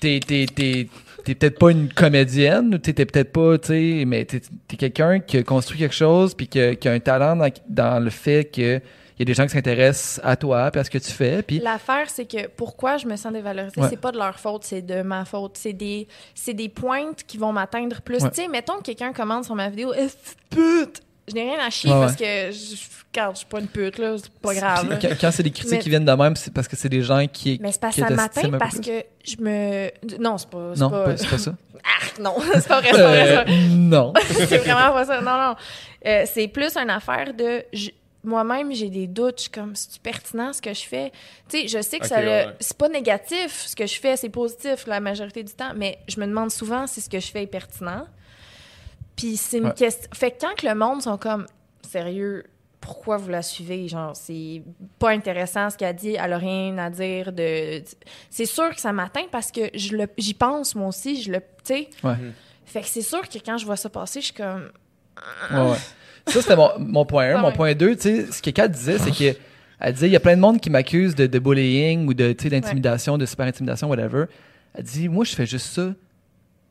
t'es, t'es, peut-être pas une comédienne, ou t'es, peut-être pas, tu sais, mais t'es, t'es quelqu'un qui a construit quelque chose, puis qui a, qui a un talent dans, dans le fait que il y a des gens qui s'intéressent à toi, puis à ce que tu fais, puis L'affaire, c'est que pourquoi je me sens dévalorisée, Ouais. c'est pas de leur faute, c'est de ma faute. C'est des, c'est des pointes qui vont m'atteindre plus. Ouais. Tu sais, mettons que quelqu'un commande sur ma vidéo, pute! Je n'ai rien à chier Ouais, parce que je, je suis pas une pute, là, c'est pas grave. là. Quand, quand c'est des critiques Mais- qui viennent de même, c'est parce que c'est des gens qui. Mais c'est que ça peu parce que je me. Non, c'est pas. Non, pas- pas- c'est pas ça. Arc, [laughs] non, [laughs] c'est pas vrai, c'est pas vrai. c'est Euh, pas non. [laughs] c'est vraiment pas ça. Non, non. Euh, c'est plus une affaire de. je- Moi-même, j'ai des doutes. Je suis comme, c'est pertinent ce que je fais? Tu sais, je sais que ça. ouais. C'est pas négatif ce que je fais, c'est positif la majorité du temps, mais je me demande souvent si ce que je fais est pertinent. Puis c'est une Ouais. question. Fait que quand que le monde sont comme, sérieux, pourquoi vous la suivez? Genre, c'est pas intéressant ce qu'elle dit, elle a rien à dire de. C'est sûr que ça m'atteint parce que je le- j'y pense moi aussi, je le. Tu sais. Ouais. Fait que c'est sûr que quand je vois ça passer, je suis comme. Ouais, ouais. Ça, c'était mon, mon point 1. Ah mon ouais. point 2, tu sais, ce que Kat disait, c'est que elle disait il y a plein de monde qui m'accuse de, de bullying ou de, d'intimidation, de super intimidation, whatever. Elle dit moi, je fais juste ça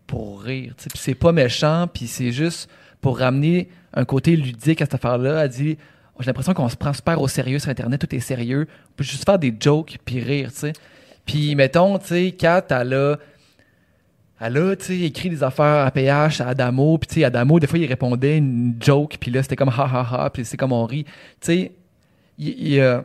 pour rire. tu sais, Puis c'est pas méchant, puis c'est juste pour ramener un côté ludique à cette affaire-là. Elle dit j'ai l'impression qu'on se prend super au sérieux sur Internet, tout est sérieux. On peut juste faire des jokes puis rire, tu sais. Puis mettons, tu sais, Kat, elle a elle a, tu sais, écrit des affaires à PH à Adamo, puis tu sais, Adamo, des fois, il répondait une joke, puis là, c'était comme ha ha ha, puis c'est comme on rit. Tu sais, euh,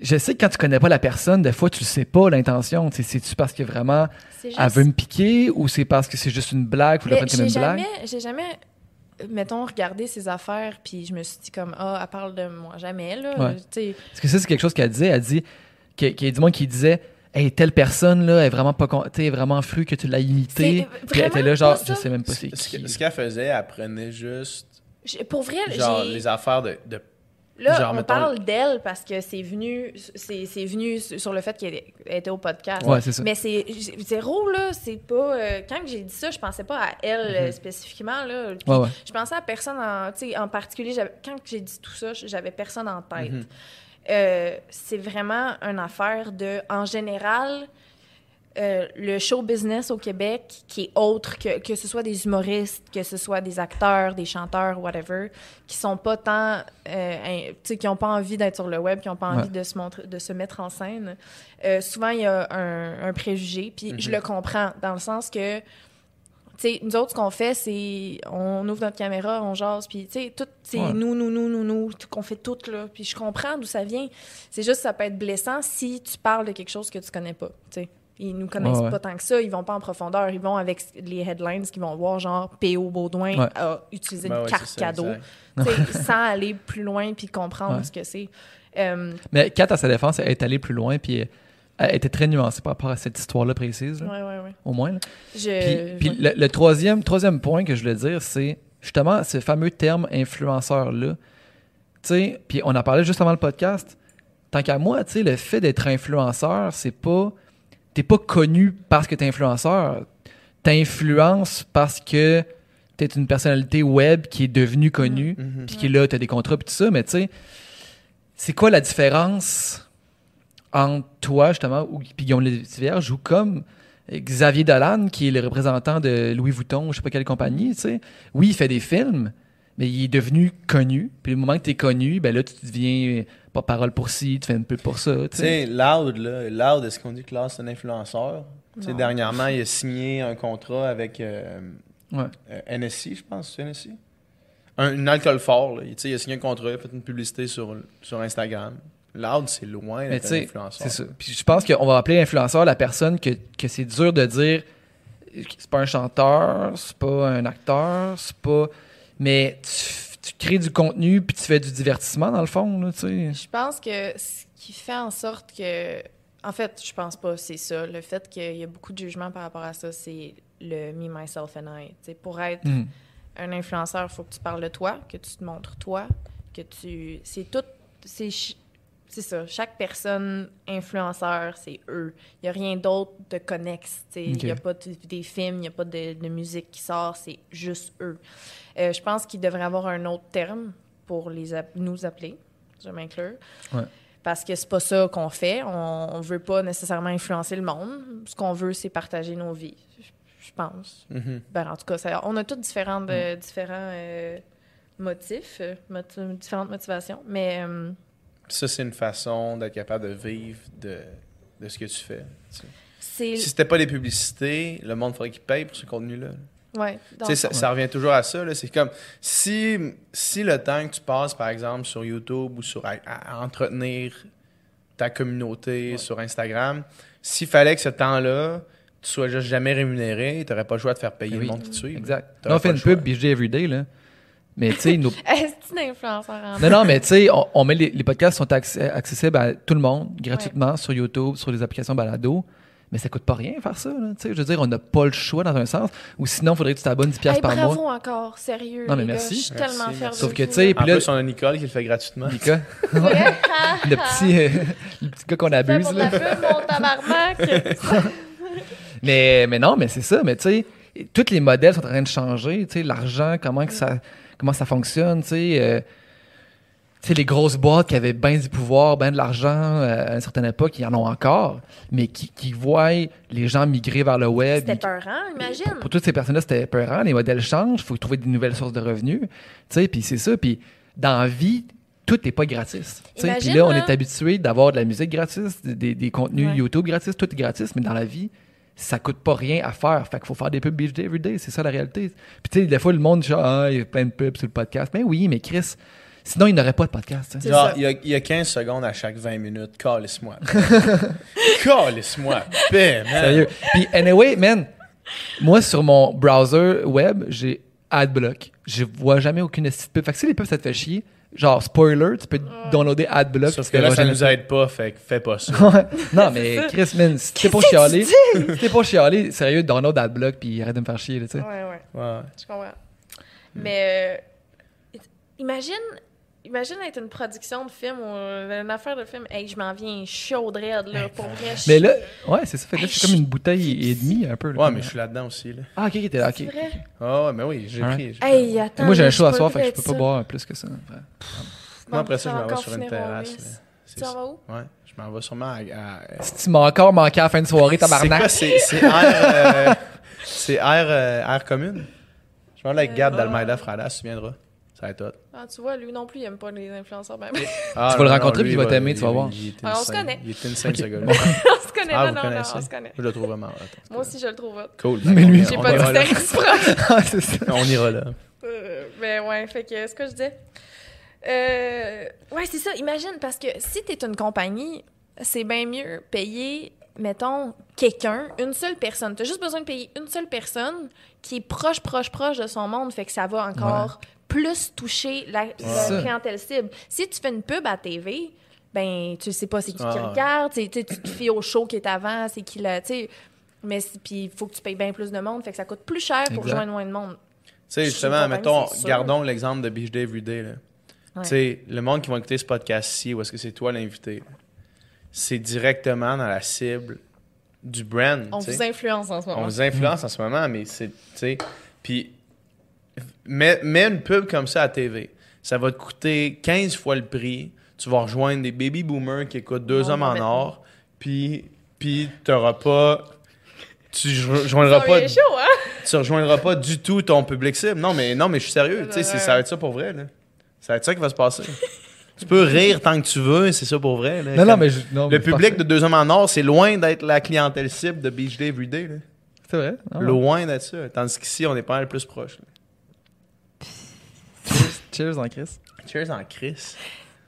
je sais que quand tu connais pas la personne, des fois, tu le sais pas, l'intention. Tu sais, C'est-tu parce que vraiment, juste. elle veut me piquer, ou c'est parce que c'est juste une blague, faut la prendre comme une blague? jamais, j'ai jamais, mettons, regardé ses affaires, puis je me suis dit comme, ah, elle parle de moi. Jamais, là. Ouais. Tu sais, Parce que ça, c'est quelque chose qu'elle disait. Elle dit qu'il y a du monde qui disait Hey, telle personne, là, est vraiment pas vraiment fru que tu l'as imité. Puis elle était là, genre, je sais même pas c'est Ce qui. ce qu'elle faisait, elle prenait juste pour vrai, genre les affaires de, de Là, Genre, on mettons- parle d'elle parce que c'est venu, c'est c'est venu sur le fait qu'elle était au podcast. Ouais, c'est ça. Mais c'est zéro, là, c'est pas... euh, quand j'ai dit ça, je pensais pas à elle euh, spécifiquement, là. Puis Ouais, ouais. Je pensais à personne en, en particulier. Quand j'ai dit tout ça, j'avais personne en tête. Mhm. Euh, c'est vraiment une affaire de... En général, euh, le show business au Québec, qui est autre que, que ce soit des humoristes, que ce soit des acteurs, des chanteurs, whatever, qui sont pas tant, euh, in- tu sais, qui ont pas envie d'être sur le web, qui ont pas envie de se montrer, de se mettre en scène. euh, souvent, il y a un, un préjugé, puis je le comprends dans le sens que, sais, nous autres, ce qu'on fait, c'est on ouvre notre caméra, on jase, puis tu sais, tout, c'est Ouais. nous, nous, nous, nous, nous, tout- qu'on fait tout là. Puis je comprends d'où ça vient. C'est juste, ça peut être blessant si tu parles de quelque chose que tu connais pas, tu sais. Ils nous connaissent Ouais, ouais. pas tant que ça, ils vont pas en profondeur, ils vont avec les headlines qu'ils vont voir, genre P.O. Baudouin Ouais. a utilisé Ben une ouais, carte ça, cadeau, exact. tu sais, [laughs] sans aller plus loin puis comprendre Ouais. ce que c'est. Euh, Mais Kat, à sa défense, elle est allée plus loin, puis elle, était très nuancée par rapport à cette histoire-là précise, là, ouais, ouais, ouais. au moins. là. Je, Puis, le, le troisième, troisième point que je voulais dire, c'est justement ce fameux terme influenceur-là. Tu sais, puis on en parlait juste avant le podcast. Tant qu'à moi, tu sais, le fait d'être influenceur, c'est pas. T'es pas connu parce que t'es influenceur. T'influences parce que t'es une personnalité web qui est devenue connue, Mhm. puis qui là, t'as des contrats, puis tout ça. Mais tu sais, c'est quoi la différence entre toi, justement, ou puis Guillaume Lévierge, ou comme Xavier Dolan, qui est le représentant de Louis Vuitton, je sais pas quelle compagnie, tu sais. Oui, il fait des films, mais il est devenu connu. Puis le moment que tu es connu, ben là, tu deviens pas parole pour ci, tu fais un peu pour ça, tu sais. Loud, là, Loud, est-ce qu'on dit que Loud, c'est un influenceur? Tu sais, Non. dernièrement, il a signé un contrat avec euh, Ouais. euh, NSI, je pense, c'est NSI? Un, une alcool fort, là. Il, tu sais, il a signé un contrat, il a fait une publicité sur, sur Instagram. Loud, c'est loin Mais d'être tu un sais, influenceur. c'est ça. Puis je pense qu'on va appeler influenceur la personne que, que c'est dur de dire c'est pas un chanteur, c'est pas un acteur, c'est pas. Mais tu, tu crées du contenu puis tu fais du divertissement dans le fond, là, tu sais. Je pense que ce qui fait en sorte que. En fait, je pense pas, c'est ça. Le fait qu'il y a beaucoup de jugement par rapport à ça, c'est le me, myself and I. Tu sais, pour être Mhm. un influenceur, il faut que tu parles de toi, que tu te montres toi, que tu. C'est tout. C'est c'est ça. Chaque personne influenceur, c'est eux. Il n'y a rien d'autre de connexe. Il n'y a pas de- des films, il n'y a pas de, de musique qui sort, c'est juste eux. Euh, je pense qu'il devrait avoir un autre terme pour les nous appeler. Je m'inclure. Ouais. Parce que c'est pas ça qu'on fait. On, on veut pas nécessairement influencer le monde. Ce qu'on veut, c'est partager nos vies. Je, pense. Mhm. Ben, en tout cas, ça- on a tous différentes, euh, différents euh, motifs, moti- différentes motivations. Mais Ça, c'est une façon d'être capable de vivre de, de ce que tu fais. tu sais. c'est. Si c'était pas des publicités, le monde faudrait qu'il paye pour ce contenu-là. Ouais, ça, revient toujours à ça. C'est comme si, si le temps que tu passes, par exemple, sur YouTube ou sur à, à entretenir ta communauté sur Instagram, s'il fallait que ce temps-là, tu sois juste jamais rémunéré, tu n'aurais pas le choix de faire payer Oui. le monde qui te suit. Exact. On fait une pub BJ Everyday, là. Mais tu sais, nos- [laughs] Est-ce que influenceur en Non, non, mais tu sais, on, on met les, les podcasts sont acc- accessibles à tout le monde gratuitement sur YouTube, sur les applications balado. Mais ça coûte pas rien faire ça. Là, tu sais. je veux dire, on n'a pas le choix dans un sens. Ou sinon, il faudrait que tu t'abonnes 10$ Hey, par bravo mois. encore, sérieux. Non, mais merci. Je suis tellement fière Sauf que, vous, tu sais, là. En Puis là- plus, on a Nicole qui le fait gratuitement. Mika, [laughs] [laughs] le petit, euh, le petit gars qu'on abuse. pour Là. pub, mon tabarnak. Mais, mais non, mais c'est ça. Mais tu sais, tous les modèles sont en train de changer. Tu sais, l'argent, comment, que ça, comment ça fonctionne. Tu sais, euh, tu sais, les grosses boîtes qui avaient bien du pouvoir, bien de l'argent euh, à une certaine époque, ils en ont encore, mais qui, qui voient les gens migrer vers le web. C'était peurant, imagine. pour toutes ces personnes-là, c'était peurant. Les modèles changent. Il faut trouver des nouvelles sources de revenus. Tu sais, puis c'est ça. Puis dans la vie, tout n'est pas gratis. Puis là, on est habitué d'avoir de la musique gratis, des- des, des contenus Ouais. YouTube gratis, tout est gratis. Mais dans la vie, ça coûte pas rien à faire. Fait qu'il faut faire des pubs BJ everyday. C'est ça la réalité. Puis tu sais, des fois, le monde dit Ah, il y a plein de pubs sur le podcast. Mais oui, mais Chris, sinon, il n'aurait pas de podcast. Genre, ça. il y, a, il y a 15 secondes à chaque 20 minutes. Calisse-moi. [laughs] Calisse-moi. Sérieux. Puis, anyway, man, moi, sur mon browser web, j'ai AdBlock. Je vois jamais aucune petite pub. Fait que si les pubs, ça te fait chier, genre, spoiler, tu peux downloader AdBlock. Sauf que là, ça nous aide pas, fait que fais pas ça. [laughs] Non, mais Chris, man, si t'es pas chialé, si t'es pas chialé, sérieux, download AdBlock puis arrête de me faire chier, là, tu sais. Ouais, ouais. Ouais. Je comprends. Mais euh, imagine, imagine être une production de film ou euh, une affaire de film. Hey, je m'en viens chaud raide, là, pour vrai. je- Mais là, ouais, c'est ça. Fait que là, c'est comme une bouteille et demie, un peu. là, Ouais, mais je suis là-dedans aussi. Là. Ah, ok, ok, t'es là, C'est ok. vrai? Ah, ouais, mais oui, j'ai Ouais. pris. Hey, attends. Moi, j'ai un show à soir, fait que je peux pas ça. boire plus que ça. Moi, après ça, je m'en vais sur une terrasse. C'est Tu vas où? Ouais, je m'en vais sûrement à. à- Si tu m'as encore manqué à la fin de soirée, C'est quoi? tabarnak. C'est c'est air. euh, [laughs] c'est air, euh, air commune? Je vais aller avec Gab Euh, d'Almeida Frada, tu viendras. Ça va être hot. Ah, tu vois, lui non plus, il aime pas les influenceurs. Ben, [laughs] Ah, Tu vas le rencontrer, puis il va t'aimer, tu vas il- voir. Ah, on se connaît. Il est insane, ce [laughs] gars-là. [laughs] on se connaît, Ah, non, non, on se connaît. Je le trouve vraiment hot. Moi aussi, je le trouve hot. Cool. Mais lui- on, J'ai pas c'était réciproque. Ah. On ira là. Euh, Mais ouais, fait que ce que je disais. Euh, ouais, c'est ça. Imagine, parce que si t'es une compagnie, c'est bien mieux payer, mettons, quelqu'un, une seule personne. T'as juste besoin de payer une seule personne qui est proche, proche, proche de son monde, fait que ça va encore plus toucher la, clientèle cible. Si tu fais une pub à TV, ben, tu sais pas c'est qui qui Ah, ouais. regarde, tu sais, tu te fies au show qui est avant, c'est qui là, tu sais. Mais puis il faut que tu payes bien plus de monde, fait que ça coûte plus cher pour Exact. joindre moins de monde. Tu sais, justement, mettons, gardons l'exemple de Beach Day Everyday. Là. Ouais. Tu sais, le monde qui va écouter ce podcast-ci, ou est-ce que c'est toi l'invité, c'est directement dans la cible du brand. On vous influence en ce moment. On vous influence en ce moment, mais c'est. Tu sais. Puis, mets, mets une pub comme ça à TV. Ça va te coûter 15 fois le prix. Tu vas rejoindre des baby boomers qui écoutent Deux hommes en or. Puis, puis tu n'auras pas. Tu jo- joindras Ça pas, chaud, hein? tu rejoindras pas du tout ton public cible. Non, mais, non, mais je suis sérieux. Tu sais, c'est- Ouais. ça va être ça pour vrai. Là. Ça va être ça qui va se passer. tu peux rire tant que tu veux, c'est ça pour vrai. là. Non, mais je- non, Le mais public de Deux hommes en or, c'est loin d'être la clientèle cible de Beach Day Everyday. Là. C'est vrai? Ah, ouais. Loin d'être ça. Tandis qu'ici, on est pas mal plus proche. là. Cheers, en Chris. Cheers en Chris.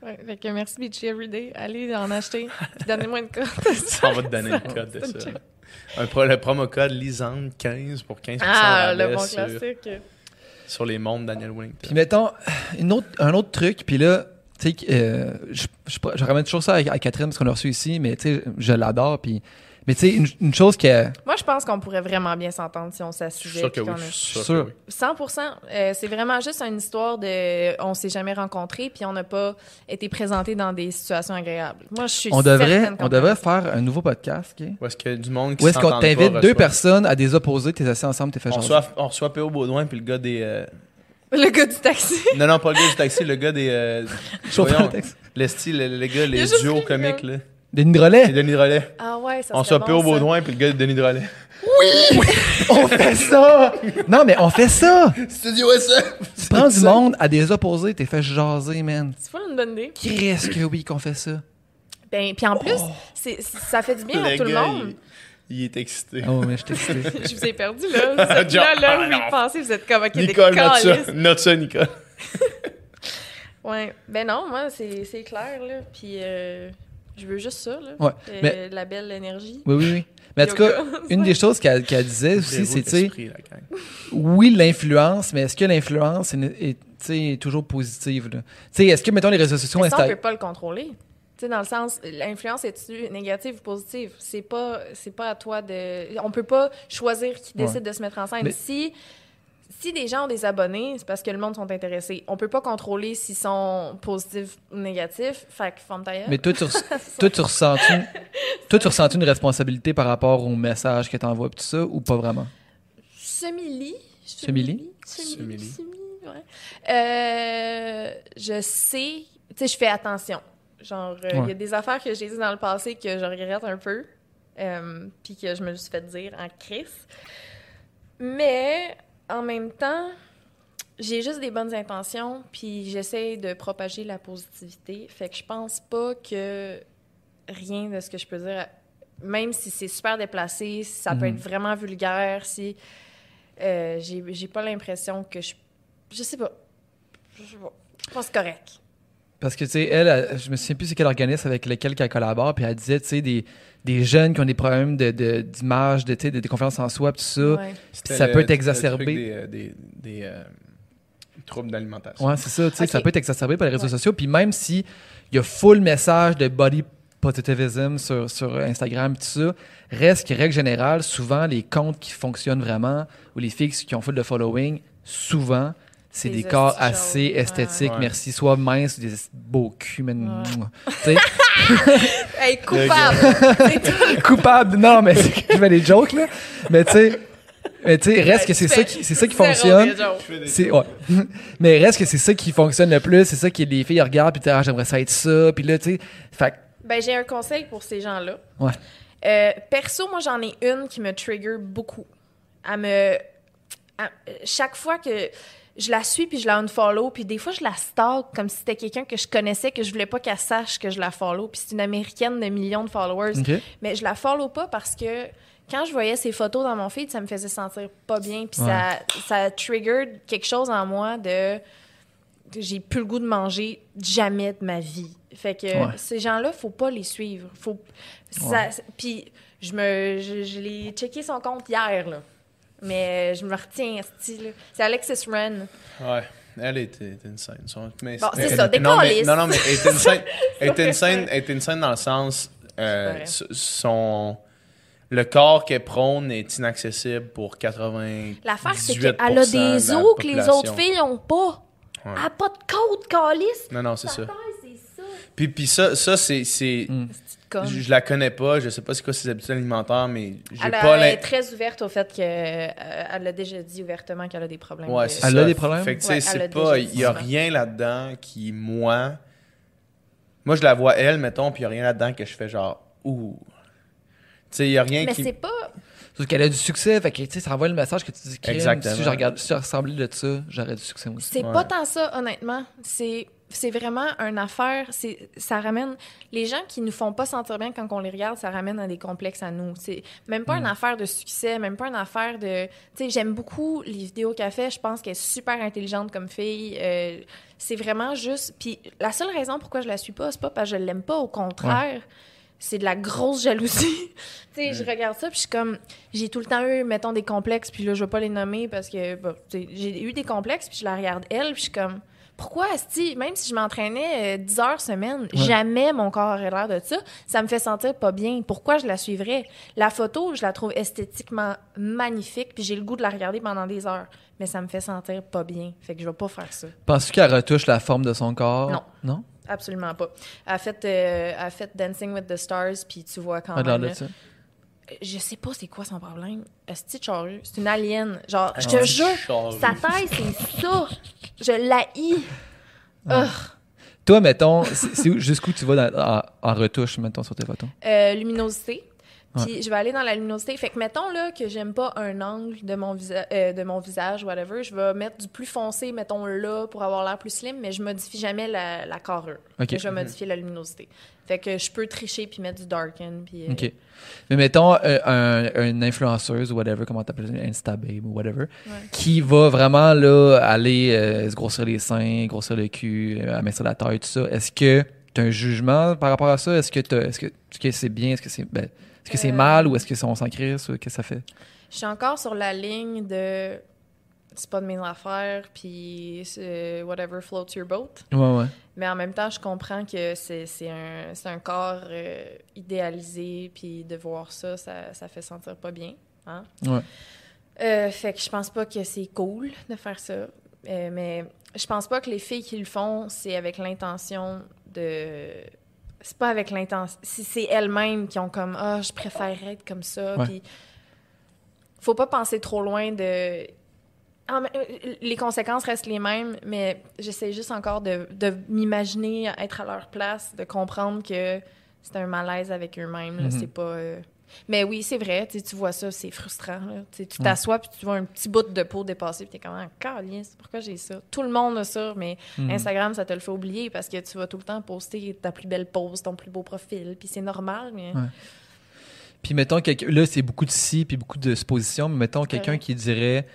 Ouais, fait que merci Beachy Everyday. Allez en acheter. Puis donnez-moi une code. Ça, [laughs] on va te donner le code de ça. Un pro- le promo code Lisande15 pour 15% Ah, le bon sur, classique. sur les mondes Daniel Wellington. Puis mettons, une autre, un autre truc, puis là, tu sais, euh, je, je, je ramène toujours ça à, à Catherine parce qu'on l'a reçu ici, mais tu sais, je l'adore. Puis, mais tu sais, une, une chose que. Moi, je pense qu'on pourrait vraiment bien s'entendre si on Je que puis oui. qu'on Je suis sûr Sûr. que oui. 100 euh, C'est vraiment juste une histoire de. On s'est jamais rencontrés, puis on n'a pas été présentés dans des situations agréables. Moi, je suis On devrait, on devrait faire un nouveau podcast, OK? Où est-ce que du monde qui Où est-ce qu'on t'invite deux reçoit- personnes à des opposés, t'es assis ensemble, t'es fait On on reçoit P.O. Baudouin puis le gars des. euh, Le gars du taxi. [laughs] Non, non, pas le gars du taxi, le gars des. euh, Chauffeur voyons, de texte. Le style, le, le gars, les duos comiques, là. Denis Et Drolet. Denis Drolet. Ah ouais, ça On P.O. bon, ça. Baudouin puis le gars de Denis Drolet. on fait ça! Non, mais on fait ça! Studio SF! Tu prends du monde à des opposés, t'es fait jaser, man. C'est pas une bonne idée. Qu'est-ce que oui qu'on fait ça? Ben, puis en plus, Oh. ça fait du bien à tout le monde. il, il est excité. Oh, mais je t'ai excité. [laughs] Je vous ai perdu, là. [laughs] Vous êtes là, là, ah, vous non. y pensez, vous êtes comme, OK, Nicole, des note ça. Note ça, Nicole. [laughs] Ouais. Ben non, moi, c'est c'est clair, là. Puis euh, je veux juste ça, là. Ouais, Euh, mais- La belle énergie. Oui, oui, oui. Mais en tout cas, une des choses qu'elle qu'elle disait aussi, c'est, tu oui, l'influence, mais est-ce que l'influence est, toujours positive? là? Tu sais, est-ce que, mettons, les réseaux sociaux, Mais ça, on Insta- peut pas le contrôler. Tu sais, dans le sens, l'influence est-tu négative ou positive? C'est pas, c'est pas à toi de. On peut pas choisir qui Ouais. décide de se mettre en scène. Mais- Si, si des gens ont des abonnés, c'est parce que le monde sont intéressés. On peut pas contrôler s'ils sont positifs ou négatifs. Fait que forme. Mais toi, tu, res- toi, tu ressens toi, tu ressens une responsabilité par rapport au message que tu envoies tout ça ou pas vraiment? Semi-lit. Semi-lit? Semi-lit. Semi-lit. Semi, ouais. Euh, je sais, tu sais, je fais attention. Genre, euh, il y a des affaires que j'ai dit dans le passé que je regrette un peu, euh, puis que je me suis fait dire en crise. Mais en même temps, j'ai juste des bonnes intentions, puis j'essaie de propager la positivité. Fait que je pense pas que rien de ce que je peux dire, même si c'est super déplacé, si ça peut Mhm. être vraiment vulgaire, si euh, j'ai pas l'impression que je. Je sais pas. Je sais pas. Je pense correct. Parce que, tu sais, elle, elle- je me souviens plus c'est quel organisme avec lequel elle collabore, puis elle disait, tu sais, des, des jeunes qui ont des problèmes de- de- d'image, de, tu sais, de, de confiance en soi, puis tout ça. Ouais. C'était ça le- peut être le exacerbé. truc Des, euh, des, des, euh, troubles d'alimentation. Ouais, c'est ça, tu sais, ça peut être exacerbé par les réseaux Ouais. sociaux. Puis même si il y a full message de body positivism sur, sur Instagram, tout ça, reste que, règle générale, souvent, les comptes qui fonctionnent vraiment, ou les filles qui ont full de following, souvent, c'est Des des corps assez esthétiques, Ouais. merci. Soit minces ou des beaux culs. Ouais. [laughs] Sais, Hey, coupable! [laughs] Coupable. Non, mais c'est que je fais des jokes, là. Mais tu sais, mais tu sais, reste que c'est ça qui, c'est ça qui fonctionne. C'est ouais. [laughs] mais reste que c'est ça qui fonctionne le plus, c'est ça que les filles regardent puis t'es, ah, j'aimerais ça être ça, puis là tu sais, fait que- Ben, j'ai un conseil pour ces gens-là. Ouais. Euh, perso, moi, j'en ai une qui me trigger beaucoup. Elle me. à- chaque fois que je la suis puis je la unfollow, puis des fois, je la stalk comme si c'était quelqu'un que je connaissais, que je voulais pas qu'elle sache que je la follow. Puis c'est une américaine de millions de followers. Mais je la follow pas parce que quand je voyais ses photos dans mon feed, ça me faisait sentir pas bien. Puis Ouais. ça, ça triggered quelque chose en moi de. que J'ai plus le goût de manger jamais de ma vie. Fait que Ouais. ces gens-là, faut pas les suivre. Faut. Puis je me, je, je l'ai checké son compte hier là, mais je me retiens. C'est Alexis Ren. Ouais. Elle était. Son- mais Bon, c'est ça, des non, mais, non, non, mais elle était insane. [laughs] elle était insane, elle était insane dans le sens. euh, son. Le corps qu'elle prône est inaccessible pour 80. L'affaire, c'est 18% qu'elle a de des os que les autres filles ont pas. Ouais. Elle a pas de côte, calice. Non, non, c'est ça. Puis, puis ça, ça c'est. c'est- Mm. Je, je la connais pas, je sais pas c'est quoi ses habitudes alimentaires, mais j'ai Elle, pas elle est très ouverte au fait qu'elle a déjà dit ouvertement qu'elle a des problèmes. Ouais, de- Elle ça. a des problèmes? Fait que, tu sais, Ouais, c'est pas. Il y a rien là-dedans qui, moi. Moi, je la vois elle, mettons, puis il y a rien là-dedans que je fais genre. Ouh. Tu sais, il y a rien Mais qui. c'est pas. Sauf qu'elle a du succès, fait que tu sais, ça envoie le message que tu dis Exactement. si je regarde si je ressemblais de ça, j'aurais du succès aussi. C'est Ouais. pas tant ça, honnêtement. C'est. C'est vraiment une affaire, c'est ça ramène les gens qui nous font pas sentir bien quand on les regarde, ça ramène à des complexes à nous. C'est même pas une affaire de succès, même pas une affaire de tu sais j'aime beaucoup les vidéos qu'elle fait, je pense qu'elle est super intelligente comme fille. Euh, c'est vraiment juste puis la seule raison pourquoi je la suis pas, c'est pas parce que je l'aime pas, au contraire. C'est de la grosse jalousie. [laughs] tu sais, je regarde ça, puis je suis comme... J'ai tout le temps eu, mettons, des complexes, puis là, je vais pas les nommer parce que, bon, j'ai eu des complexes, puis je la regarde elle, puis je suis comme... Pourquoi, Asti, même si je m'entraînais euh, 10 heures semaine, jamais mon corps aurait l'air de ça, ça me fait sentir pas bien. Pourquoi je la suivrais? La photo, je la trouve esthétiquement magnifique, puis j'ai le goût de la regarder pendant des heures, mais ça me fait sentir pas bien. Fait que je vais pas faire ça. Penses-tu qu'elle retouche la forme de son corps? Non. Non? Absolument pas. Elle a fait, euh, elle a fait Dancing with the Stars, puis tu vois quand même... de là, ça. Je sais pas c'est quoi son problème. De charrue. C'est une alien. Genre, je Ah, te jure, charrue. sa taille, c'est ça. Je l'haïs. Ugh. Toi, mettons, c'est c'est où- jusqu'où tu vas dans- en, en retouche, mettons, sur tes photos? Euh, luminosité. Puis je vais aller dans la luminosité. Fait que mettons là que j'aime pas un angle de mon, visa- euh, de mon visage, whatever, je vais mettre du plus foncé, mettons là, pour avoir l'air plus slim, mais je modifie jamais la, la carrure. OK. Je vais modifier la luminosité. Fait que je peux tricher puis mettre du darken. Puis, euh, OK. Mais mettons euh, un, une influenceuse ou whatever, comment t'appelles ça, Instababe ou whatever, qui va vraiment là aller euh, se grossir les seins, grossir le cul, euh, amincir la taille, tout ça. Est-ce que tu as un jugement par rapport à ça? Est-ce que est-ce que est-ce que c'est bien? Est-ce que c'est ben, est-ce que c'est mal ou est-ce que on s'en crisse qu'est-ce que ça fait? Je suis encore sur la ligne de c'est pas de mes affaires, puis whatever floats your boat. Ouais, ouais. Mais en même temps, je comprends que c'est un, un corps euh, idéalisé, puis de voir ça, ça, ça fait sentir pas bien. Hein? Ouais. Euh, fait que je pense pas que c'est cool de faire ça. Euh, mais je pense pas que les filles qui le font, c'est avec l'intention de. C'est pas avec l'intention. Si c'est elles-mêmes qui ont comme Ah, je préférerais être comme ça. Ouais. Puis. Faut pas penser trop loin de. Ah, les conséquences restent les mêmes, mais j'essaie juste encore de, de m'imaginer être à leur place, de comprendre que c'est un malaise avec eux-mêmes. Mhm. C'est pas. euh, Mais oui, c'est vrai, tu vois ça, c'est frustrant. là. Tu t'assois puis tu vois un petit bout de peau dépasser puis t'es comme, ah, câlisse, pourquoi j'ai ça? Tout le monde a ça, mais Mhm. Instagram, ça te le fait oublier parce que tu vas tout le temps poster ta plus belle pose, ton plus beau profil, puis c'est normal, mais... Ouais. Puis mettons, là, c'est beaucoup de si puis beaucoup de suppositions, mais mettons quelqu'un qui dirait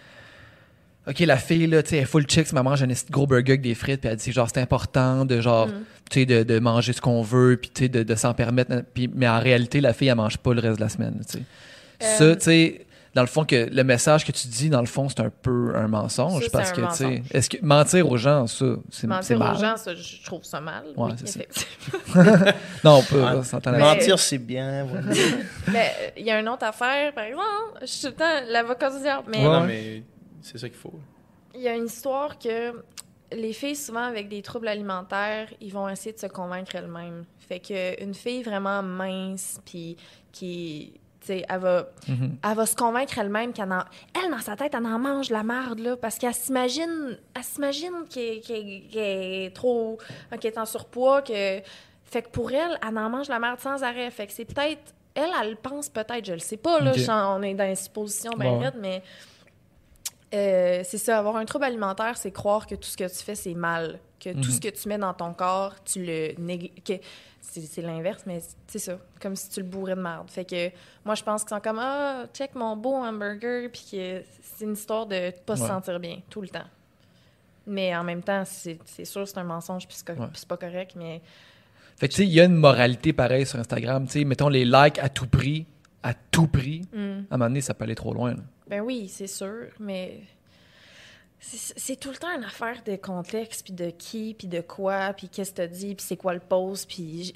OK, la fille, là, tu sais, elle est full chicks, elle mange un gros burger avec des frites, puis elle dit, genre, c'est important de, genre, Mm. tu sais, de, de manger ce qu'on veut, puis, tu sais, de, de s'en permettre. Puis, mais en réalité, la fille, elle mange pas le reste de la semaine, tu sais. Euh, Ça, tu sais, dans le fond, que le message que tu dis, dans le fond, c'est un peu un mensonge, Ça, parce un que, tu sais, est-ce que mentir aux gens, ça, c'est c'est Mentir mal. aux gens, ça, je trouve ça mal. Ouais, oui, c'est ça. [laughs] Non, on peut Ouais. on s'entend Mais- là-dessus. Mentir, c'est bien. voilà. [laughs] Mais euh, il y a une autre affaire, par exemple, je suis tout le temps l'avocat du diable, mais Ouais. Non, mais c'est ça qu'il faut. il y a une histoire que les filles, souvent avec des troubles alimentaires, ils vont essayer de se convaincre elles-mêmes. Fait que une fille vraiment mince, puis qui, elle va, Mhm. elle va se convaincre elle-même qu'elle en... Elle, dans sa tête, elle en mange de la merde, là, parce qu'elle s'imagine... Elle s'imagine qu'elle est trop... qu'elle est en surpoids, que... Fait que pour elle, elle en mange de la merde sans arrêt. Fait que c'est peut-être... Elle, elle le pense peut-être, je le sais pas, là, on est dans une supposition bien Ouais. mais... euh, c'est ça, avoir un trouble alimentaire, c'est croire que tout ce que tu fais, c'est mal. Que tout Mhm. ce que tu mets dans ton corps, tu le négliges. C'est l'inverse, mais c'est ça. Comme si tu le bourrais de merde. Fait que moi, je pense qu'ils sont comme Ah, check mon beau hamburger, puis que c'est une histoire de pas se sentir bien tout le temps. Mais en même temps, c'est sûr c'est un mensonge, puis c'est Ouais. pas correct, mais Fait que, tu sais, il y a une moralité pareille sur Instagram. Tu sais, mettons les likes à tout prix. À tout prix. hmm. À un moment donné, ça peut aller trop loin. là. Ben oui, c'est sûr, mais c'est tout le temps une affaire de contexte, puis de qui, puis de quoi, puis qu'est-ce que t'as dit, puis c'est quoi le pause, puis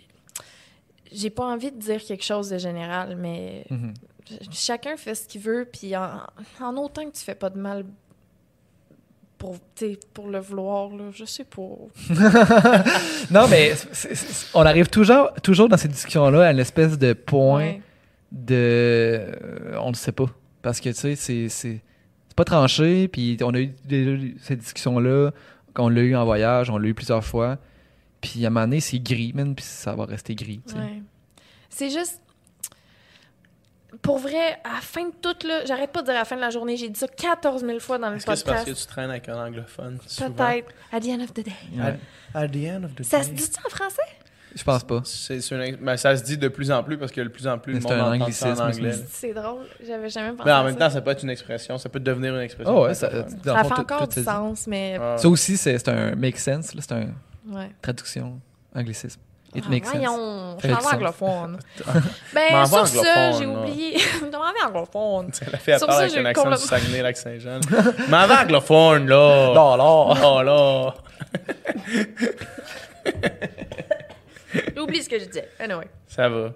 j'ai- pas envie de dire quelque chose de général, mais Mhm. chacun fait ce qu'il veut, puis en, en autant que tu fais pas de mal pour, tu pour le vouloir, là, je sais pas. [laughs] Non, mais on arrive toujours, toujours dans ces discussions-là à une espèce de point Ouais. de. euh, on ne sait pas. Parce que, tu sais, c'est- pas tranché. Puis on a eu déjà cette discussion-là. On l'a eu en voyage, on l'a eu plusieurs fois. Puis à un moment donné, c'est gris, man, puis ça va rester gris. Ouais. C'est juste. Pour vrai, à la fin de tout, là, j'arrête pas de dire à la fin de la journée, j'ai dit ça 14 000 fois dans le Est-ce que c'est parce podcast. que tu traînes avec un anglophone? Peut-être. At the end of the day. Ouais. At, at the end of the Ça day. se dit-tu en français? Je pense pas. C'est, c'est une- ben, ça se dit de plus en plus parce que de plus en plus le C'est monde un entend ça en anglicisme, anglais. c'est- drôle. J'avais jamais pensé Mais en à même temps, ça peut être une expression, ça peut devenir une expression. Oh, ouais, ça, dans Ça fond, fait encore du sens, mais. Ah. Ça aussi, c'est c'est un make sense. là, C'est un Ouais. traduction, anglicisme. It Ah, makes sense. voyons, je Fait suis anglophone. Mais [laughs] ben, en sur ça, j'ai là. oublié. [laughs] Je m'en vais anglophone. La [laughs] fille, elle Sur parle ça, avec j'ai un accent du Saguenay, lac Saint-Jean. Mais avant anglophone, là. Non, non. Oh, là. [laughs] J'ai oublié ce que je disais. Anyway, Ça va.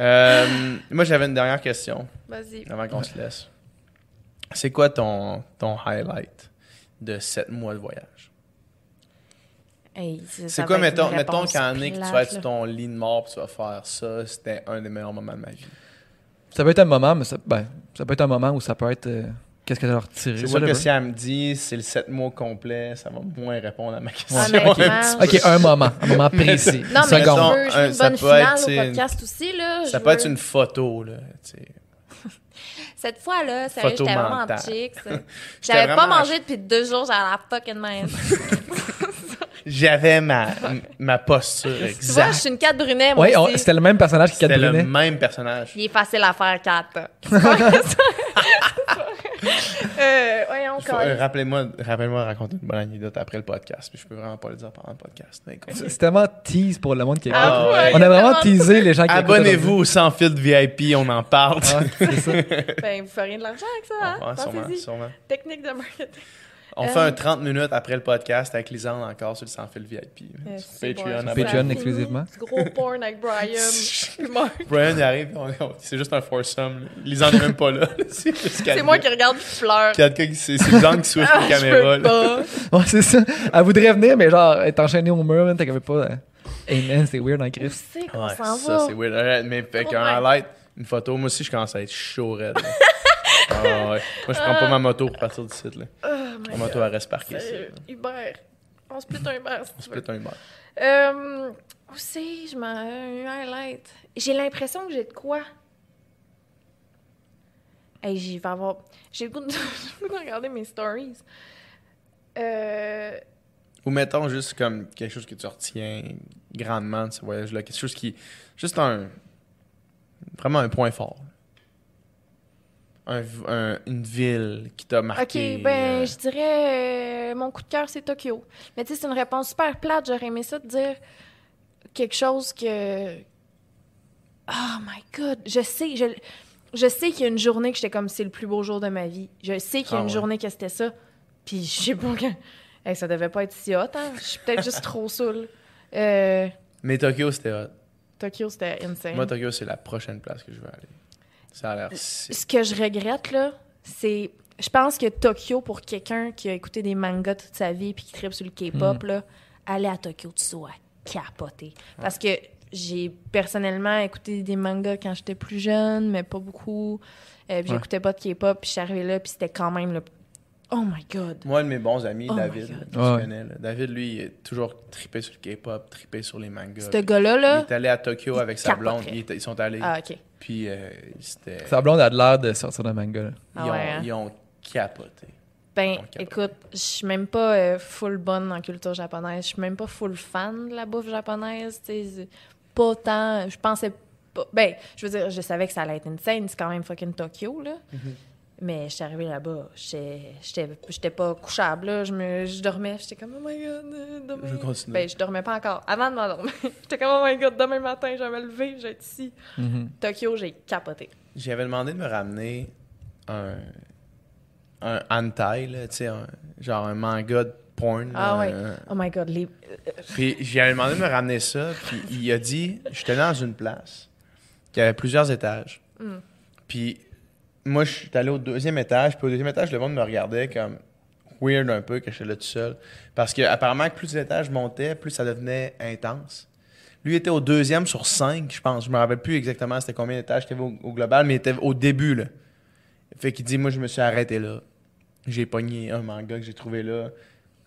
Euh, moi, j'avais une dernière question vas-y. avant qu'on se laisse. C'est quoi ton, ton highlight de 7 mois de voyage? Hey, C'est quoi, mettons, mettons année que tu vas être sur ton lit de mort et tu vas faire ça, c'était un des meilleurs moments de ma vie. Ça peut être un moment, mais ça, ben, ça peut être un moment où ça peut être. euh, Qu'est-ce que tu as retiré? C'est sûr que si elle me dit c'est le 7 mois complet, ça va moins répondre à ma question. Honnêtement, [laughs] petit Ok, un moment. Un moment [laughs] précis. Non, mais je veux, je veux un- une ça bonne peut finale être, au podcast aussi, là. Ça Je peut être une photo, là. [laughs] Cette fois-là, sérieux, j'étais vraiment mentale. chic. ça. J'étais J'avais pas mangé depuis deux jours, j'avais la fucking main. J'avais ma, ma posture Tu vois, je exacte. suis une 4 brunet, moi Oui, c'était le même personnage qui C'était le Brunet. même personnage. Il est facile à faire 4. Euh, euh, Rappelez-moi rappelez-moi de raconter une bonne anecdote après le podcast. Puis je peux vraiment pas le dire pendant le podcast. C'est tellement tease pour le monde qui écoute. Ah ouais. On a vraiment teasé les gens qui Abonnez-vous au Sans Filtre VIP, on en parle. c'est ça. Ben, vous feriez de l'argent avec ça, hein? Ouais, sûrement, Pensez-y. sûrement. Technique de marketing. On Euh, fait un 30 minutes après le podcast avec Lisanne encore sur le Sans Filtre VIP. Euh, Sur Patreon. bon. Patreon exclusivement. Du gros porn avec Brian. [laughs] Brian il arrive, c'est juste un foursome. là. Lisanne n'est même pas là. [laughs] c'est moi qui regarde qui pleure. C'est Lisanne qui switch [laughs] Ah, la je caméra. peux là. pas. Ouais, c'est ça. Elle voudrait venir, mais genre, être enchaînée au mur, t'as qu'elle pas. euh, Hey man, c'est weird en Où Chris. c'est qu'on Ouais, ça c'est weird. Mais fait qu'un highlight, une photo, moi aussi je commence à être chaud raide. Ah ouais. Moi je prends pas ma moto pour partir du site. Là. Oh my Ma moto elle reste parquée Hubert. On se split un Hubert, si On pète un bar. Euh, c'est? Je m'en... Un highlight? J'ai l'impression que j'ai de quoi? Hey, j'y vais avoir... J'ai le goût de, [laughs] j'ai le goût de regarder mes stories. Euh... Ou mettons juste comme quelque chose que tu retiens grandement de ce voyage-là. Quelque chose qui. Juste un. Vraiment un point fort. Un- un- une ville qui t'a marqué. OK, ben, euh, je dirais... euh, mon coup de cœur, c'est Tokyo. Mais tu sais, c'est une réponse super plate. J'aurais aimé ça de dire quelque chose que... Oh my God! Je sais, je, je sais qu'il y a une journée que j'étais comme c'est le plus beau jour de ma vie. Je sais qu'il y a Ah une ouais. journée que c'était ça. Puis je sais pas quand... [laughs] Hey, ça devait pas être si hot, hein? Je suis peut-être juste trop saoule. Euh, Mais Tokyo, c'était hot. Tokyo, c'était insane. Moi, Tokyo, c'est la prochaine place que je veux aller. Ça a l'air. Ce que je regrette, là, c'est... je pense que Tokyo, pour quelqu'un qui a écouté des mangas toute sa vie puis qui tripe sur le K-pop, là, aller à Tokyo, tu sois capoté. Parce que j'ai personnellement écouté des mangas quand j'étais plus jeune, mais pas beaucoup. Euh, puis Ouais. j'écoutais pas de K-pop, puis je suis arrivée là, puis c'était quand même le... Oh my God! Moi, un de mes bons amis, Oh David, connais, là. David, lui, il est toujours trippé sur le K-pop, trippé sur les mangas. Ce gars-là, Il là... est allé à Tokyo il avec sa blonde. Ils, ils sont allés. Ah, OK. Puis, euh, c'était. Sa blonde a de l'air de sortir d'un manga. là. Ils, Ah ont, ouais, hein? ils ont capoté. Ben, écoute, je suis même pas euh, full bonne en culture japonaise. Je suis même pas full fan de la bouffe japonaise. tu sais. Pas tant. Je pensais pas. Ben, je veux dire, je savais que ça allait être insane. C'est quand même fucking Tokyo, là. Mm-hmm. Mais je suis arrivée là-bas. J'étais j'étais- j'étais pas couchable, là. Je, me, je dormais. J'étais comme, oh my god, demain. Je vais continuer. Ben, je dormais pas encore. Avant de m'endormir. [laughs] j'étais comme, oh my god, demain matin, je vais me lever, je vais être ici. Mhm. Tokyo, j'ai capoté. J'avais demandé de me ramener un. Un hentai, là, tu sais, un- genre un manga de porn. Ah ouais. Oh my god, les. Puis j'avais demandé de me ramener ça, puis il a dit, j'étais dans une place qui avait plusieurs étages. Mm. Puis moi, je suis allé au deuxième étage, puis au deuxième étage, le monde me regardait comme weird un peu que j'étais là tout seul. Parce que apparemment, plus l'étage montait, plus ça devenait intense. Lui était au deuxième sur cinq, je pense. Je me rappelle plus exactement c'était combien d'étages qu'il y avait au, au global, mais il était au début, là. Fait qu'il dit, moi, je me suis arrêté là. J'ai pogné un manga que j'ai trouvé là.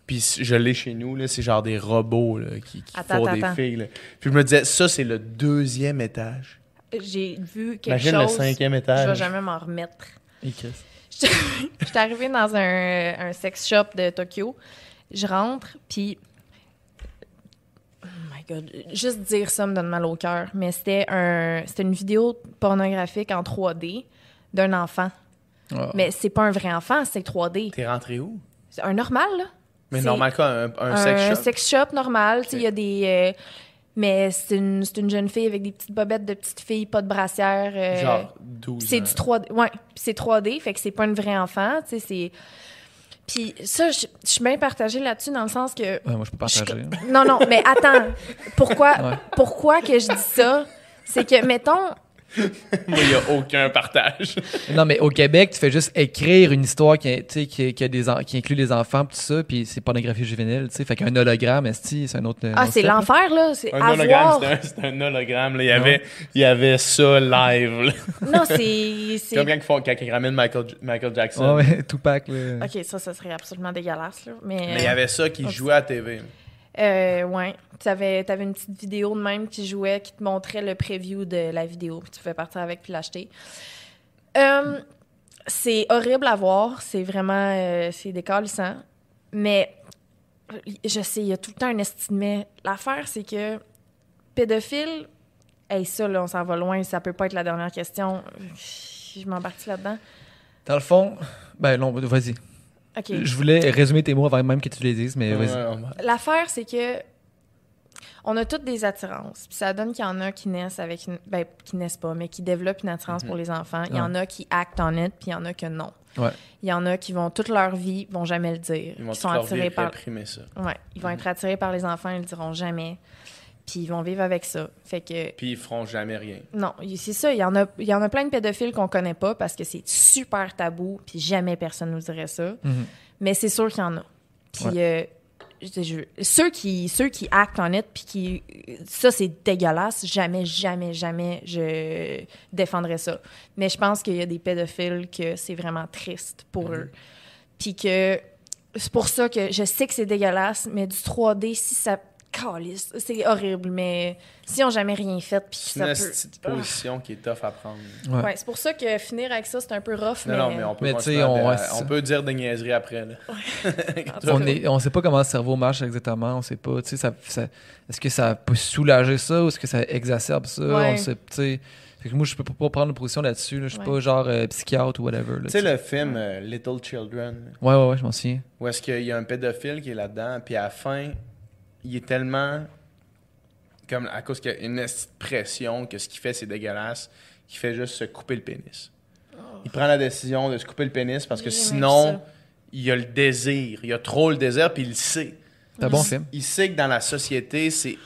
Puis je l'ai chez nous, là. C'est genre des robots, là, qui, qui Attends, font attends, des attends. filles, là. Puis je me disais, ça, c'est le deuxième étage. J'ai vu quelque Imagine chose. le cinquième étage. Je vais jamais m'en remettre. Et Chris. [laughs] J'étais arrivée dans un, un sex shop de Tokyo. Je rentre, puis. Oh my god, juste dire ça me donne mal au cœur. Mais c'était un, c'était une vidéo pornographique en 3D d'un enfant. Ah. Mais c'est pas un vrai enfant, c'est 3D. T'es rentré où? C'est un normal, là. Mais normal quoi, un, un sex shop? sex shop normal. tu sais, Ok. Il y a des. euh, mais c'est une, c'est une jeune fille avec des petites bobettes de petites filles, pas de brassière. euh, Genre 12 c'est du 3D. Ouais, c'est 3D, fait que c'est pas un vrai enfant, tu sais, c'est... Puis ça, je je suis bien partagée là-dessus dans le sens que... Ouais, moi, je peux partager. je- Non, non, mais attends. Pourquoi, [laughs] Ouais. pourquoi que je dis ça? C'est que, mettons... Moi, il n'y a aucun partage. Non, mais au Québec, tu fais juste écrire une histoire qui, qui, qui a des en- qui inclut les enfants pis tout ça, puis c'est pornographie juvénile, tu sais. Fait qu'un hologramme, c'est un autre. un Ah, c'est l'enfer, là. C'est Un avoir... hologramme, c'était un, hologramme. Là. Il, y avait, il y avait ça live. là. Non, c'est... c'est- Comme quand ils, font, quand ils ramènent Michael, Michael Jackson. Ouais, ouais, [laughs] Tupac, là. OK, ça, ça serait absolument dégueulasse, là. Mais, Mais il y avait ça qui Ok. jouait à TV. Euh, ouais. Tu avais, une petite vidéo de même qui jouait, qui te montrait le preview de la vidéo, puis tu pouvais partir avec puis l'acheter. Euh, c'est horrible à voir, c'est vraiment euh, c'est décalissant, mais je sais, il y a tout le temps un estimé. L'affaire, c'est que pédophile, hey, ça, là, on s'en va loin, ça peut pas être la dernière question. Je m'embarque là-dedans. Dans le fond, ben non, vas-y. Je voulais résumer tes mots avant même que tu les dises, mais Ouais, vas-y. L'affaire, c'est que on a toutes des attirances. Puis ça donne qu'il y en a qui naissent avec une... Ben, qui naissent pas, mais qui développent une attirance pour les enfants. Il y en a qui actent en it, puis il y en a que non. Ouais. Il y en a qui vont toute leur vie, vont jamais le dire. Ils vont leur vie par... ça. Ouais, ils vont être attirés par les enfants, ils le diront jamais. Puis ils vont vivre avec ça. Fait que Puis ils feront jamais rien. non, c'est ça. Il y en a, il y en a plein de pédophiles qu'on connaît pas parce que c'est super tabou, puis jamais personne nous dirait ça. Mhm. Mais c'est sûr qu'il y en a. Puis euh, je- je- ceux qui ceux qui actent en it, puis qui ça c'est dégueulasse. Jamais, jamais, jamais je défendrais ça. Mais je pense qu'il y a des pédophiles que c'est vraiment triste pour eux. Puis que c'est pour ça que je sais que c'est dégueulasse, mais du 3D si ça c'est horrible. Mais si on jamais rien fait, puis C'est ça une peut. petite position qui est tough à prendre. Ouais. Ouais, c'est pour ça que finir avec ça, c'est un peu rough, Non, mais... non, mais on peut, Mais on- à- ouais, on peut dire des niaiseries après. Là. [laughs] On est, on sait pas comment le cerveau marche exactement, on sait pas. Tu sais, ça, ça- est-ce que ça peut soulager ça ou est-ce que ça exacerbe ça? Ouais. On sait, tu sais. Fait que moi, je peux pas prendre une position là-dessus. là. Je suis Ouais. pas genre euh, psychiatre ou whatever. Tu sais, le film euh, Little Children, Ouais, ouais, ouais, je m'en souviens. où est-ce qu'il y a un pédophile qui est là-dedans, puis à la fin, il est tellement. Comme à cause qu'il y a une pression que ce qu'il fait, c'est dégueulasse, qu'il fait juste se couper le pénis. Il prend la décision de se couper le pénis parce que sinon, il a le désir. Il a trop le désir, puis il le sait. C'est un bon Il- film. Il sait que dans la société, c'est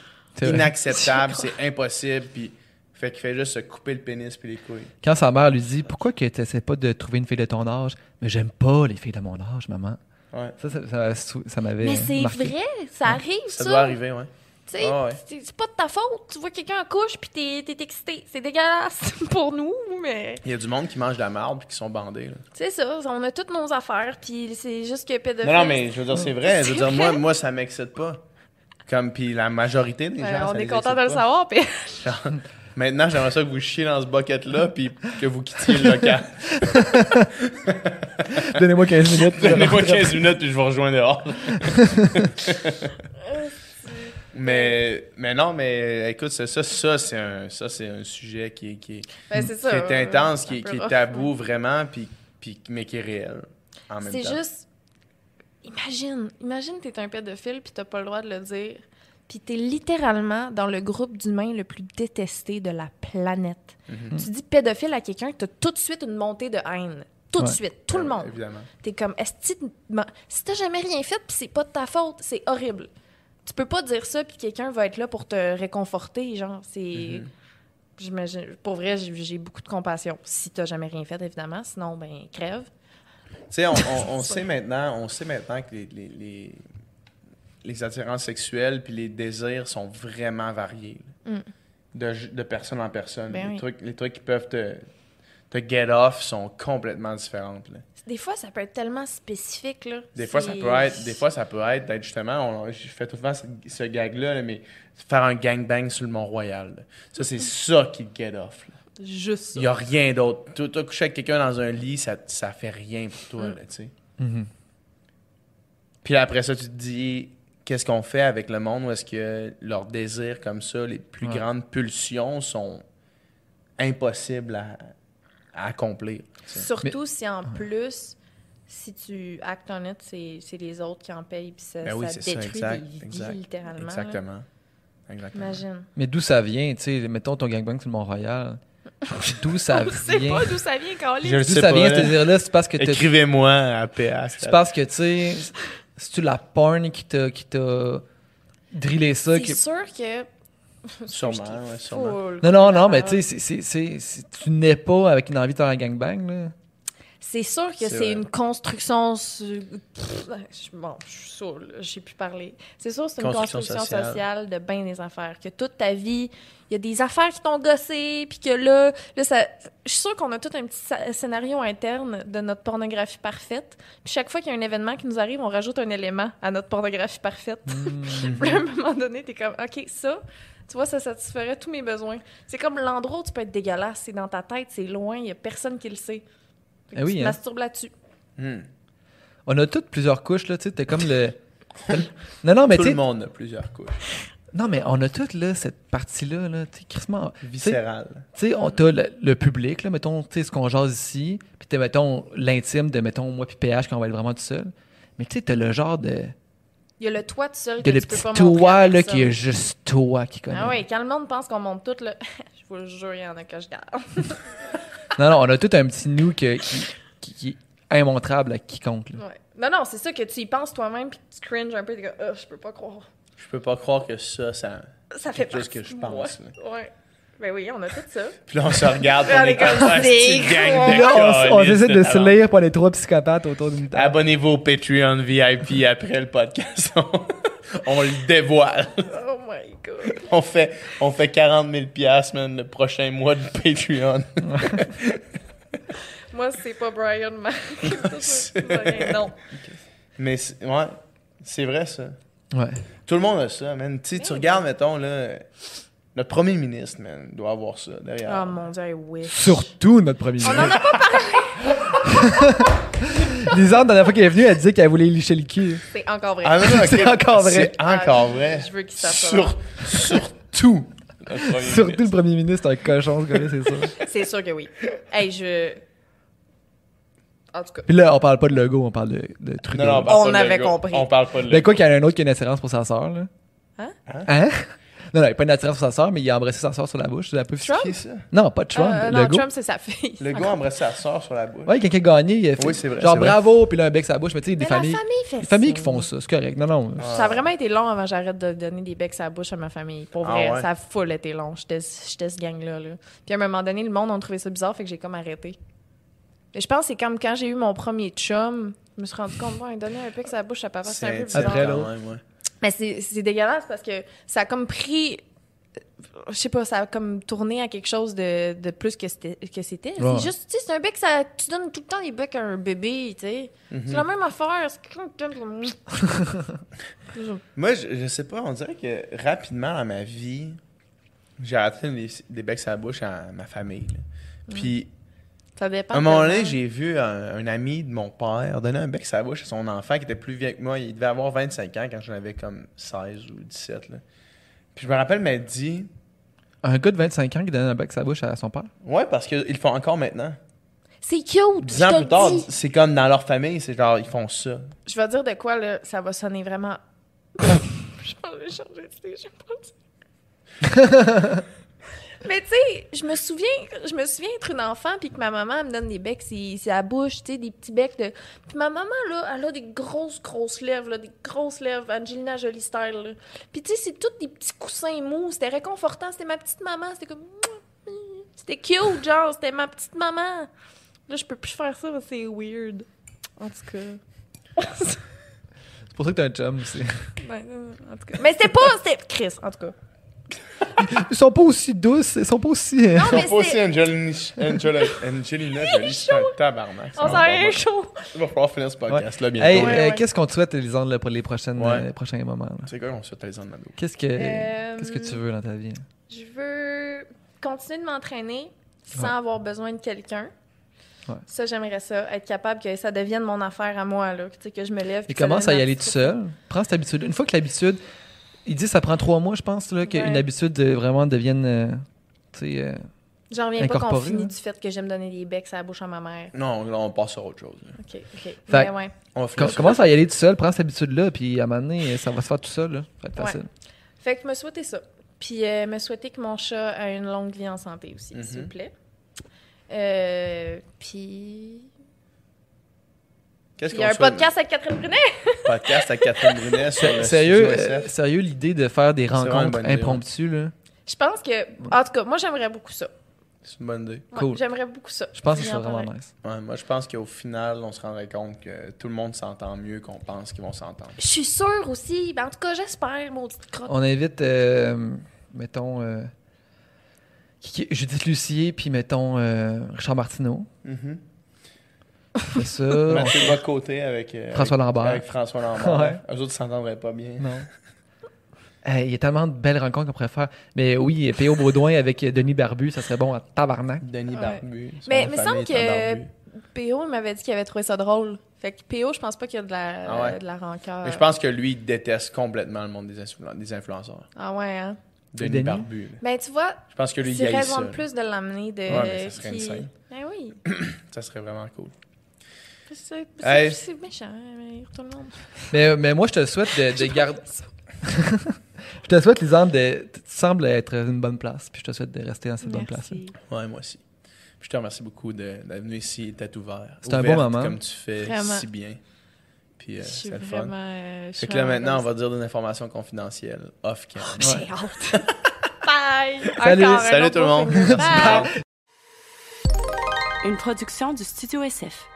inacceptable, [laughs] c'est impossible, puis Fait qu'il fait juste se couper le pénis puis les couilles. Quand sa mère lui dit Pourquoi que tu n'essaies pas de trouver une fille de ton âge Mais j'aime pas les filles de mon âge, maman. Ouais. Ça, ça, ça, ça- ça m'avait. Mais c'est vrai, ça arrive, Ça ça. doit arriver, ouais. Tu sais, ouais. c'est pas de ta faute. Tu vois quelqu'un en couche puis t'es t'es excité. C'est dégueulasse [laughs] pour nous, mais Il y a du monde qui mange de la marde puis qui sont bandés. Là. c'est ça. On a toutes nos affaires puis c'est juste que pédophile. Non, non, mais je veux dire, c'est vrai. Je veux dire, moi, moi, ça m'excite pas. Comme, puis la majorité des Ouais, gens, on ça est les content de le savoir. Puis [laughs] [laughs] Maintenant, j'aimerais ça que vous chiez dans ce bucket-là puis que vous quittiez le local. [laughs] Donnez-moi 15 minutes. Donnez-moi 15 minutes puis je vous rejoins dehors. [laughs] mais, mais non, mais écoute, c'est ça, ça c'est un, ça, c'est un sujet qui est, qui est, ben, c'est ça. qui est intense, qui, est- qui tabou vraiment, puis, puis, mais qui est réel en même C'est juste. Imagine, imagine t'es un pédophile puis t'as pas le droit de le dire. Puis t'es littéralement dans le groupe d'humains le plus détesté de la planète. Mhm. Tu dis pédophile à quelqu'un, t'as tout de suite une montée de haine. Tout de Ouais. suite, tout le monde. Évidemment. T'es comme, est-ce que tu- si t'as jamais rien fait puis c'est pas de ta faute, c'est horrible. Tu peux pas dire ça puis quelqu'un va être là pour te réconforter, genre, c'est... Mhm. J'imagine, pour vrai, j'ai j'ai beaucoup de compassion. Si t'as jamais rien fait, évidemment, sinon, ben, crève. Tu sais, on, on- on [laughs] sait maintenant, on sait maintenant que les, les, les, les attirances sexuelles puis les désirs sont vraiment variés. Mm. De, de personne en personne. Ben les, oui. trucs, les trucs qui peuvent te, te get off sont complètement différents. là. Des fois, ça peut être tellement spécifique, là. Des fois, ça peut être, des fois, ça peut être d'être justement, on, je fais tout le temps ce, ce gag-là, là, mais faire un gangbang sur le Mont-Royal. Ça, c'est ça qui te get off. là. Juste ça. Il n'y a rien d'autre. Tu as couché avec quelqu'un dans un lit, ça, ça fait rien pour toi, Mm. là, tu sais. Mhm. Puis après ça, tu te dis, qu'est-ce qu'on fait avec le monde où est-ce que leurs désirs comme ça, les plus Ouais. grandes pulsions sont impossibles à, à accomplir. Surtout si en plus, si tu actes on it, c'est les autres qui en payent, puis ça, Ben oui, ça ça, détruit exact, des vies, exact, littéralement. là. Exactement. Exactement. Imagine. Mais d'où ça vient, tu sais, mettons ton gangbang sur le Mont-Royal. [laughs] D'où ça Je sais vient? pas d'où ça vient, le D'où ça pas, vient, hein. ce désir-là? C'est parce que Écrivez-moi à PH. C'est parce que, tu sais, c'est-tu la porn qui t'a, qui t'a drillé ça? C'est qui- sûr que... [laughs] Sûrement, ouais, sûrement. Non, non, non, mais tu sais, c'est, c'est, c'est, c'est- tu n'es pas avec une envie de faire un gangbang, là. C'est sûr que C'est une construction. su- Pff, je- Bon, je suis là, j'ai pu parler. C'est sûr que c'est une Construction sociale. sociale. de bien des affaires. Que toute ta vie, il y a des affaires qui t'ont gossé, puis que là, là ça, je suis sûre qu'on a tout un petit scénario interne de notre pornographie parfaite. Puis chaque fois qu'il y a un événement qui nous arrive, on rajoute un élément à notre pornographie parfaite. [laughs] Puis à un moment donné, t'es comme, OK, ça, tu vois, ça satisferait tous mes besoins. C'est comme l'endroit où tu peux être dégueulasse. C'est dans ta tête, c'est loin, il y a personne qui le sait. Fait que Eh oui, tu te hein. masturbes là-dessus. Hmm. On a toutes plusieurs couches, là, tu sais, t'es comme le... [laughs] Non, non, mais Tout tu le monde a plusieurs couches. Non, mais on a toutes, là, cette partie-là, là, tu sais, crissement... Tu sais, Viscérales. tu sais, on t'a le, le public, là, mettons, tu sais, ce qu'on jase ici, puis t'as, mettons, l'intime de, mettons, moi puis PH, quand on va être vraiment tout seul. Mais tu sais, t'as le genre de... Il y a le toit tout seul de que le tu peux petit pas montrer toit, là, qui est juste toi qui connais. Ah oui, quand le monde pense qu'on monte tout, là, [laughs] je vous le jure, il y en a que je garde. [laughs] Non, non, on a tout un petit nous que- qui, qui, qui est immontrable à quiconque. là. Ouais. Non, non, c'est ça que tu y penses toi-même puis que tu cringes un peu. T'es comme, Ah, je peux pas croire. Je peux pas croire que ça, ça. Ça fait Quelque chose que je pense, moi. Ouais. Ben oui, on a tout ça. [laughs] Puis là, on se regarde, On on est comme un petit gang de Là, on, on essaie de se lire pour les trois psychopathes autour d'une table. Abonnez-vous au Patreon VIP après le podcast. [laughs] [laughs] On- le dévoile. Oh my god. On fait, on fait 40 000 piastres, man, le prochain mois de Patreon. [laughs] Moi, c'est pas Brian Mac. [laughs] non. Mais c'est- ouais, c'est vrai ça. Ouais. Tout le monde a ça, man. Tu tu regardes, mettons, là, notre premier ministre, man, doit avoir ça derrière. Oh mon dieu, I wish. Surtout notre premier On en ministre. a pas [laughs] Lisande, la dernière fois qu'elle est venue, elle disait qu'elle voulait licher le cul. C'est encore vrai. Ah non, non, [laughs] ok. C'est encore vrai. C'est encore vrai. Je veux qu'il sache ça. Sur, surtout. notre premier Surtout ministre. le premier ministre, un cochon, ce gars-là, c'est ça. [laughs] C'est sûr que oui. Hey, je. En tout cas. Puis là, on parle pas de Legault, on parle de, de Trudeau. Non, non, on parle On pas de avait compris. On parle pas de Mais Legault. quoi qu'il y en a un autre qui a une assurance pour sa sœur, là? Hein? Hein? Non, non, il a pas une attirance pour sa sœur, mais il a embrassé sa sœur sur la bouche. Tu l'as pas Trump? Ça? Non, pas Trump. Euh, le non, go. Trump, c'est sa fille. Le gars a embrassé sa soeur sur la bouche. Ouais, quelqu'un gagné. il a fait- Oui, c'est vrai, Genre c'est vrai. bravo, puis là, un bec sur la bouche. Mais tu sais, des familles. famille fait Des familles ça. qui font ça, c'est correct. Non, non. Ah. Ça a vraiment été long avant que j'arrête de donner des becs à la bouche à ma famille. Pour Ah vrai, ouais? ça a full été long. J'étais j'étais ce gang-là. Là. Puis à un moment donné, le monde a trouvé ça bizarre, fait que j'ai comme arrêté. Mais je pense que c'est comme quand j'ai eu mon premier chum, je me suis rendu compte, ouais, donner un bec à la bouche à papa, c'est un peu bizarre. Après, ouais. Mais c'est dégueulasse parce que ça a comme pris. Je sais pas, ça a comme tourné à quelque chose de, de plus que c'était. Ouais. C'est juste, tu sais, c'est un bec, ça, tu donnes tout le temps des becs à un bébé, tu sais. Mhm. C'est la même affaire. C'est comme tu donnes comme- [laughs] Moi, je, je sais pas, on dirait que rapidement dans ma vie, j'ai arrêté des, des becs à la bouche à ma famille. là. Puis, Ça dépend. à un moment donné, j'ai vu un, un ami de mon père donner un bec à la bouche à son enfant qui était plus vieux que moi. Il devait avoir 25 ans quand j'en avais comme 16 ou 17. Là. Puis je me rappelle m'être dit, Un gars de 25 ans qui donne un bec la bouche à son père? ouais, parce qu'ils le font encore maintenant. C'est cute. Dix je ans te plus tard, c'est comme dans leur famille, c'est genre, ils font ça. Je vais dire de quoi, là, ça va sonner vraiment. je pense que je vais changer d'idée, je sais pas. [laughs] Mais tu sais, je me souviens, je me souviens être une enfant puis que ma maman elle me donne des becs, c'est c'est à la bouche, tu sais, des petits becs de. Puis ma maman là, elle a des grosses grosses lèvres là, des grosses lèvres, Angelina Jolie style. Là. Puis tu sais, c'est tous des petits coussins mous, c'était réconfortant, c'était ma petite maman, c'était comme, c'était cute genre, c'était ma petite maman. Là, je peux plus faire ça, c'est weird. En tout cas. C'est pour ça que t'as un chum aussi. Ben, euh, en tout cas. Mais c'était pas. C'était Chris, en tout cas. [laughs] Ils sont pas aussi douces, ils sont pas aussi. euh, Non, Ils font aussi c'est. Angelina, Angelina, Angelina Jolie, tabarnak. On s'en pas rien mal. chaud. Il va falloir finir ce podcast-là bientôt. Hey, Ouais, euh, ouais. qu'est-ce qu'on te souhaite, Lisandre, là, pour les, prochaines, Ouais. euh, prochains moments? là? C'est quoi qu'on souhaite à les Mado? Qu'est-ce que, Euh, qu'est-ce que tu veux dans ta vie? Je veux continuer de m'entraîner sans Ouais. avoir besoin de quelqu'un. Ouais. Ça, j'aimerais ça. Être capable que ça devienne mon affaire à moi, là. Sais, que je me lève. Et que commence à y aller tout seul. Prends cette habitude. Une fois que l'habitude. Il dit que ça prend trois mois, je pense, là, qu'une Ouais. habitude euh, vraiment devienne. euh, tu sais. euh, J'en reviens pas qu'on finit du fait que j'aime donner des becs à la bouche à ma mère. Non, là, on passe sur autre chose. là. OK, OK. Fait- Mais ouais. On com- commence à y aller tout seul, prends cette habitude-là, puis à un moment donné, ça va se faire tout seul. Là. Ça va être Ouais. Fait que me souhaiter ça. Puis euh, me souhaiter que mon chat a une longue vie en santé aussi, Mhm. s'il vous plaît. Euh, puis... Qu'est-ce Il y a un podcast avec Catherine Brunet. [laughs] podcast avec Catherine Brunet sur le [laughs] Sérieux, euh, sérieux l'idée de faire des rencontres ouais. impromptues, là, Je pense que... En tout cas, moi, j'aimerais beaucoup ça. C'est une bonne idée. Ouais, Cool. J'aimerais beaucoup ça. je pense que c'est vraiment nice. Ouais, moi, je pense qu'au final, on se rendrait compte que tout le monde s'entend mieux qu'on pense qu'ils vont s'entendre. Je suis sûre aussi. Ben, en tout cas, j'espère, maudite crotte. On invite, euh, mettons, euh, Judith Lucier, puis mettons euh, Richard Martineau. Mhm. On fait ça. [laughs] on- Mathieu de votre côté avec, euh, François avec- Lambert. Avec François Lambert. Ouais. Eux autres s'entendraient pas bien. Non. [laughs] Il y a tellement de belles rencontres qu'on pourrait faire. Mais oui, P.O. Baudouin avec euh, Denis Barbu, ça serait bon à tabarnak. Denis Ouais. Barbu. Mais il me semble que. P.O. il m'avait dit qu'il avait trouvé ça drôle. Fait que P.O., je pense pas qu'il y a de la, Ah ouais. de la rancœur. Mais je pense que lui, il déteste complètement le monde des, influ- des influenceurs. Ah ouais, hein? Denis, Denis? Barbu. Ben, tu vois, Je pense que lui, il c'est raison ça. de plus de l'amener de... Ouais, mais ça serait qui- insane. Ben oui. [clears throat] Ça serait vraiment cool. C'est Hey. c'est- c'est méchant, mais tout le monde. Mais, mais moi, je te souhaite de, de [laughs] garder. [laughs] je te souhaite, Lisande, de. Tu sembles être une bonne place. Puis je te souhaite de rester dans cette bonne place. Merci. Ouais, moi aussi. Puis je te remercie beaucoup d'être venu ici, d'être ouvert. C'était un bon moment. Comme tu fais Vraiment. si bien. Puis euh, c'est le fun. euh, Fait que là, maintenant, on va dire des informations confidentielles off-cam. ça. J'ai hâte. [laughs] Bye! Salut. Encore Salut tout le monde. Bye! Une production du Studio SF.